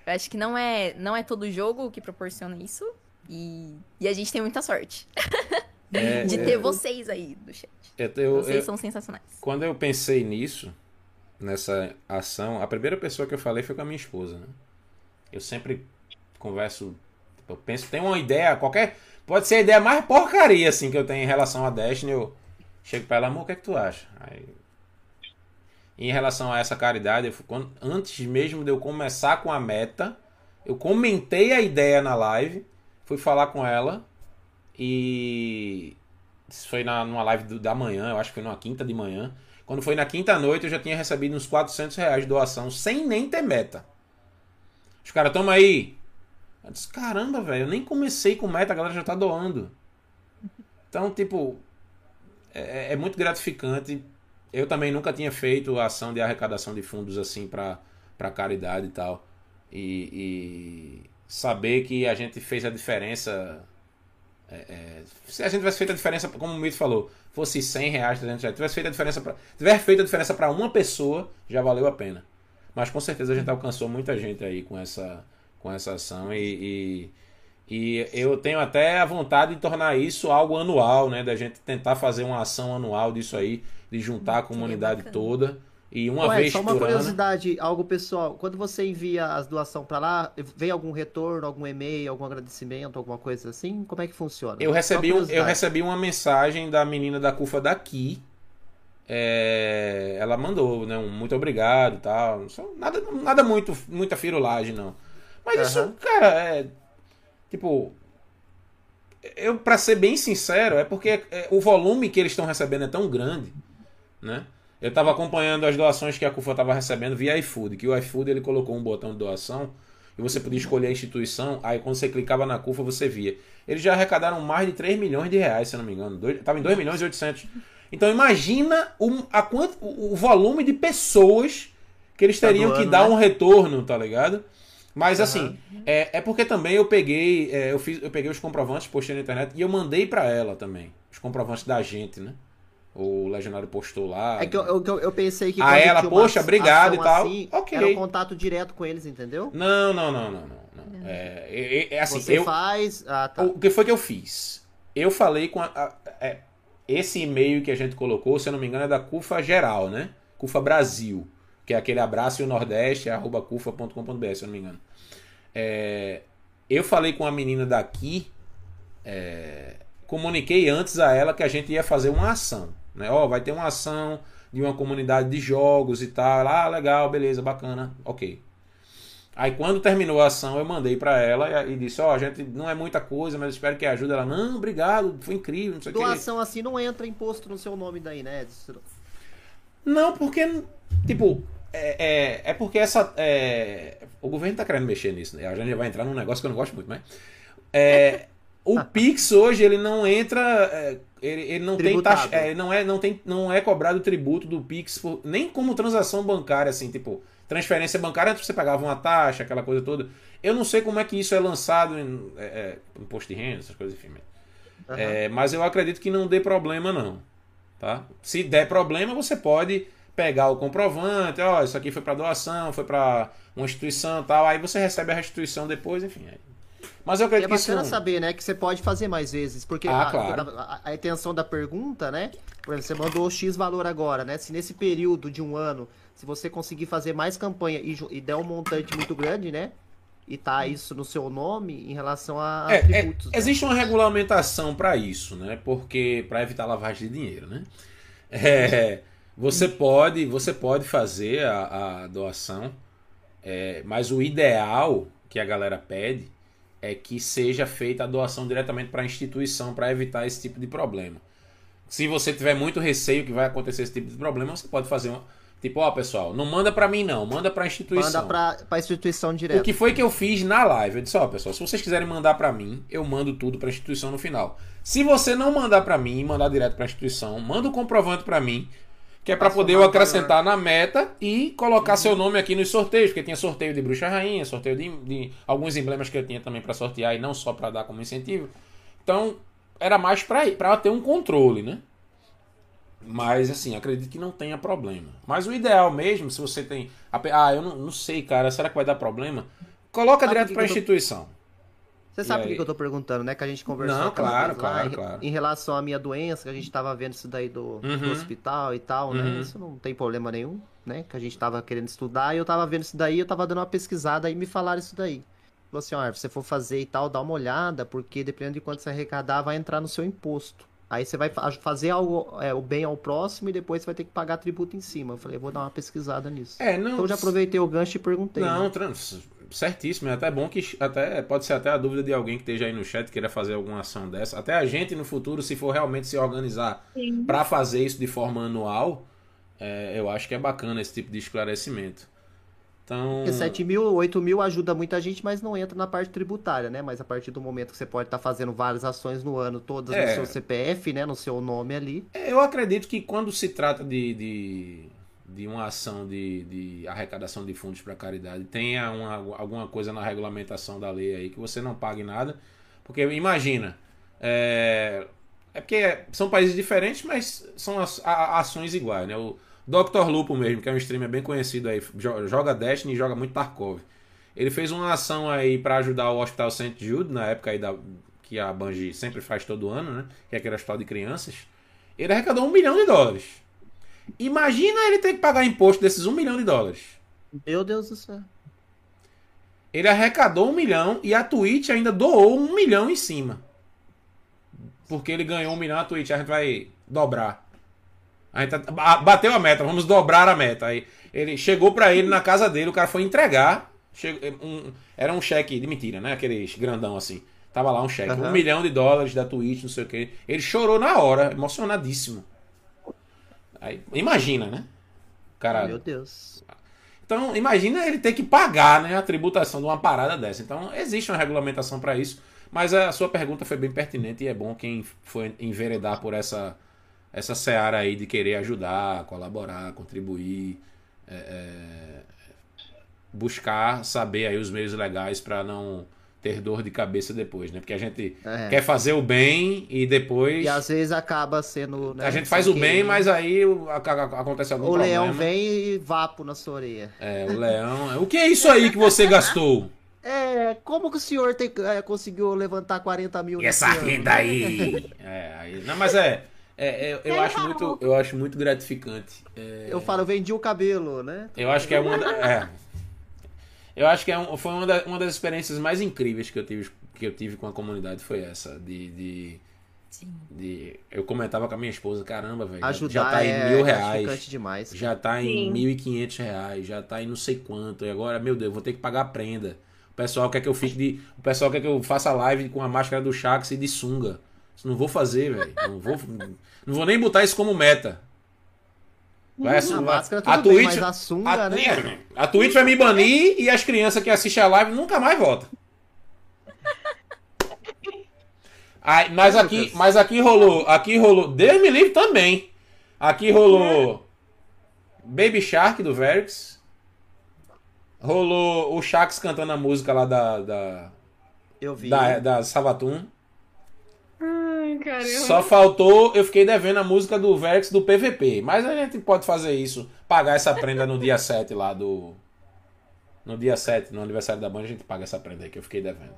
Eu acho que não é, não é todo jogo que proporciona isso e, e a gente tem muita sorte É, de é, ter vocês aí do chat. eu- eu- Vocês eu- são sensacionais. quando eu pensei nisso, nessa ação, a primeira pessoa que eu falei foi com a minha esposa, né? Eu sempre converso, tipo, eu penso, tem uma ideia, qualquer. Pode ser a ideia mais porcaria assim que eu tenho em relação a Destiny, eu chego pra ela, amor, o que é que tu acha? Aí, em relação a essa caridade, eu quando- antes mesmo de eu começar com a meta, eu comentei a ideia na live, fui falar com ela e isso foi na, numa live do- da manhã, eu acho que foi numa quinta de manhã. Quando foi na quinta noite, eu já tinha recebido uns 400 reais de doação, sem nem ter meta. Os caras, toma aí. Eu disse, caramba, velho, eu nem comecei com meta, a galera já tá doando. Então, tipo, é, é muito gratificante. Eu também nunca tinha feito ação de arrecadação de fundos assim pra caridade e tal. E, e saber que a gente fez a diferença. é, é, se a gente tivesse feito a diferença, como o Mito falou, fosse 100 reais, 300 reais, tivesse feito a diferença pra, tiver feito a diferença para uma pessoa, já valeu a pena. Mas com certeza a gente alcançou muita gente aí com essa, com essa ação e, e, e eu tenho até a vontade de tornar isso algo anual, né? Da gente tentar fazer uma ação anual disso aí, de juntar a comunidade bacana. toda e uma Ué, vez só uma por ano. curiosidade, algo pessoal. Quando você envia as doações pra lá, vem algum retorno, algum e-mail, algum agradecimento, alguma coisa assim? Como é que funciona? Eu recebi, um, eu recebi uma mensagem da menina da CUFA daqui. É, ela mandou, né? Um muito obrigado e tal. Nada, nada muito, muita firulagem, não. Mas isso, Aham. cara, é. Tipo. Eu, pra ser bem sincero, é porque é, o volume que eles estão recebendo é tão grande, né? Eu tava acompanhando as doações que a CUFA tava recebendo via iFood, que o iFood ele colocou um botão de doação e você podia escolher a instituição, aí quando você clicava na CUFA você via. Eles já arrecadaram mais de 3 milhões de reais, se eu não me engano. Dois, tava em 2 milhões e 800. Então imagina o, a quanto, o, volume de pessoas que eles Tá teriam que doando, dar né? um retorno, tá ligado? Mas Aham. assim, é, é porque também eu peguei, é, eu fiz, eu peguei os comprovantes, postei na internet e eu mandei pra ela também. Os comprovantes da gente, né? O legionário postou lá. É que eu, eu, eu- pensei que Ah, ela, poxa, obrigado e tal. assim, Ok. Era um contato direto com eles, entendeu? Não, não, não, não, não. não. É, é- é assim, Você eu, faz. Ah, tá. o que foi que eu fiz? Eu falei com a, a- é, esse e-mail que a gente colocou, se eu não me engano, é da CUFA geral, né? CUFA Brasil, que é aquele abraço e o Nordeste, é arroba cufa.com.br, se eu não me engano. É, eu falei com a menina daqui, é, comuniquei antes a ela que a gente ia fazer uma ação, né? Ó, vai ter uma ação de uma comunidade de jogos e tal. Ela, Ah, legal, beleza, bacana, ok. Aí quando terminou a ação, eu mandei pra ela e, e disse, ó, a gente não é muita coisa, mas espero que ajude. Ela, não, obrigado, foi incrível, não sei o quê. Doação assim não entra imposto no seu nome daí, né? Não, porque, tipo, é, é, é porque essa. é, o governo tá querendo mexer nisso, né? A gente vai entrar num negócio que eu não gosto muito, mas. É, o Pix hoje, ele não entra. Ele, ele não tem Tributado. taxa. é, não é, não tem, não é cobrado tributo do Pix, por- nem como transação bancária, assim, tipo, transferência bancária, antes você pagava uma taxa, aquela coisa toda. Eu não sei como é que isso é lançado em é, é, imposto de renda, essas coisas, enfim. Aham. É, mas eu acredito que não dê problema, não. Tá? Se der problema, você pode pegar o comprovante, ó, isso aqui foi para doação, foi para uma instituição tal, aí você recebe a restituição depois, enfim. aí. Mas eu E é que isso. bacana saber, né, que você pode fazer mais vezes, porque Ah, a, claro. a- a intenção da pergunta, né, por exemplo, você mandou X valor agora, né, se nesse período de um ano, se você conseguir fazer mais campanha e, e der um montante muito grande, né, e tá isso no seu nome em relação a É, é, né? existe uma regulamentação para isso, né? Porque para evitar lavagem de dinheiro, né? É, você pode, você pode fazer a, a doação, é, mas o ideal que a galera pede é que seja feita a doação diretamente para a instituição para evitar esse tipo de problema. Se você tiver muito receio que vai acontecer esse tipo de problema, você pode fazer uma tipo, ó, pessoal, não manda para mim não, manda para a instituição. Manda pra, pra instituição O direta. que foi que eu fiz na live? Eu disse, ó, pessoal, se vocês quiserem mandar pra mim, eu mando tudo pra instituição no final. Se você não mandar pra mim e mandar direto pra instituição, manda o comprovante pra mim, que é pra Passa poder eu acrescentar na meta e colocar seu nome aqui nos sorteios, porque tinha sorteio de bruxa rainha, sorteio de, de alguns emblemas que eu tinha também pra sortear e não só pra dar como incentivo. Então, era mais pra para ter um controle, né? Mas, assim, acredito que não tenha problema. Mas o ideal mesmo, se você tem. Ah, eu não, não sei, cara, será que vai dar problema? Coloca Sabe direto eu tô- instituição. Você sabe por que eu tô perguntando, né? Que a gente conversou Não, claro, vez lá, claro, em, claro. em relação à minha doença, que a gente tava vendo isso daí do, do Uhum. hospital e tal, né? Uhum. Isso não tem problema nenhum, né? Que a gente tava querendo estudar e eu tava vendo isso daí, eu tava dando uma pesquisada e me falaram isso daí. Falou assim, ó, se você for fazer e tal, dá uma olhada, porque dependendo de quanto você arrecadar, vai entrar no seu imposto. Aí você vai fa- fazer algo, é, o bem ao próximo e depois você vai ter que pagar tributo em cima. Eu falei, eu vou dar uma pesquisada nisso. É, não. Então eu já aproveitei o gancho e perguntei. Não, né? trans, certíssimo. É até bom que até pode ser até a dúvida de alguém que esteja aí no chat queira fazer alguma ação dessa. Até a gente no futuro, se for realmente se organizar para fazer isso de forma anual, é, eu acho que é bacana esse tipo de esclarecimento. Então, Porque 7 mil, 8 mil ajuda muita gente, mas não entra na parte tributária, né? Mas a partir do momento que você pode estar fazendo várias ações no ano, todas É. no seu CPF, né? No seu nome ali. eu acredito que quando se trata de, de, de uma ação de, de arrecadação de fundos para caridade, tenha uma, alguma coisa na regulamentação da lei aí que você não pague nada. Porque imagina, é, é porque são países diferentes, mas são ações iguais, né? O Dr. Lupo mesmo, que é um streamer bem conhecido aí, jo- joga Destiny e joga muito Tarkov. Ele fez uma ação aí para ajudar o Hospital St. Jude, na época aí da, que a Bungie sempre faz todo ano, né? Que é aquele hospital de crianças. Ele arrecadou um milhão de dólares. Imagina ele ter que pagar imposto desses um milhão de dólares. Meu Deus do céu. Ele arrecadou um milhão e a Twitch ainda doou um milhão em cima. Porque ele ganhou um milhão, a Twitch, a gente vai dobrar. A gente tá- ba- bateu a meta, vamos dobrar a meta. Aí ele chegou pra ele na casa dele, o cara foi entregar. chegou- um- era um cheque de mentira, né? Aqueles grandão assim. Tava lá um cheque, Aham. um milhão de dólares da Twitch, não sei o que. Ele chorou na hora, emocionadíssimo. Aí, imagina, né? Cara, Meu Deus. então, imagina ele ter que pagar né, a tributação de uma parada dessa. Então, existe uma regulamentação para isso. Mas a sua pergunta foi bem pertinente e é bom quem foi enveredar por essa, essa seara aí de querer ajudar, colaborar, contribuir, é, é, buscar saber aí os meios legais para não ter dor de cabeça depois, né? Porque a gente É. quer fazer o bem e depois E às vezes acaba sendo. né, a gente faz o bem, querer. mas aí o- acontece algum O problema. leão vem e vapo na sua orelha. É, o leão. O que é isso aí que você gastou? É, como que o senhor tem, é, conseguiu levantar 40 mil E essa renda aí? É, aí. Não, mas é. É, é, eu, acho muito, eu acho muito gratificante. É, Eu falo, eu vendi o cabelo, né? eu acho que é uma. da- É, eu acho que é um- foi uma, da- uma das experiências mais incríveis que eu tive, que eu tive com a comunidade. Foi essa. De. de, Sim. de- eu comentava com a minha esposa: caramba, velho. já- Ajudar já tá em é mil reais. demais. Já tá em Sim. 1.500 reais, já tá em não sei quanto. E agora, meu Deus, vou ter que pagar a prenda. O pessoal quer que eu fique de. O pessoal quer que eu faça live com a máscara do Shax e de sunga. Isso não vou fazer, velho. Não vou, não vou nem botar isso como meta. Vai, A vai- máscara a tudo bem, Twitch, mas a sunga, a, né? a Twitch vai me banir e as crianças que assistem a live nunca mais voltam. Ai, mas aqui, mas aqui rolou, aqui rolou, Deus me livre também. Aqui rolou Baby Shark do Verix. Rolou o Shax cantando a música lá da da Eu vi. da, da Savatun. Ai, caramba. Só faltou, eu fiquei devendo a música do Verix do PVP. Mas a gente pode fazer isso, pagar essa prenda no dia 7 lá do. No dia 7, no aniversário da banda, a gente paga essa prenda aí que eu fiquei devendo.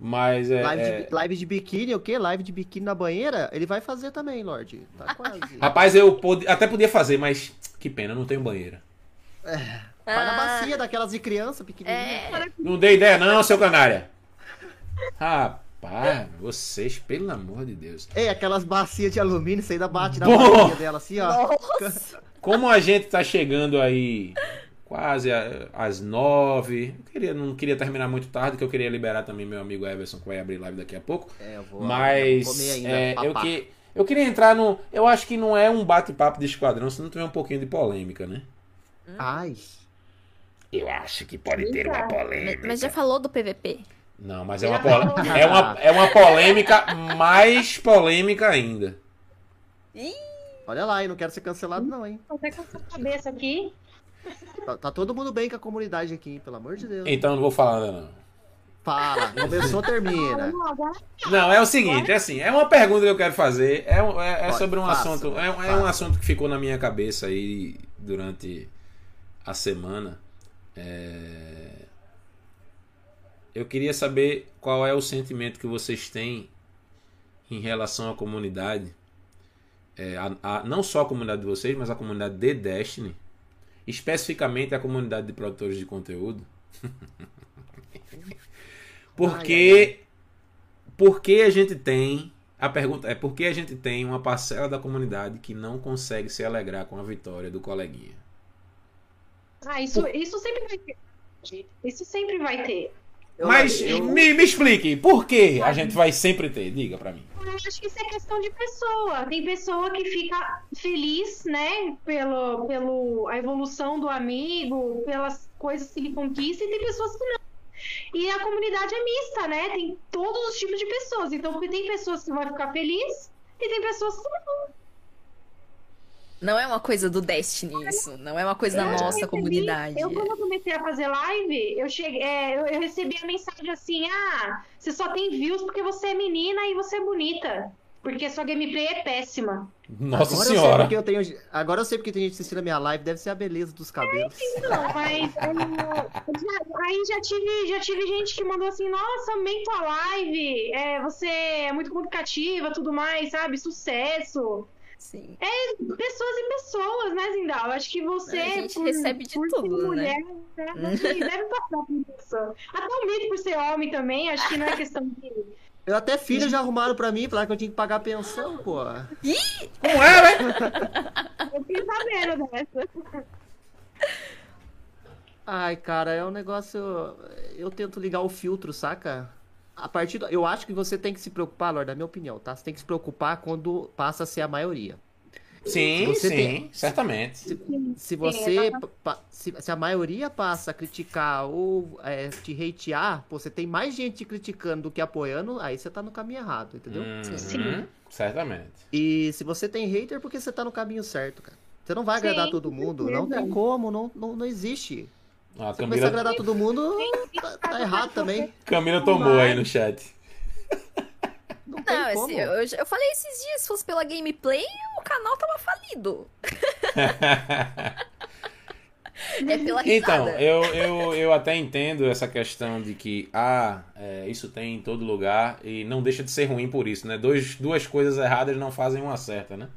Mas é. Live, é- de, live de biquíni, o quê? Live de biquíni na banheira? Ele vai fazer também, Lorde. Tá quase. Rapaz, eu pod- até podia fazer, mas que pena, não tenho banheira. Vai na Ah, bacia daquelas de criança pequenininha. É, Não dei ideia, não, seu canária. Rapaz, vocês, pelo amor de Deus. Ei, aquelas bacias de alumínio, você ainda bate na Bom. barriga dela assim, ó. nossa. Como a gente tá chegando aí quase às nove, eu queria, não queria terminar muito tarde, que eu queria liberar também meu amigo Everson, que vai abrir live daqui a pouco. É, eu vou, Mas vou comer ainda, é, eu, que, eu queria entrar no. Eu acho que não é um bate-papo de esquadrão se não tiver um pouquinho de polêmica, né? Ai, Eu acho que pode ter uma polêmica. Mas já falou do PVP? Não, mas é uma, falou. é, uma, é uma polêmica mais polêmica ainda. olha lá, eu não quero ser cancelado não, hein. Tô até com essa cabeça aqui. Tá, tá todo mundo bem com a comunidade aqui, hein, pelo amor de Deus. Então eu não vou falar nada, não. Fala, começou, termina. Não, agora Não, é o seguinte, é assim, é uma pergunta que eu quero fazer, é, é- é Pode, sobre um faça, assunto, é, um- é um assunto que ficou na minha cabeça aí durante a semana. É, Eu queria saber qual é o sentimento que vocês têm em relação à comunidade, É, a- a- não só a comunidade de vocês, mas a comunidade de Destiny, especificamente a comunidade de produtores de conteúdo. Porque porque a gente tem a pergunta é por que a gente tem uma parcela da comunidade que não consegue se alegrar com a vitória do coleguinha. Ah, isso, isso sempre vai ter. Isso sempre vai ter. Eu- Mas eu- me, me explique, por que a gente vai sempre ter? Diga pra mim. Eu acho que isso é questão de pessoa. Tem pessoa que fica feliz, né, pelo, pelo a evolução do amigo, pelas coisas que ele conquista, e tem pessoas que não. E a comunidade é mista, né? Tem todos os tipos de pessoas. Então, porque tem pessoas que vão ficar felizes e tem pessoas que não. Não é uma coisa do Destiny isso. Não é uma coisa da Eu nossa recebi- comunidade. Eu, quando eu comecei a fazer live, eu cheguei, é, eu, eu recebi a mensagem assim: ah, você só tem views porque você é menina e você é bonita. Porque sua gameplay é péssima. Nossa agora Eu sei senhora. porque eu tenho, agora eu sei porque tem gente assistindo a minha live, deve ser a beleza dos cabelos. Não, mas eu- já- aí já tive, já tive gente que mandou assim, nossa, amei tua live, é, você é muito comunicativa, tudo mais, sabe? Sucesso. Sim. Pessoas e pessoas, né, Zindal? Acho que você. A gente recebe de por ser tudo, né? mulher, né? que deve passar por isso. Até o mito por ser homem também, acho que não é questão de. Eu até filho já arrumaram pra mim, falaram que eu tinha que pagar pensão, pô. Como é, velho? Eu fiquei sabendo dessa. Ai, cara, é um negócio. Eu tento ligar o filtro, saca? A partir do... Eu acho que você tem que se preocupar, Lorde, na minha opinião, tá? Você tem que se preocupar quando passa a ser a maioria. Sim, Você sim, tem- certamente. Se você. pa- se, se a maioria passa a criticar ou é, te hatear, pô, você tem mais gente te criticando do que apoiando, aí você tá no caminho errado, entendeu? Uhum, Sim. certamente. E se você tem hater, é porque você tá no caminho certo, cara. Você não vai agradar Sim, todo mundo, não tem como, não, não, não existe. A Se começar a Camila, agradar todo mundo, tá, tá errado também. Camila tomou aí no chat. Não tem Não, como. esse- eu, eu falei esses dias, se fosse pela gameplay, o canal tava falido. É pela Então, risada. eu, eu, eu até entendo essa questão de que, ah, é, isso tem em todo lugar e não deixa de ser ruim por isso, né? Dois, duas coisas erradas não fazem uma certa, né?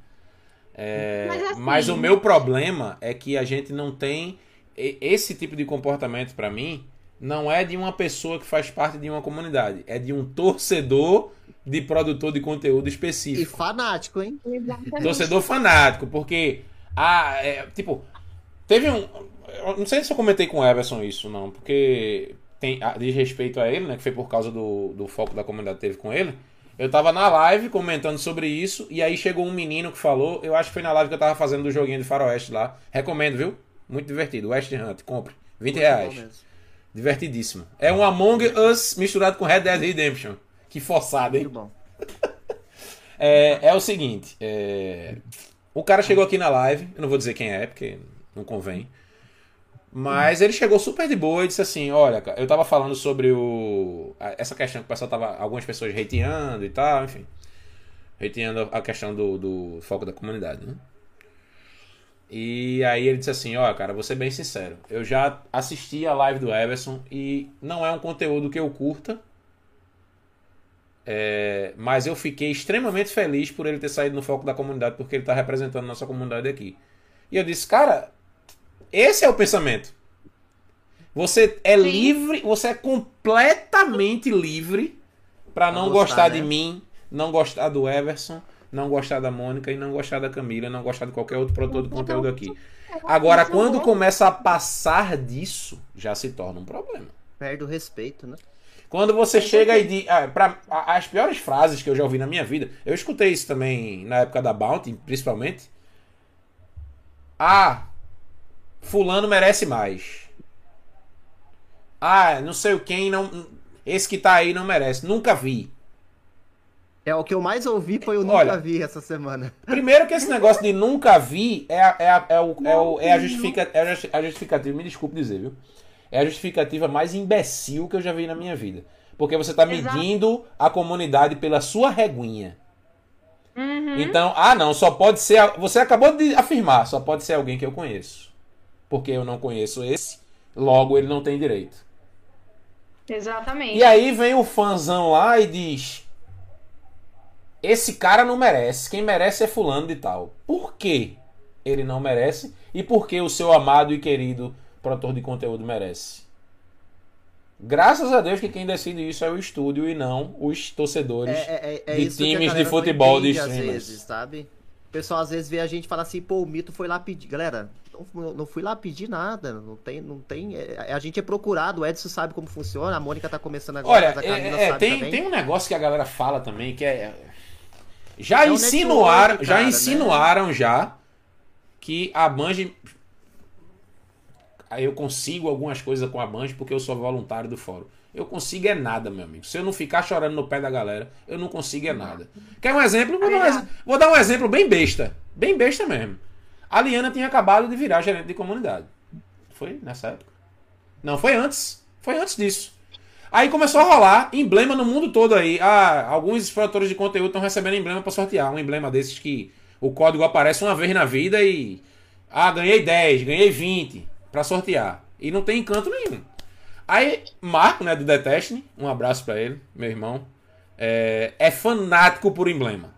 É, Mas assim- mas o meu problema é que a gente não tem esse tipo de comportamento pra mim não é de uma pessoa que faz parte de uma comunidade, é de um torcedor de produtor de conteúdo E específico. fanático, hein? Exatamente. Torcedor fanático, porque ah, é, tipo, teve um, eu não sei se eu comentei com o Everson isso não, porque tem ah, diz respeito a ele, né, que foi por causa do, do foco da comunidade que teve com ele. Eu tava na live comentando sobre isso, e aí chegou um menino que falou, eu acho que foi na live que eu tava fazendo do joguinho de faroeste lá. Recomendo, viu? Muito divertido. West Hunt, compre. 20 reais. Divertidíssimo. É um Among Us misturado com Red Dead Redemption. Que forçado, hein? Muito bom. É, é o seguinte, é, o cara chegou aqui na live, eu não vou dizer quem é, porque não convém. Mas ele chegou super de boa e disse assim: Olha, cara, eu tava falando sobre o. Essa questão que o pessoal tava. Algumas pessoas hateando e tal, enfim. Hateando a questão do, do foco da comunidade, né? E aí ele disse assim: Ó, cara, vou ser bem sincero. Eu já assisti a live do Everson e não é um conteúdo que eu curta. É, mas eu fiquei extremamente feliz por ele ter saído no foco da comunidade, porque ele está representando nossa comunidade aqui. E eu disse, cara, esse é o pensamento. Você é Sim. livre, você é completamente livre para Pra não gostar, gostar de né? mim, não gostar do Everson, não gostar da Mônica e não gostar da Camila, não gostar de qualquer outro produtor de conteúdo aqui. Agora, quando começa a passar disso, já se torna um problema. Perde o respeito, né? Quando você chega e diz. Ah, pra, as piores frases que eu já ouvi na minha vida, eu escutei isso também na época da Bounty, principalmente. Ah, Fulano merece mais. Ah, não sei o quem não. Esse que tá aí não merece. Nunca vi. É o que eu mais ouvi foi o nunca Olha. vi essa semana. Primeiro que esse negócio de nunca vi é, a- é, é, o, é, o- é a, justifica, é a justi- a justificativa, me desculpe dizer, viu? É a justificativa mais imbecil que eu já vi na minha vida. Porque você tá Exato. medindo a comunidade pela sua reguinha. Uhum. Então, ah não, só pode ser. Você acabou de afirmar, só pode ser alguém que eu conheço. Porque eu não conheço esse, logo ele não tem direito. Exatamente. E aí vem o fãzão lá e diz: Esse cara não merece, quem merece é fulano de tal. Por que ele não merece? E por que o seu amado e querido produtor de conteúdo merece? Graças a Deus que quem decide isso é o estúdio e não os torcedores. É, é, é de que a times de futebol de entende às streamers. vezes, sabe? O pessoal às vezes vê a gente e fala assim, pô, o Mito foi lá pedir. Galera, não, não fui lá pedir nada. Não tem. Não tem é- a gente é procurado, o Edson sabe como funciona, a Mônica tá começando agora, Olha, é- é, tem, tem um negócio que a galera fala também que é. Já É o insinuaram, network, já cara, né? insinuaram já que a Band. Aí eu consigo algumas coisas com a Band porque eu sou voluntário do fórum. Eu consigo é nada, meu amigo. Se eu não ficar chorando no pé da galera, eu não consigo é nada. Quer um exemplo? Vou dar um, ex- vou dar um exemplo bem besta. Bem besta mesmo. A Liana tinha acabado de virar gerente de comunidade. Foi nessa época? Não, foi antes. Foi antes disso. Aí começou a rolar emblema no mundo todo aí. Ah, alguns produtores de conteúdo estão recebendo emblema para sortear. Um emblema desses que o código aparece uma vez na vida e. Ah, ganhei 10, ganhei 20 para sortear. E não tem encanto nenhum. Aí, Marco, né, do Deteste, um abraço para ele, meu irmão, é, é fanático por emblema.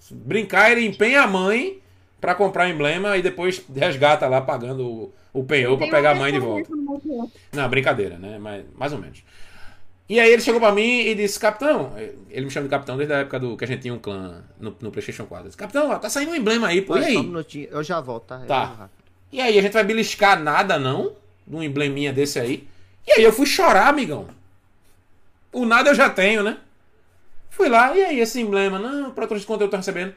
Se brincar, ele empenha a mãe para comprar emblema e depois resgata lá pagando o, penhor para pegar a mãe de volta. meu- Não, brincadeira, né? Mas, mais ou menos. E aí ele chegou pra mim e disse, capitão, ele me chama de capitão desde a época do que a gente tinha um clã no, no Playstation 4. Ele disse, capitão, ó, tá saindo um emblema aí, pô, e Olha, só um aí? minutinho, eu já volto, tá? Eu Tá. E aí, a gente vai beliscar nada, não? De um embleminha desse aí. E aí eu fui chorar, amigão. O nada eu já tenho, né? Fui lá, e aí esse emblema? Não, o produtor de conteúdo tá recebendo.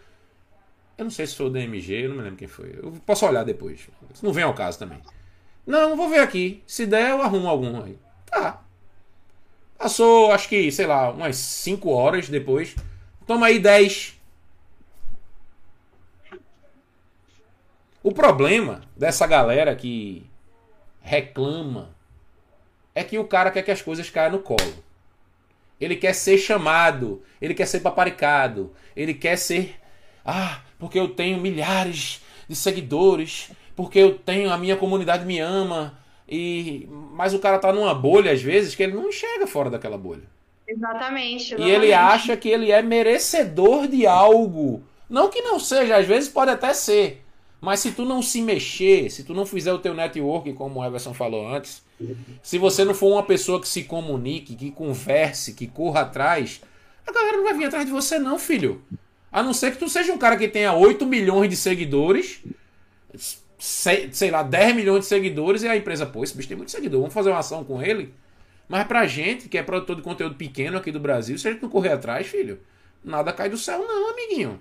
Eu não sei se foi o DMG, eu não me lembro quem foi. Eu posso olhar depois. Isso não vem ao caso também. Não, vou ver aqui. Se der, eu arrumo algum aí. Tá. Passou, acho que, sei lá, umas 5 horas depois. Toma aí 10. O problema dessa galera que reclama é que o cara quer que as coisas caiam no colo. Ele quer ser chamado, ele quer ser paparicado, ele quer ser. Ah, porque eu tenho milhares de seguidores, porque eu tenho. A minha comunidade me ama. E, mas o cara tá numa bolha, às vezes, que ele não enxerga fora daquela bolha. Exatamente. E ele exatamente. acha que ele é merecedor de algo. Não que não seja, às vezes pode até ser. Mas se tu não se mexer, se tu não fizer o teu network, como o Everson falou antes, se você não for uma pessoa que se comunique, que converse, que corra atrás, a galera não vai vir atrás de você não, filho. A não ser que tu seja um cara que tenha 8 milhões de seguidores, sei, sei lá, 10 milhões de seguidores, e a empresa, pô, esse bicho tem muito seguidor, vamos fazer uma ação com ele. Mas pra gente, que é produtor de conteúdo pequeno aqui do Brasil, se a gente não correr atrás, filho, nada cai do céu, não, amiguinho.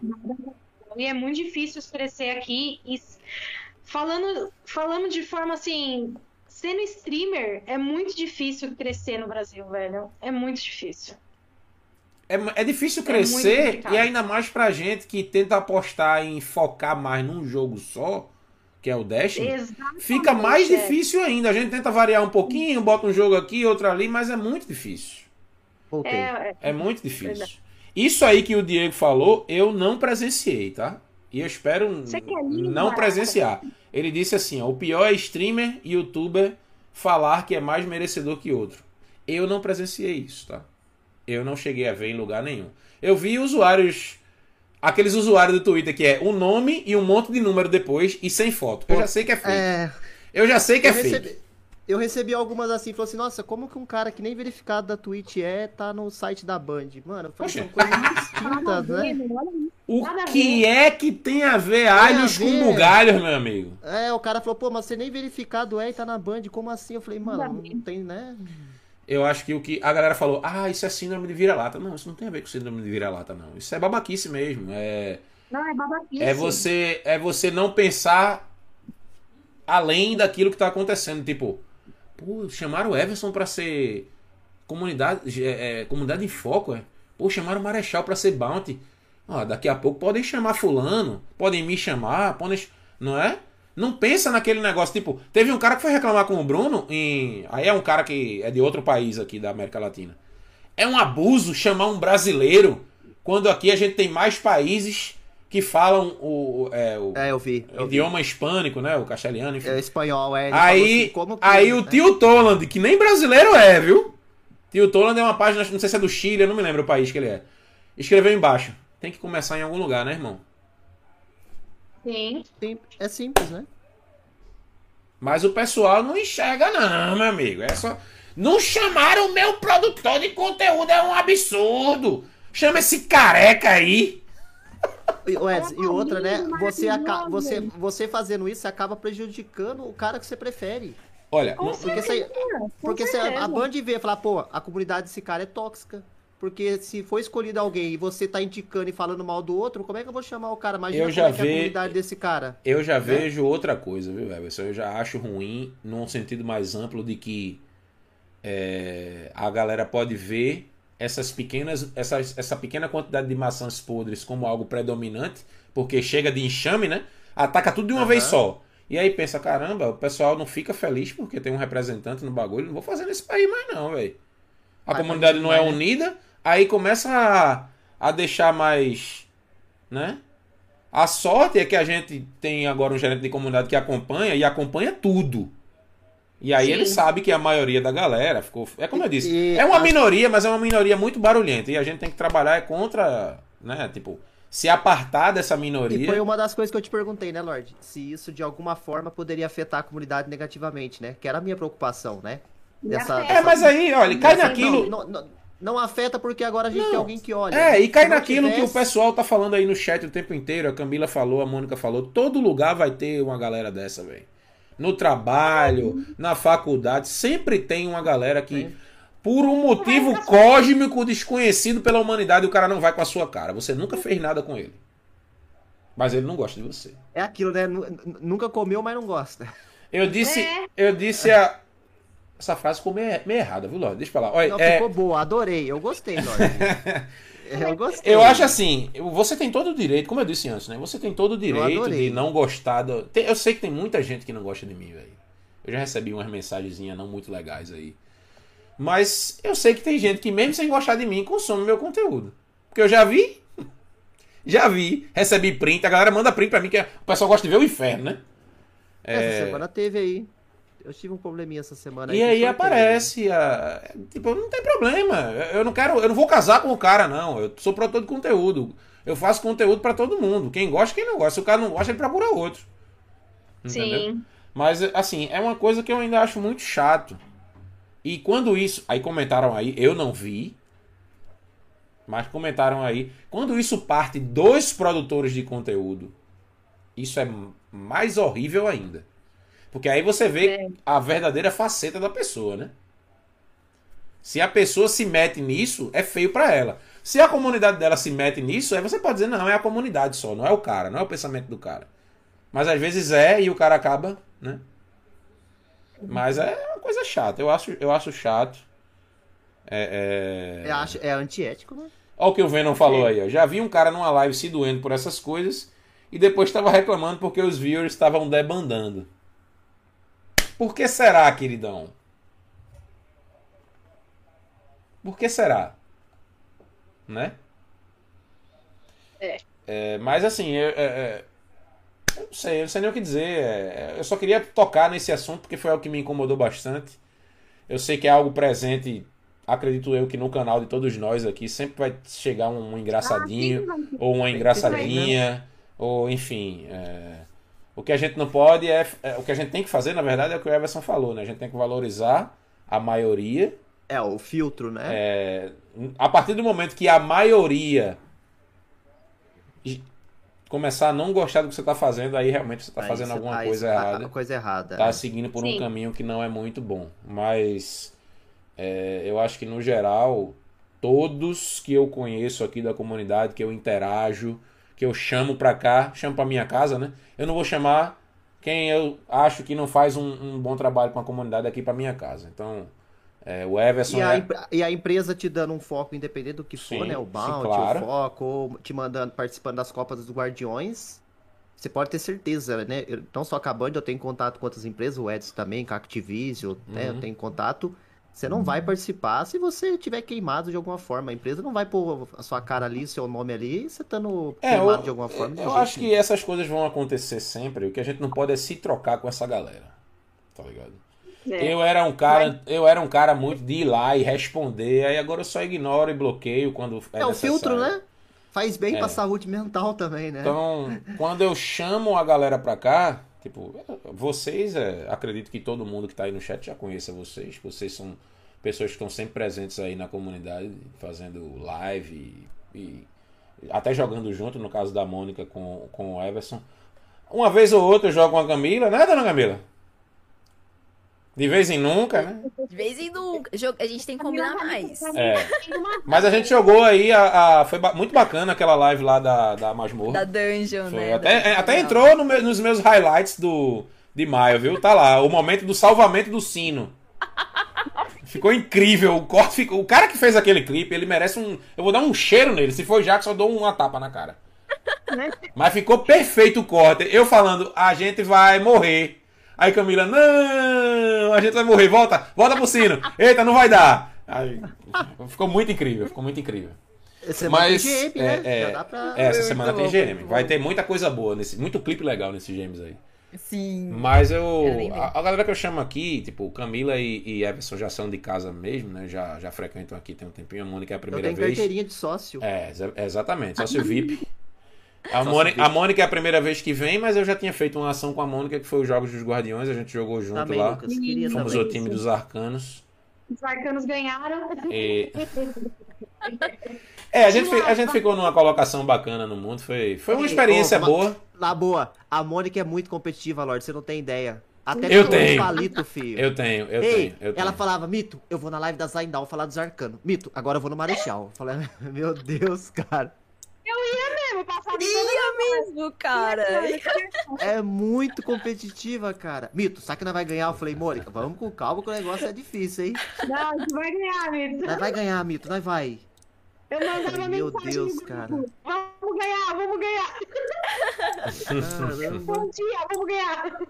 E é muito difícil crescer aqui. E falando, falando de forma assim, sendo streamer, é muito difícil crescer no Brasil, velho. É muito difícil. É, é difícil crescer é e ainda mais pra gente que tenta apostar em focar mais num jogo só, que é o Destiny, Exatamente, fica mais é. difícil ainda. A gente tenta variar um pouquinho, bota um jogo aqui, outro ali, mas é muito difícil. Voltei. É, é. É muito difícil. Isso aí que o Diego falou, eu não presenciei, tá? E eu espero não presenciar. Ele disse assim: ó, o pior é streamer e youtuber falar que é mais merecedor que outro. Eu não presenciei isso, tá? Eu não cheguei a ver em lugar nenhum. Eu vi usuários. Aqueles usuários do Twitter que é o nome e um monte de número depois e sem foto. Eu já sei que é fake. É, Eu já sei que é eu, fake. recebi, eu recebi algumas assim, falou assim, nossa, como que um cara que nem verificado da Twitch é, tá no site da Band? Mano, eu falei, Poxa. são coisas distintas, né? O que é que tem a ver alhos ver. com bugalhos, meu amigo? É, o cara falou, pô, mas você nem verificado é e tá na Band, como assim? Eu falei, mano, não tem, né? Eu acho que o que a galera falou, ah, isso é síndrome de vira-lata. Não, isso não tem a ver com síndrome de vira-lata, não. Isso é babaquice mesmo. É, Não, é babaquice. é você é você não pensar além daquilo que tá acontecendo. Tipo, pô, chamaram o Everson pra ser comunidade, é, é, comunidade em foco, é? Pô, chamaram o Marechal pra ser bounty. Ah, daqui a pouco podem chamar fulano, podem me chamar, podem... Não é? Não pensa naquele negócio, tipo, teve um cara que foi reclamar com o Bruno em... Aí é um cara que é de outro país aqui da América Latina. É um abuso chamar um brasileiro quando aqui a gente tem mais países que falam o, é, o É, eu vi. Eu vi. idioma hispânico, né? O castelhano, enfim. É espanhol, é. Aí, assim, aí o né? tio Toland, que nem brasileiro é, viu? Tio Toland é uma página, não sei se é do Chile, eu não me lembro o país que ele é. Escreveu embaixo. Tem que começar em algum lugar, né, irmão? Sim. Sim, É simples, né? Mas o pessoal não enxerga, não, meu amigo. É só. Não chamaram o meu produtor de conteúdo, é um absurdo. Chama esse careca aí. E, Eds, e outra, né? Você, aca- você, você fazendo isso, você acaba prejudicando o cara que você prefere. Olha, não- Porque, você, porque se a, Band vê e falar, pô, a comunidade desse cara é tóxica. Porque se for escolhido alguém e você tá indicando e falando mal do outro, como é que eu vou chamar o cara? Imagina Eu como já é que é a comunidade desse cara. Eu já vejo outra coisa, viu, Everson? Eu já acho ruim, num sentido mais amplo, de que é, a galera pode ver essas pequenas, essas, essa pequena quantidade de maçãs podres como algo predominante, porque chega de enxame, né? Ataca tudo de uma Aham. vez só. E aí pensa, caramba, o pessoal não fica feliz porque tem um representante no bagulho, não vou fazer nesse país mais não, velho. A comunidade não é né? unida, aí começa a, a deixar mais, né? A sorte é que a gente tem agora um gerente de comunidade que acompanha e acompanha tudo. E aí Sim. ele sabe que a maioria da galera ficou. É como eu disse, E- é uma a- minoria, mas é uma minoria muito barulhenta. E a gente tem que trabalhar é contra, né? Tipo, se apartar dessa E minoria. foi uma das coisas que eu te perguntei, né, Lorde? Se isso de alguma forma poderia afetar a comunidade negativamente, né? Que era a minha preocupação, né? Dessa. É, mas aí, olha, cai dessa- naquilo. Não, não, não afeta porque agora a gente Não. tem alguém que olha. É, e cai Se não naquilo que o tivesse- pessoal tá falando aí no chat o tempo inteiro. A Camila falou, a Mônica falou. Todo lugar vai ter uma galera dessa, velho. No trabalho, na faculdade, sempre tem uma galera que, Sim. por um motivo cósmico desconhecido pela humanidade, o cara não vai com a sua cara. Você nunca fez nada com ele. Mas ele não gosta de você. É aquilo, né? Nu- nu- Nunca comeu, mas não gosta. Eu disse, É. eu disse a. Essa frase ficou meio, meio errada, viu, Lorde? Deixa eu falar. Olha, Não, é, ficou boa, adorei. Eu gostei, Lorde. eu gostei. Eu acho assim, você tem todo o direito, como eu disse antes, né? Você tem todo o direito de não gostar do. Tem- eu sei que tem muita gente que não gosta de mim, velho. Eu já recebi umas mensagenzinhas não muito legais aí. Mas eu sei que tem gente que, mesmo sem gostar de mim, consome meu conteúdo. Porque eu já vi. Já vi. Recebi print. A galera manda print pra mim, que o pessoal gosta de ver o inferno, né? Essa semana teve aí. Eu tive um probleminha essa semana. E que aí sorteio. aparece a. Tipo, não tem problema. Eu não quero. Eu não vou casar com o cara, não. Eu sou produtor de conteúdo. Eu faço conteúdo pra todo mundo. Quem gosta, quem não gosta. Se o cara não gosta, ele procura outro. Entendeu? Sim. Mas, assim, é uma coisa que eu ainda acho muito chato. E quando isso. Aí comentaram aí, eu não vi. Mas comentaram aí. Quando isso parte dos produtores de conteúdo, isso é mais horrível ainda. Porque aí você vê É. a verdadeira faceta da pessoa, né? Se a pessoa se mete nisso, é feio pra ela. Se a comunidade dela se mete nisso, aí você pode dizer, não, é a comunidade só, não é o cara, não é o pensamento do cara. Mas às vezes é e o cara acaba, né? Mas é uma coisa chata, eu acho, eu acho chato. É, é... É, acho, é antiético, né? Olha o que o Venom falou aí, ó. Já vi um cara numa live se doendo por essas coisas e depois estava reclamando porque os viewers estavam debandando. Por que será, queridão? Por que será? Né? É. É, mas assim, eu, é, é, eu não sei, eu não sei nem o que dizer. É, eu só queria tocar nesse assunto porque foi algo que me incomodou bastante. Eu sei que é algo presente, acredito eu que no canal de todos nós aqui sempre vai chegar um, um engraçadinho Ah, sim, ou uma engraçadinha ou enfim. é, o que a gente não pode é, é- o que a gente tem que fazer, na verdade, é o que o Everson falou, né? A gente tem que valorizar a maioria É, o filtro, né? é, a partir do momento que a maioria começar a não gostar do que você está fazendo, aí realmente você está fazendo você- alguma aí coisa você tá- errada. coisa errada. Tá é. seguindo por um Sim. caminho que não é muito bom. Mas é, eu acho que no geral, todos que eu conheço aqui da comunidade, que eu interajo, que eu chamo pra cá, chamo pra minha casa, né? Eu não vou chamar quem eu acho que não faz um, um bom trabalho com a comunidade aqui pra minha casa. Então, é, o Everson E a, é. e a empresa te dando um foco independente do que for, Sim, né? O sim, bounty, claro. o foco, ou te mandando, participando das Copas dos Guardiões. Você pode ter certeza, né? Eu, não só com a Band, eu tenho contato com outras empresas, o Edson também, com a Activision, né? Uhum. Eu tenho contato. Você não vai participar se você tiver queimado de alguma forma. A empresa não vai pôr a sua cara ali, seu nome ali, e você estando É, queimado eu, de alguma forma. de eu acho que essas coisas vão acontecer sempre. O que a gente não pode é se trocar com essa galera. Tá ligado? É. Eu era um cara, eu era um cara muito de ir lá e responder, aí agora eu só ignoro e bloqueio quando é É o necessário. filtro, né? Faz bem É. pra saúde mental também, né? Então, quando eu chamo a galera pra cá, tipo, vocês, é, acredito que todo mundo que tá aí no chat já conheça vocês, vocês são pessoas que estão sempre presentes aí na comunidade, fazendo live e, e até jogando junto, no caso da Mônica com, com o Everson. Uma vez ou outra eu jogo com a Camila, né, dona Camila? De vez em nunca, né? De vez em nunca. A gente tem que combinar mais. É. Mas a gente jogou aí, a, a- foi muito bacana aquela live lá da, da Masmorra. Da dungeon, Foi, né? até, Da- é, até entrou no meu- nos meus highlights do, de maio, viu? Tá lá, o momento do salvamento do sino. Ficou incrível. O corte ficou. O cara que fez aquele clipe, ele merece um. Eu vou dar um cheiro nele. Se for Jackson, eu dou uma tapa na cara. Né? Mas ficou perfeito o corte. Eu falando, a gente vai morrer. Aí Camila, não, a gente vai morrer. Volta, volta pro sino. Eita, não vai dar. Aí, ficou muito incrível, ficou muito incrível. Semana Mas, tem GM, né? é, é, Já dá pra... Essa Muito semana tem GM. Vai ter muita coisa boa, nesse, muito clipe legal nesses games aí. Sim. Mas eu. A, a galera que eu chamo aqui, tipo, Camila e, e Everson já são de casa mesmo, né? Já, já frequentam aqui tem um tempinho. A Mônica é a Eu primeira tenho vez. carteirinha de sócio. É, exa- exatamente, sócio VIP. A VIP. a Mônica é a primeira vez que vem, mas eu já tinha feito uma ação com a Mônica, que foi os Jogos dos Guardiões, a gente jogou junto Também, lá. Lucas. Queria Fomos também. o time dos arcanos. Os arcanos ganharam. E- É, a gente, a gente ficou numa colocação bacana no mundo, foi, foi uma experiência boa. Na boa, a Mônica é muito competitiva, Lorde, você não tem ideia. Até Eu um tenho. palito, filho. Eu tenho, eu Ei, tenho, eu tenho. ela falava, Mito, eu vou na live da Zaindal falar dos arcanos. Mito, agora eu vou no Marechal. Eu falei, meu Deus, cara. Mesmo, passar Ia mesmo, cara. É muito competitiva, cara. Mito, sabe que nós vai ganhar? Eu falei, Mônica, vamos com calma que o negócio é difícil, hein? Não, você vai ganhar, Mito. Nós vai ganhar, Mito, nós vai. Eu mandava Meu mensagem Deus, grupo. cara. Vamos ganhar, vamos ganhar. Caramba. Bom dia, vamos ganhar.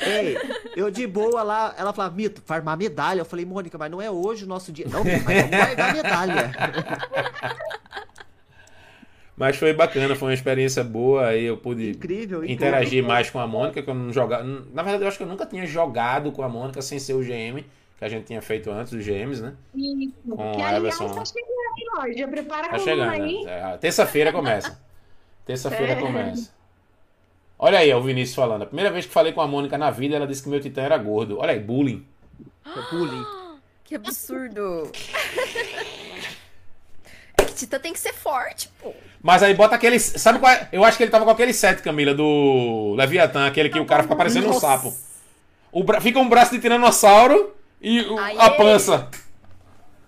Ei, eu de boa lá, ela falava, Mito, farmar medalha. Eu falei, Mônica, mas não é hoje o nosso dia. Não, mas vamos guardar a medalha. Mas foi bacana, foi uma experiência boa, aí eu pude Incrível, incrível. interagir mais com a Mônica, que eu não jogava. Na verdade, eu acho que eu nunca tinha jogado com a Mônica sem ser o GM, que a gente tinha feito antes dos GMs, né? Isso. Com que a aliás Everson. tá chegando aí, Lorde. Já prepara a Tá chegando. aí. né? É, Terça-feira começa. Terça-feira É. começa. Olha aí, o Vinícius falando. A primeira vez que falei com a Mônica na vida, ela disse que meu titã era gordo. Olha aí, bullying. É bullying. Que absurdo. Titã tem que ser forte, pô. Mas aí bota aquele. Sabe qual é? Eu acho que ele tava com aquele set, Camila, do Leviatã, aquele que o cara fica parecendo um Nossa. sapo. O bra- Fica um braço de tiranossauro e o- a pança.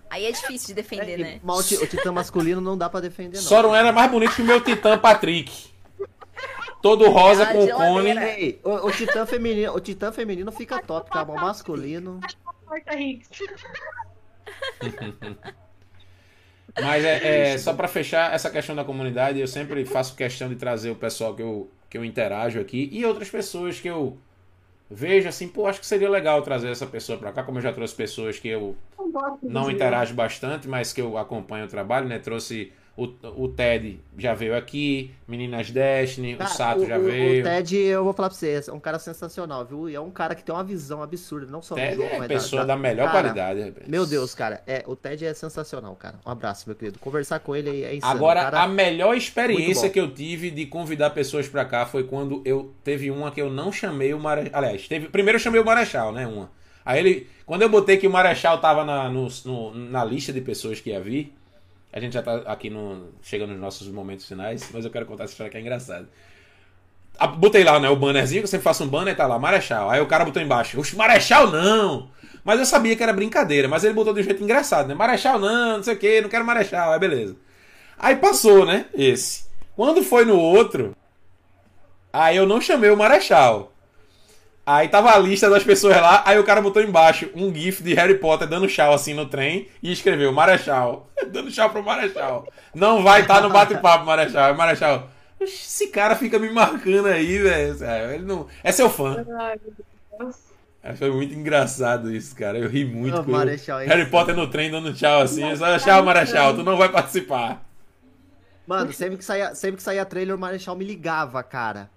Aí é difícil de defender, É, né? mas o, ti- o titã masculino não dá pra defender, não. Só não era mais bonito que o meu Titã Patrick. Todo rosa Ah, com o cone. Ei, o, o titã feminino, o titã feminino fica top, cara. O masculino. Porta. Mas é, é, só pra fechar essa questão da comunidade, eu sempre faço questão de trazer o pessoal que eu, que eu interajo aqui e outras pessoas que eu vejo assim, pô, acho que seria legal trazer essa pessoa pra cá, como eu já trouxe pessoas que eu Não não interajo bastante, mas que eu acompanho o trabalho, né? Trouxe o, o Ted, já veio aqui, Meninas Destiny, o Cara, Sato já o, veio. O Ted, eu vou falar pra você, é um cara sensacional, viu? E é um cara que tem uma visão absurda, não só no Ted jogo, é mas pessoa da, melhor Cara, qualidade. Meu Deus, cara, é, o Ted é sensacional, cara. Um abraço, meu querido. Conversar com ele é insano. Agora, cara, a melhor experiência que eu tive de convidar pessoas pra cá foi quando eu teve uma que eu não chamei o Marechal. Aliás, teve, primeiro eu chamei o Marechal, né? Uma. Aí ele. Quando eu botei que o Marechal tava na, no- no- na lista de pessoas que ia vir, a gente já tá aqui no, chegando nos nossos momentos finais, mas eu quero contar essa história que é engraçada. Botei lá, né, o bannerzinho, que eu sempre faço um banner tá lá, Marechal. Aí o cara botou embaixo, Oxe, Marechal não! Mas eu sabia que era brincadeira, mas ele botou de um jeito engraçado, né? Marechal não, não sei o que, não quero Marechal, aí beleza. Aí passou, né, esse. Quando foi no outro, aí eu não chamei o Marechal. Aí tava a lista das pessoas lá, aí o cara botou embaixo um gif de Harry Potter dando tchau assim no trem e escreveu Marechal. dando tchau pro Marechal. Não vai estar no bate-papo, Marechal. Aí, Marechal, "Oxe, esse cara fica me marcando aí, velho. É, Ele não... É seu fã. Ai, meu Deus. Aí Foi muito engraçado isso, cara. Eu ri muito Ah, com Marechal é Harry insano. Potter no trem dando tchau assim. Eu só, tchau, Marechal, tu não vai participar. Mano, sempre que saía, sempre que saía trailer, o Marechal me ligava, cara.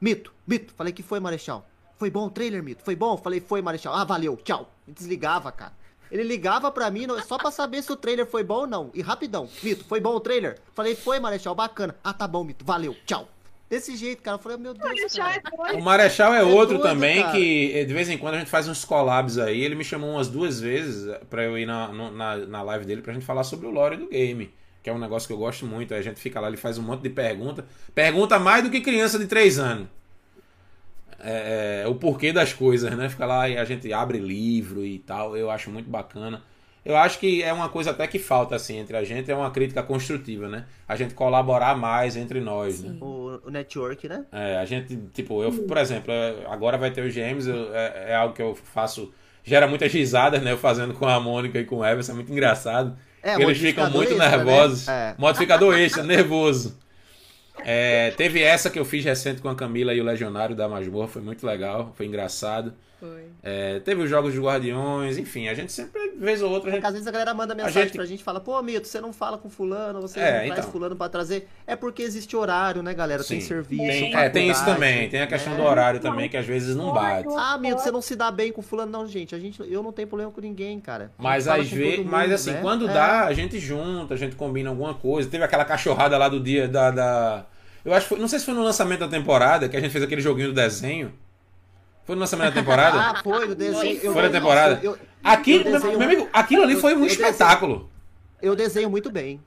Mito, Mito, falei que foi, Marechal. Foi bom o trailer, Mito? Foi bom? Falei, foi, Marechal. Ah, valeu, tchau. Me desligava, cara. Ele ligava pra mim não- só pra saber se o trailer foi bom ou não. E rapidão, Mito, foi bom o trailer? Falei, foi, Marechal, bacana. Ah, tá bom, Mito, valeu, tchau. Desse jeito, cara. Eu falei, meu Deus, Marechal cara. é. O Marechal é É outro doido, também cara. que de vez em quando a gente faz uns collabs aí. Ele me chamou umas duas vezes pra eu ir na, na, na live dele pra gente falar sobre o lore do game. Que é um negócio que eu gosto muito. A gente fica lá, ele faz um monte de pergunta. Pergunta mais do que criança de 3 anos. É, é, o porquê das coisas, né? Fica lá e a gente abre livro e tal. Eu acho muito bacana. Eu acho que é uma coisa até que falta assim entre a gente, é uma crítica construtiva, né? A gente colaborar mais entre nós, né? Sim. O, o network, né? É, a gente, tipo, eu, por exemplo, é, agora vai ter os GMs, eu- é, é algo que eu faço, gera muitas risadas, né? Eu fazendo com a Mônica e com o Everson, é muito engraçado. É, eles ficam muito né? nervosos. É. Modificador extra, nervoso. É, teve essa que eu fiz recente com a Camila e o Legionário da Masmorra, foi muito legal, foi engraçado. Foi. É, teve os Jogos dos Guardiões, enfim, a gente sempre, vez ou outra, a Porque gente às vezes a galera manda mensagem gente- pra gente e fala, pô, Mito, você não fala com fulano, você É, não traz então. fulano pra trazer. É porque existe horário, né, galera? Tem Sim. serviço, tem, é, tem isso também, tem a questão né? do horário também, que às vezes não bate. Ah, Mito, você não se dá bem com fulano. Não, gente, a gente, eu não tenho problema com ninguém, cara. A Mas às vezes, todo mas mundo, assim, né? quando É. dá, a gente junta, a gente combina alguma coisa. Teve aquela cachorrada lá do dia da, da- eu acho que foi, não sei se foi no lançamento da temporada que a gente fez aquele joguinho do desenho. Foi no lançamento da temporada? Ah, foi, no desenho. eu- Foi na temporada? Eu, Aquilo, eu desenho- meu amigo, aquilo ali foi um eu desenho- espetáculo. eu desenho muito bem.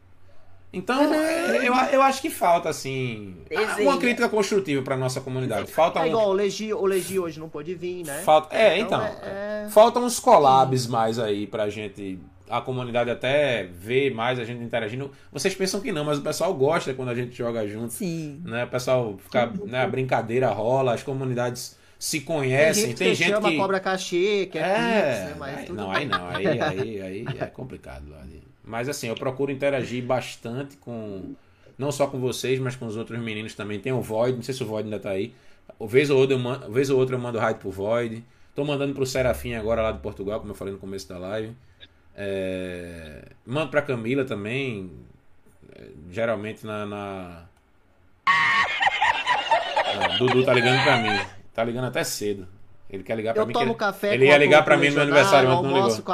Então, é, eu, eu acho que falta, assim, Desenho. uma crítica construtiva pra nossa comunidade. Falta É um, igual o Legi, o Legi hoje não pôde vir, né? Falta, é, então. é- é- Faltam uns collabs mais aí pra gente. A comunidade até ver mais a gente interagindo. Vocês pensam que não, mas o pessoal gosta quando a gente joga junto. Sim. Né? O pessoal fica. Né, a brincadeira rola, as comunidades se Tem conhecem. gente Tem que gente chama que. cobra cachê, que é, É, pix, né? Mas aí- tudo não, aí não, aí, aí, aí é complicado. ali. Mas assim, eu procuro interagir bastante com. Não só com vocês, mas com os outros meninos também. Tem o Void, não sei se o Void ainda tá aí. O vez ou outra eu mando, vez ou outra eu mando raid pro Void. Tô mandando pro Serafim agora lá de Portugal, como eu falei no começo da live. É, Mando pra Camila também. é, Geralmente na. na... Ah, Dudu tá ligando pra mim. Tá ligando até cedo. Ele quer ligar pra Eu mim. que tomo ele- café ele ia ligar pra mim no aniversário, mas não ligou. com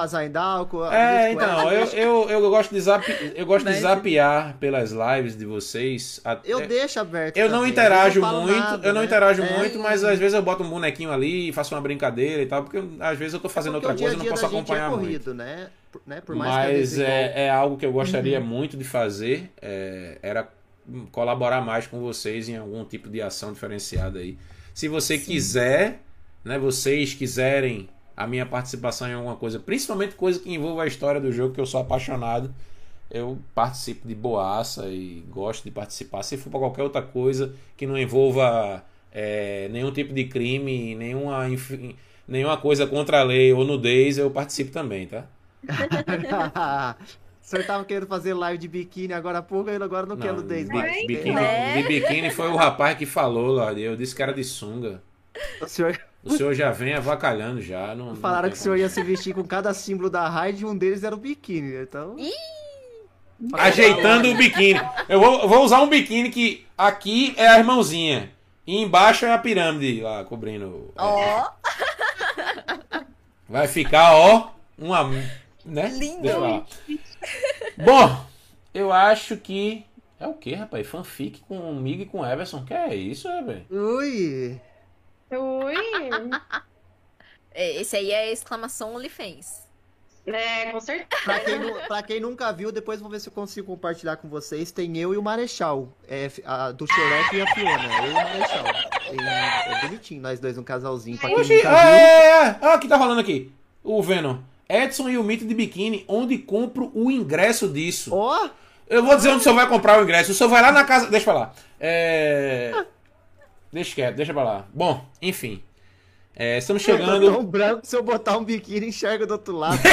É, então, eu, eu, eu gosto de zap, eu gosto de zapear pelas lives de vocês. Eu deixo aberto. eu não também, interajo eu não muito, nada, eu não né? interajo É, muito, mas às vezes eu boto um bonequinho ali, faço uma brincadeira e tal, porque às vezes eu tô fazendo porque outra coisa e não posso gente acompanhar é muito. corrido, né? Por, né? Por que Mas é, é algo que eu gostaria muito de fazer, é, era colaborar mais com vocês em algum tipo de ação diferenciada aí. Se você quiser, né, vocês quiserem a minha participação em alguma coisa, principalmente coisa que envolva a história do jogo, que eu sou apaixonado. Eu participo de boaça e gosto de participar. Se for para qualquer outra coisa que não envolva é, nenhum tipo de crime, nenhuma, enfim, nenhuma coisa contra a lei ou nudez, eu participo também, tá? o senhor tava querendo fazer live de biquíni agora há pouco, e agora não, não quer nudez mais. Bi biquíni, é. De biquíni foi o rapaz que falou, Lorde. Eu disse que era de sunga. O senhor... O senhor já vem avacalhando já. Não, Falaram não que o senhor ia se vestir com cada símbolo da raid e um deles era o biquíni, então. Ajeitando o biquíni. Eu vou, eu vou usar um biquíni que aqui é a irmãozinha. E embaixo é a pirâmide lá cobrindo. Ó. Oh. Vai ficar, ó, uma. Né? Lindo. Bom, eu acho que. É o que, rapaz? Fanfic com o Mig e com o Everson. Que é isso, é, velho? Ui! Oi! É, esse aí é exclamação OnlyFans. É, com certeza. Pra quem, pra quem, nunca viu, depois vou ver se eu consigo compartilhar com vocês. Tem eu e o Marechal. É, a, do Shrek e a Fiona. Eu e o Marechal. é bonitinho, nós dois, um casalzinho. Pra quem Oxi, nunca é, viu. É, é, o que tá rolando aqui? O Venom. Edson e o Mito de Biquíni, onde compro o ingresso disso? Ó! Oh. Eu vou dizer onde o senhor vai comprar o ingresso. O senhor vai lá na casa. Deixa pra lá. É. Deixa quieto, deixa pra lá. Bom, enfim. É, estamos chegando. tão branco, se eu botar um biquíni, enxerga do outro lado.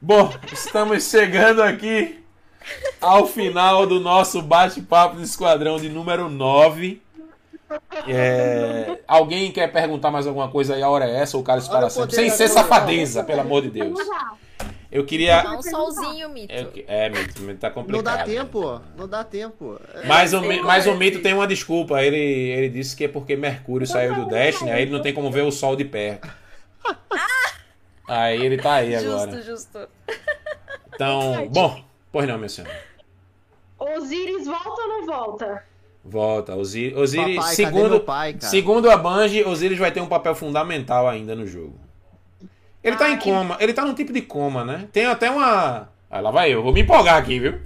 Bom, estamos chegando aqui ao final do nosso bate-papo do Esquadrão de número 9. É... Alguém quer perguntar mais alguma coisa aí? A hora é essa ou o cara espera sempre? Sem ser safadeza, pelo amor de Deus. Eu queria. Dá um solzinho, Mito. É, é Mito, Mito tá complicado. Não dá tempo, não dá tempo. Mas o, mas o Mito tem uma desculpa. Ele, ele disse que é porque Mercúrio saiu do Destiny, aí ele não tem como ver o sol de perto. Aí ele tá aí agora. Justo, justo. Então, bom, pois não, meu senhor. Osiris volta ou não volta? Volta. Osiris, Osiris Papai, segundo, pai, segundo a Bungie, Osiris vai ter um papel fundamental ainda no jogo. Ele tá em coma. Ele tá num tipo de coma, né? Tem até uma. Ah, lá vai eu. Vou me empolgar aqui, viu?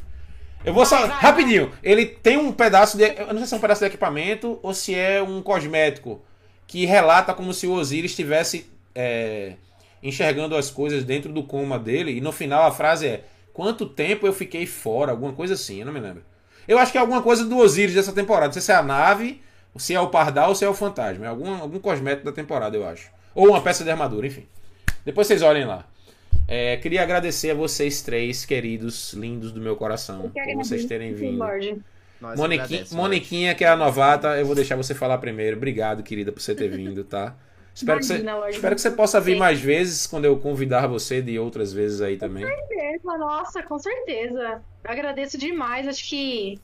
Eu vou só. Rapidinho. Ele tem um pedaço de. Eu não sei se é um pedaço de equipamento ou se é um cosmético que relata como se o Osiris estivesse é, enxergando as coisas dentro do coma dele. E no final a frase é: Quanto tempo eu fiquei fora? Alguma coisa assim, eu não me lembro. Eu acho que é alguma coisa do Osiris dessa temporada. Não sei se é a nave, se é o Pardal ou se é o Fantasma. É algum, algum cosmético da temporada, eu acho. Ou uma peça de armadura, enfim. Depois vocês olhem lá. É, queria agradecer a vocês três, queridos, lindos do meu coração, por vocês terem vindo. Moniquinha, Moniquinha, que é a novata, eu vou deixar você falar primeiro. Obrigado, querida, por você ter vindo, tá? Espero, que você, espero que você possa vir mais vezes quando eu convidar você de outras vezes aí também. Com certeza, nossa, com certeza. Eu agradeço demais. Acho que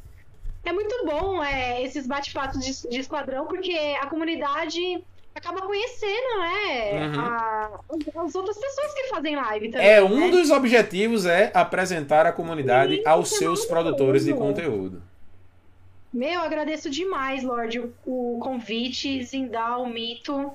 é muito bom é, esses bate-papos de, de esquadrão, porque a comunidade acaba conhecendo, né? Uhum. A, as outras pessoas que fazem live também. É, um né? dos objetivos é apresentar a comunidade Sim, aos seus produtores de conteúdo. Meu, agradeço demais, Lorde, o, o convite, Zindal, o Mito.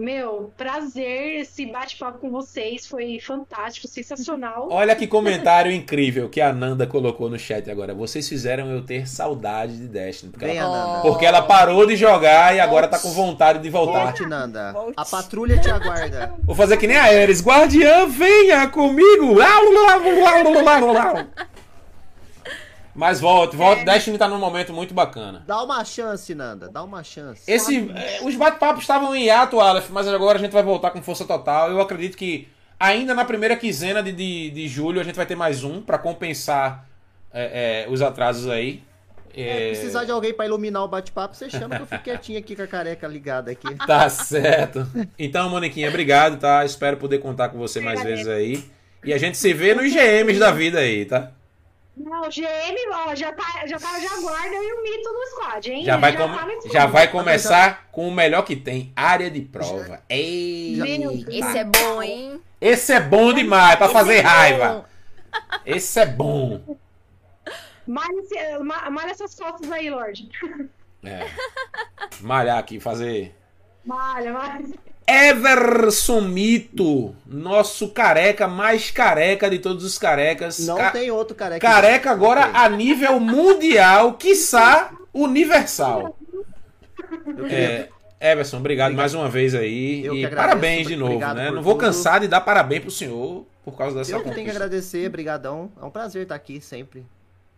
Meu, prazer esse bate-papo com vocês. Foi fantástico, sensacional. Olha que comentário incrível que a Nanda colocou no chat agora. Vocês fizeram eu ter saudade de Destiny. Porque, ela, porque ela parou de jogar e agora tá com vontade de voltar. Volte, Nanda. Volte. A patrulha te aguarda. Vou fazer que nem a Ares. Guardiã, venha comigo! Mas volte, volte. É. Destiny tá num momento muito bacana. Dá uma chance, Nanda. Dá uma chance. Esse, é, os bate-papos estavam em hiato, Aleph, mas agora a gente vai voltar com força total. Eu acredito que ainda na primeira quinzena de, de, de julho a gente vai ter mais um para compensar é, é, os atrasos aí. É, precisar de alguém para iluminar o bate-papo, você chama que eu fico quietinho aqui com a careca ligada aqui. Tá certo. Então, Moniquinha, obrigado, tá? Espero poder contar com você mais vezes aí. E a gente se vê nos GMs da vida aí, tá? Não, o GM, ó, já tá, já tá, já guarda e o mito no squad, hein? Já vai, já, com... tá já vai começar com o melhor que tem, área de prova. Ei, esse é bom, hein? Esse é bom demais, pra fazer é raiva. Esse é bom. Malha, malha essas fotos aí, Lorde. É. Malhar aqui, fazer. Malha, malha. Everson Mito, nosso careca mais careca de todos os carecas. Não Ca tem outro careca. Careca agora a nível mundial, quiçá universal. Eu É, Everson, obrigado, mais uma vez aí. Eu e agradeço, parabéns de novo, obrigado né? Não vou tudo. cansar de dar parabéns pro senhor por causa dessa Eu que tenho que conquista. agradecer, brigadão. É um prazer estar aqui sempre.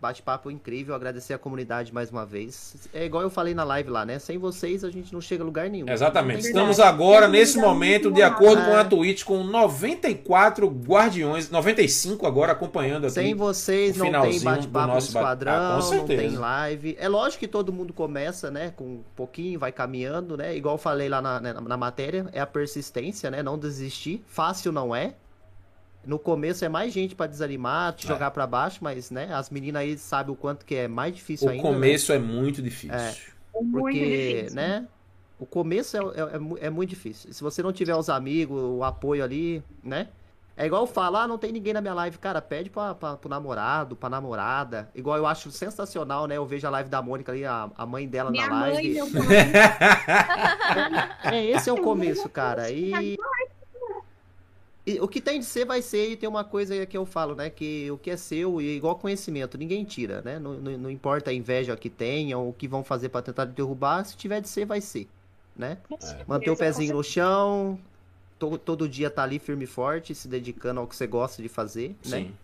Bate-papo incrível, agradecer a comunidade mais uma vez. É igual eu falei na live lá, né? Sem vocês a gente não chega a lugar nenhum. Exatamente. Tem Estamos agora, Eu nesse momento, de acordo com a É. Twitch, com 94 guardiões, 95 agora acompanhando aqui. Sem vocês o não tem bate-papo no esquadrão, Ah, não tem live. É lógico que todo mundo começa, né, com um pouquinho, vai caminhando, né? Igual eu falei lá na, né, na matéria, é a persistência, né? Não desistir. Fácil não é. No começo é mais gente pra desanimar, te É. jogar pra baixo, mas, né, as meninas aí sabem o quanto que é mais difícil O ainda. né? começo é muito difícil. É. É muito Porque, difícil. né? O começo é, é, é é muito difícil. Se você não tiver os amigos, o apoio ali, né? É igual eu falo, ah, não tem ninguém na minha live. Cara, pede pra, pra, pro namorado, pra namorada. Igual eu acho sensacional, né? Eu vejo a live da Mônica ali, a, a mãe dela Minha na mãe, live. meu pai. É, esse é o começo, cara. E... e o que tem de ser, vai ser. E tem uma coisa que eu falo, né? Que o que é seu, e igual conhecimento, ninguém tira, né? Não, não, não importa a inveja que tenham, o que vão fazer pra tentar derrubar. Se tiver de ser, vai ser, né? Manter o pezinho no chão, to- todo dia tá ali firme e forte, se dedicando ao que você gosta de fazer, né? Sim.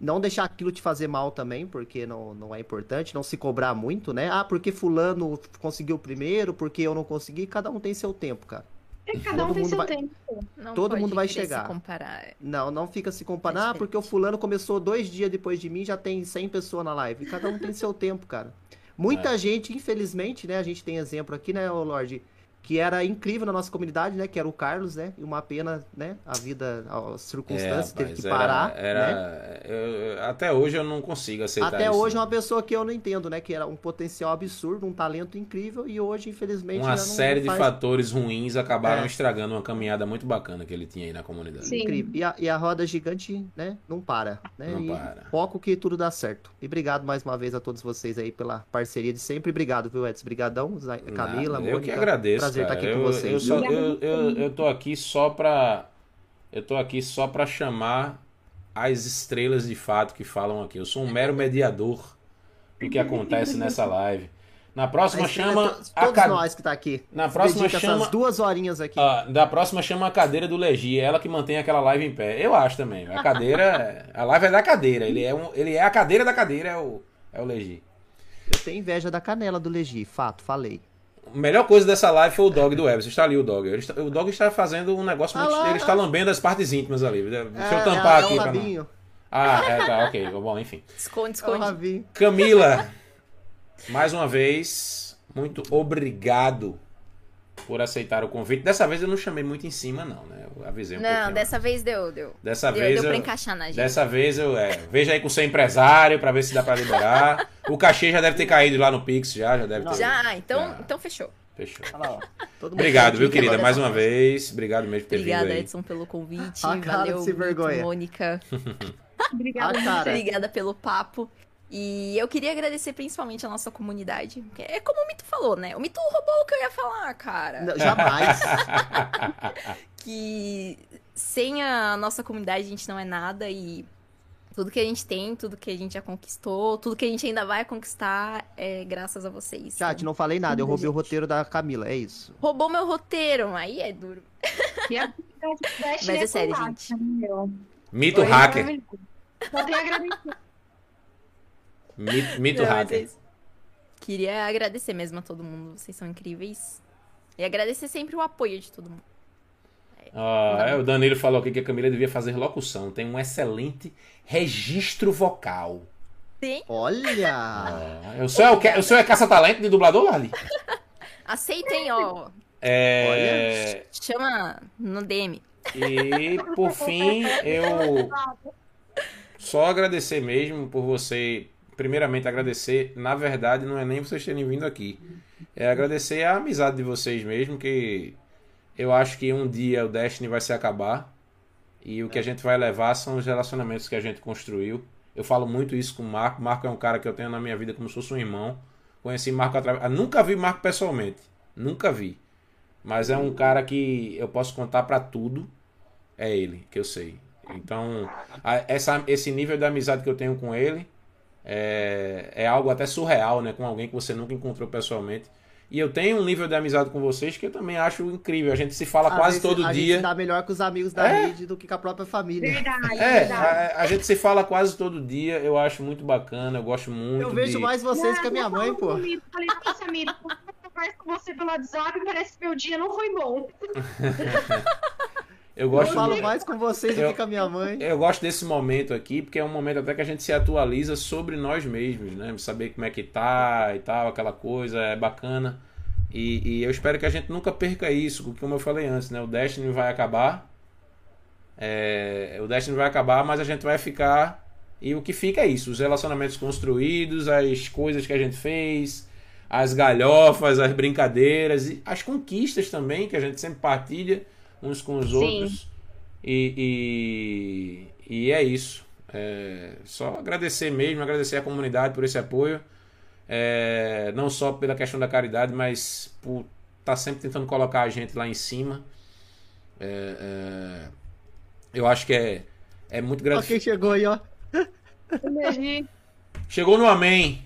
Não deixar aquilo te fazer mal também, porque não, não é importante, não se cobrar muito, né? Ah, porque fulano conseguiu primeiro, porque eu não consegui, cada um tem seu tempo, cara. É, Cada um Todo tem mundo seu vai- tempo. Não Todo pode mundo vai chegar. Se comparar. Não, não fica se comparando, É ah, porque o fulano começou dois dias depois de mim, já tem 100 pessoas na live. Cada um tem seu tempo, cara. Muita gente, infelizmente, né, a gente tem exemplo aqui, né, ô Lorde, que era incrível na nossa comunidade, né, que era o Carlos, né, e uma pena, né, a vida, as circunstâncias, É, teve que parar, era, né. era- eu- até hoje eu não consigo aceitar Até isso. hoje é uma pessoa que eu não entendo, né? Que era um potencial absurdo, um talento incrível, e hoje, infelizmente, Uma série de faz... fatores ruins acabaram É. estragando uma caminhada muito bacana que ele tinha aí na comunidade. Sim. Incrível. E a, e a roda gigante, né? Não para. Né? Não e para. foco que tudo dá certo. E obrigado mais uma vez a todos vocês aí pela parceria de sempre. Obrigado, viu, Edson? Brigadão, Zay- Camila, Nada, Mônica. Eu que agradeço, Prazer cara. estar aqui eu, com vocês. Eu, só- eu, eu, eu tô aqui só pra. Eu tô aqui só pra chamar as estrelas de fato que falam aqui. Eu sou um mero mediador do que acontece nessa live. Na próxima A chama é to- a Todos ca- nós que tá aqui. Na próxima chama essas duas horinhas aqui. Ah, da próxima chama a cadeira do Legi, é ela que mantém aquela live em pé. Eu acho também. A cadeira, a live é da cadeira. Ele é, um, ele é a cadeira da cadeira, é o, é o Legi. Eu tenho inveja da canela do Legi, fato, falei. A melhor coisa dessa live foi o dog do Everson. Está ali o dog. Ele está- o dog está fazendo um negócio Ah muito. lá. ele está lambendo as partes íntimas ali. Deixa eu É, tampar é, aqui é pra não. Ah, é, tá, ok. Bom, enfim. Esconde, É esconde. Camila, mais uma vez, muito obrigado por aceitar o convite. Dessa vez eu não chamei muito em cima, não, né? Eu avisei um Não, pouquinho dessa vez deu, deu. Dessa deu, vez deu pra eu- encaixar na gente. Dessa vez eu. É, veja aí com o seu empresário pra ver se dá pra liberar. O cachê já deve ter caído lá no Pix, já, já deve ter. Já, então, Já. então fechou. Fechou. Lá, ó. Todo mundo Obrigado, viu, que querida? Mais uma vez. Obrigado mesmo por ter Obrigada, vindo aí. Edson, pelo convite. A cara Valeu muito, vergonha. Mônica. Obrigada. Ah, cara. Obrigada pelo papo. E eu queria agradecer principalmente a nossa comunidade. É como o Mito falou, né? O Mito roubou o que eu ia falar, cara. Não, Jamais. Que sem a nossa comunidade a gente não é nada e tudo que a gente tem, tudo que a gente já conquistou, tudo que a gente ainda vai conquistar é graças a vocês. Chat, não falei nada. Eu roubei o Gente. roteiro da Camila, é isso. Roubou meu roteiro, aí é duro. Dash Mas é é sério, meu. Mito Foi hacker. Só tenho a agradecer. Mito, mito Não, é hacker. isso. Queria agradecer mesmo a todo mundo, vocês são incríveis. E agradecer sempre o apoio de todo mundo. Ah, é, o Danilo falou aqui que a Camila devia fazer locução. Tem um excelente registro vocal. Sim, Olha! Ah, o senhor é, o que- o senhor é caça-talento de dublador, Lali? aceitem, ó. É. Chama no DM. E por fim, eu só agradecer mesmo por você. Primeiramente, agradecer. Na verdade, não é nem vocês terem vindo aqui. É agradecer a amizade de vocês mesmo, que eu acho que um dia o Destiny vai se acabar. E o que a gente vai levar são os relacionamentos que a gente construiu. Eu falo muito isso com o Marco. Marco é um cara que eu tenho na minha vida como se fosse um irmão. Conheci Marco através. Nunca vi Marco pessoalmente. Nunca vi. Mas é um cara que eu posso contar pra tudo. É ele, que eu sei. Então, essa, esse nível de amizade que eu tenho com ele é, é algo até surreal, né? Com alguém que você nunca encontrou pessoalmente. E eu tenho um nível de amizade com vocês que eu também acho incrível. A gente se fala Às quase vezes todo a dia. gente dá melhor com os amigos da É. rede do que com a própria família. Verdade, É, verdade. a, a gente se fala quase todo dia. Eu acho muito bacana. Eu gosto muito. Eu vejo de... mais vocês que a minha eu mãe, pô. comigo, Falei, nossa, amigo, eu converso com você pelo WhatsApp parece que meu dia não foi bom. Eu Eu gosto falo mais com vocês do Eu- que com a minha mãe. Eu gosto desse momento aqui, porque é um momento até que a gente se atualiza sobre nós mesmos, né? Saber como é que tá e tal, aquela coisa, é bacana. E, e eu espero que a gente nunca perca isso, porque como eu falei antes, né? O Destiny vai acabar. É, o Destiny vai acabar, mas a gente vai ficar. E o que fica é isso: os relacionamentos construídos, as coisas que a gente fez, as galhofas, as brincadeiras, e as conquistas também, que a gente sempre partilha uns com os Sim. outros. E, e, e é isso. É, só agradecer mesmo, agradecer a comunidade por esse apoio. É, não só pela questão da caridade, mas por estar sempre tentando colocar a gente lá em cima. É, é, eu acho que é, é muito Ó quem gratificante. chegou aí, ó. Chegou no Amém.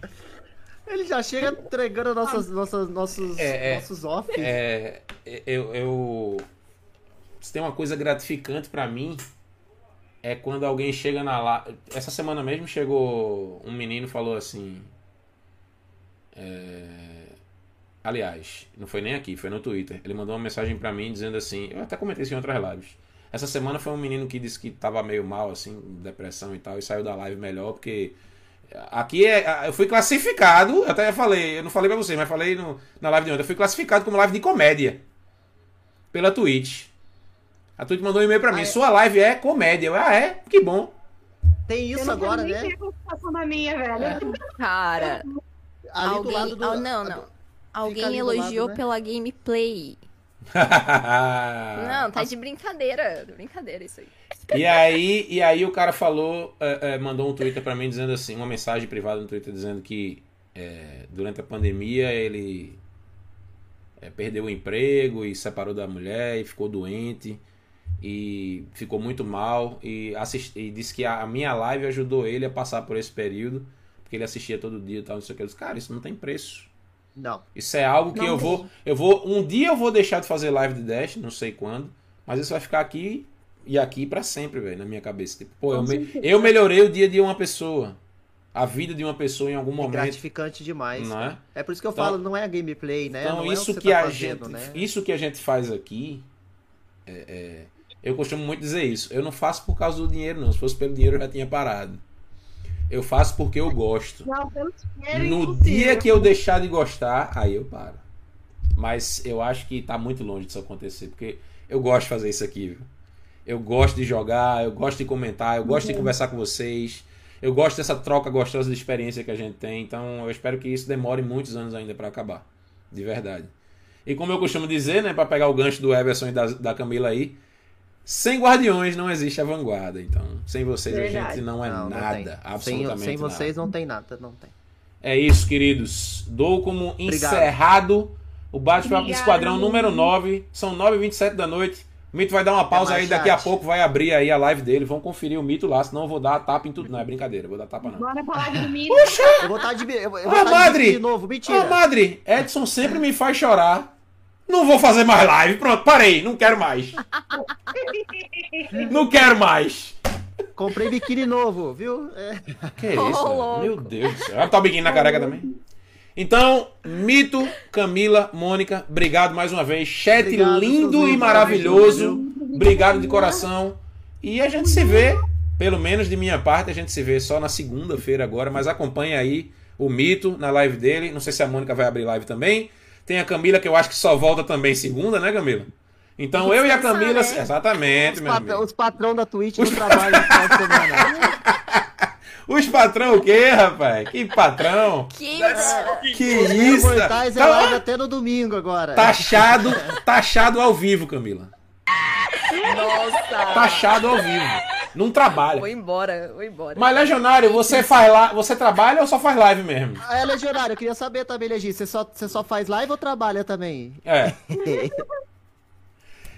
Ele já chega entregando nossas, nossas, nossos, É, é. nossos off. É, eu, eu. Se tem uma coisa gratificante pra mim, é quando alguém chega na live. Essa semana mesmo chegou um menino falou assim. é, Aliás, não foi nem aqui, foi no Twitter. Ele mandou uma mensagem pra mim dizendo assim. Eu até comentei isso em outras lives. Essa semana foi um menino que disse que tava meio mal, assim, depressão e tal, e saiu da live melhor, porque Aqui é. Eu fui classificado, até falei, eu não falei pra vocês, mas falei no- na live de ontem. Eu fui classificado como live de comédia. Pela Twitch. A Twitch mandou um e-mail pra mim. Ah, é? Sua live é comédia. Eu, ah, é? Que bom. Tem eu isso não agora, né? ter a conversação da minha, velho. Cara, Ali alguém. do lado do. ah, não, não. Alguém do lado, elogiou né? pela gameplay. Ah. não, tá de brincadeira. De brincadeira isso aí. E aí, e aí o cara falou, é, é, mandou um Twitter pra mim dizendo assim, uma mensagem privada no Twitter dizendo que é, durante a pandemia ele é, perdeu o emprego e separou da mulher e ficou doente e ficou muito mal e, assist, e disse que a, minha live ajudou ele a passar por esse período porque ele assistia todo dia e tal, não sei o que. Eu disse, cara, isso não tem preço. Não. Isso é algo que Não eu tem. vou, eu vou, um dia eu vou deixar de fazer live de Dash, não sei quando, mas isso vai ficar aqui e aqui pra sempre, velho, na minha cabeça. Tipo, pô, eu, me- eu melhorei o dia de uma pessoa, a vida de uma pessoa em algum É momento, gratificante demais. não é? É por isso que eu Então- falo, não é a gameplay, né? Então não é o isso você que tá a fazendo, gente, né? isso que a gente faz aqui, é- é, eu costumo muito dizer isso. Eu não faço por causa do dinheiro, não. Se fosse pelo dinheiro eu já tinha parado. Eu faço porque eu gosto. Não, pelo dinheiro, No dia que eu deixar de gostar, aí eu paro. Mas eu acho que tá muito longe disso acontecer, porque eu gosto de fazer isso aqui, viu? Eu gosto de jogar, eu gosto de comentar, eu gosto de conversar com vocês. Eu gosto dessa troca gostosa de experiência que a gente tem. Então eu espero que isso demore muitos anos ainda pra acabar. De verdade. E como eu costumo dizer, né, Pra pegar o gancho do Everson e da, da Camila aí, sem guardiões não existe a vanguarda. Então, sem vocês a Verdade. gente não é Não, não nada, tem. absolutamente sem, sem nada. vocês não tem nada, não tem. É isso, queridos. Dou como encerrado o bate-papo do Esquadrão número 9. São 9h27 da noite. O Mito vai dar uma pausa mais, aí, daqui a pouco vai abrir aí a live dele. Vão conferir o Mito lá, senão eu vou dar tapa em tudo. Não, é brincadeira, eu vou dar tapa não. Bora pra live do Mito. Eu vou estar de, eu vou Ah, estar de madre! biquíni novo, mentira. Ah, madre, Edson sempre me faz chorar. Não vou fazer mais live. Pronto, parei. Não quero mais. Não quero mais. Comprei biquíni novo, viu? É. Que é isso? louco. Meu Deus do céu. Vai botar o biquíni na careca também? Então, Mito, Camila, Mônica, obrigado mais uma vez. Chat Obrigado, lindo e maravilhoso. Obrigado de coração. E a gente se vê, pelo menos de minha parte, a gente se vê só na segunda-feira agora, mas acompanhe aí o Mito na live dele. Não sei se a Mônica vai abrir live também. Tem a Camila, que eu acho que só volta também segunda, né, Camila? Então eu e a Camila. né? Exatamente, Os, meu pat- amigo. os patrão da Twitch não trabalham no final de semana. Os patrão o quê, rapaz? Que patrão? Que Que isso? Mortais é Tá- live até no domingo agora. Taxado, taxado ao vivo, Camila. Nossa! Taxado ao vivo. Não trabalha. Vou embora, vou embora. Mas Legionário, você faz lá, você trabalha ou só faz live mesmo? Ah, é legionário, eu queria saber também, Legi, você só, você só faz live ou trabalha também? É,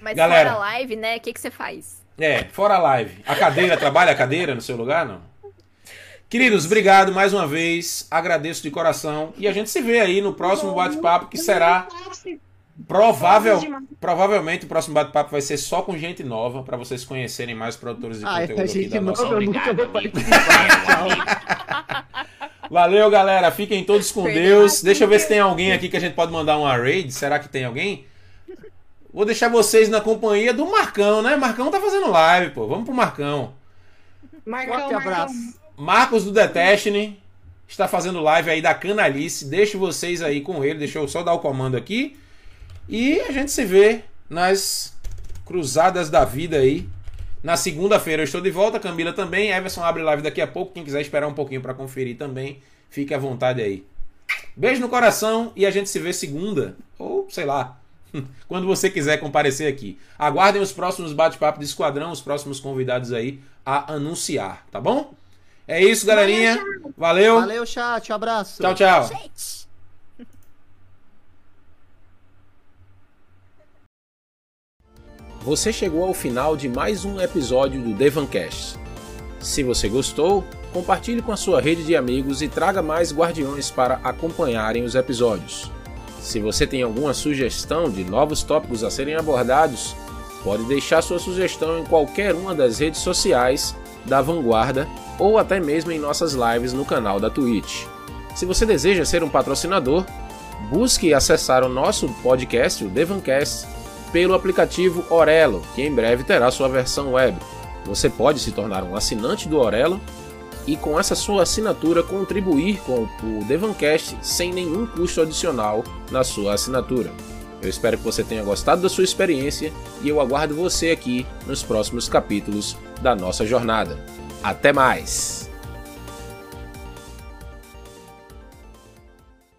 Mas Galera. fora live, né? O que, que você faz? é, fora live. A cadeira, trabalha a cadeira no seu lugar, não? Queridos, obrigado mais uma vez. Agradeço de coração. E a gente se vê aí no próximo bate-papo, que será provável, provavelmente o próximo bate-papo vai ser só com gente nova, para vocês conhecerem mais produtores de Ah, conteúdo é aqui gente da nossa nova, eu nunca Obrigado. Valeu, galera. Fiquem todos com. Deus. Deixa eu ver se tem alguém aqui que a gente pode mandar uma raid. Será que tem alguém? Vou deixar vocês na companhia do Marcão, né? Marcão tá fazendo live, pô. Vamos pro Marcão. Marcão, Forte Marcão. abraço. Marcos do Detestne está fazendo live aí da Canalice. Deixo vocês aí com ele. Deixa eu só dar o comando aqui. E a gente se vê nas cruzadas da vida aí. Na segunda-feira eu estou de volta, Camila também. Everson abre live daqui a pouco. Quem quiser esperar um pouquinho para conferir também, fique à vontade aí. Beijo no coração e a gente se vê segunda. Ou sei lá. Quando você quiser comparecer aqui. Aguardem os próximos bate-papo de esquadrão, os próximos convidados aí a anunciar, tá bom? É isso, galerinha. Valeu. Valeu, chat. Um abraço. Tchau, tchau. Você chegou ao final de mais um episódio do Devancast. Se você gostou, compartilhe com a sua rede de amigos e traga mais guardiões para acompanharem os episódios. Se você tem alguma sugestão de novos tópicos a serem abordados, pode deixar sua sugestão em qualquer uma das redes sociais da Vanguarda ou até mesmo em nossas lives no canal da Twitch. Se você deseja ser um patrocinador, busque acessar o nosso podcast, o Devancast, pelo aplicativo Orelo, que em breve terá sua versão web. Você pode se tornar um assinante do Orelo e com essa sua assinatura contribuir com o Devancast sem nenhum custo adicional na sua assinatura. Eu espero que você tenha gostado da sua experiência e eu aguardo você aqui nos próximos capítulos da nossa jornada. Até mais!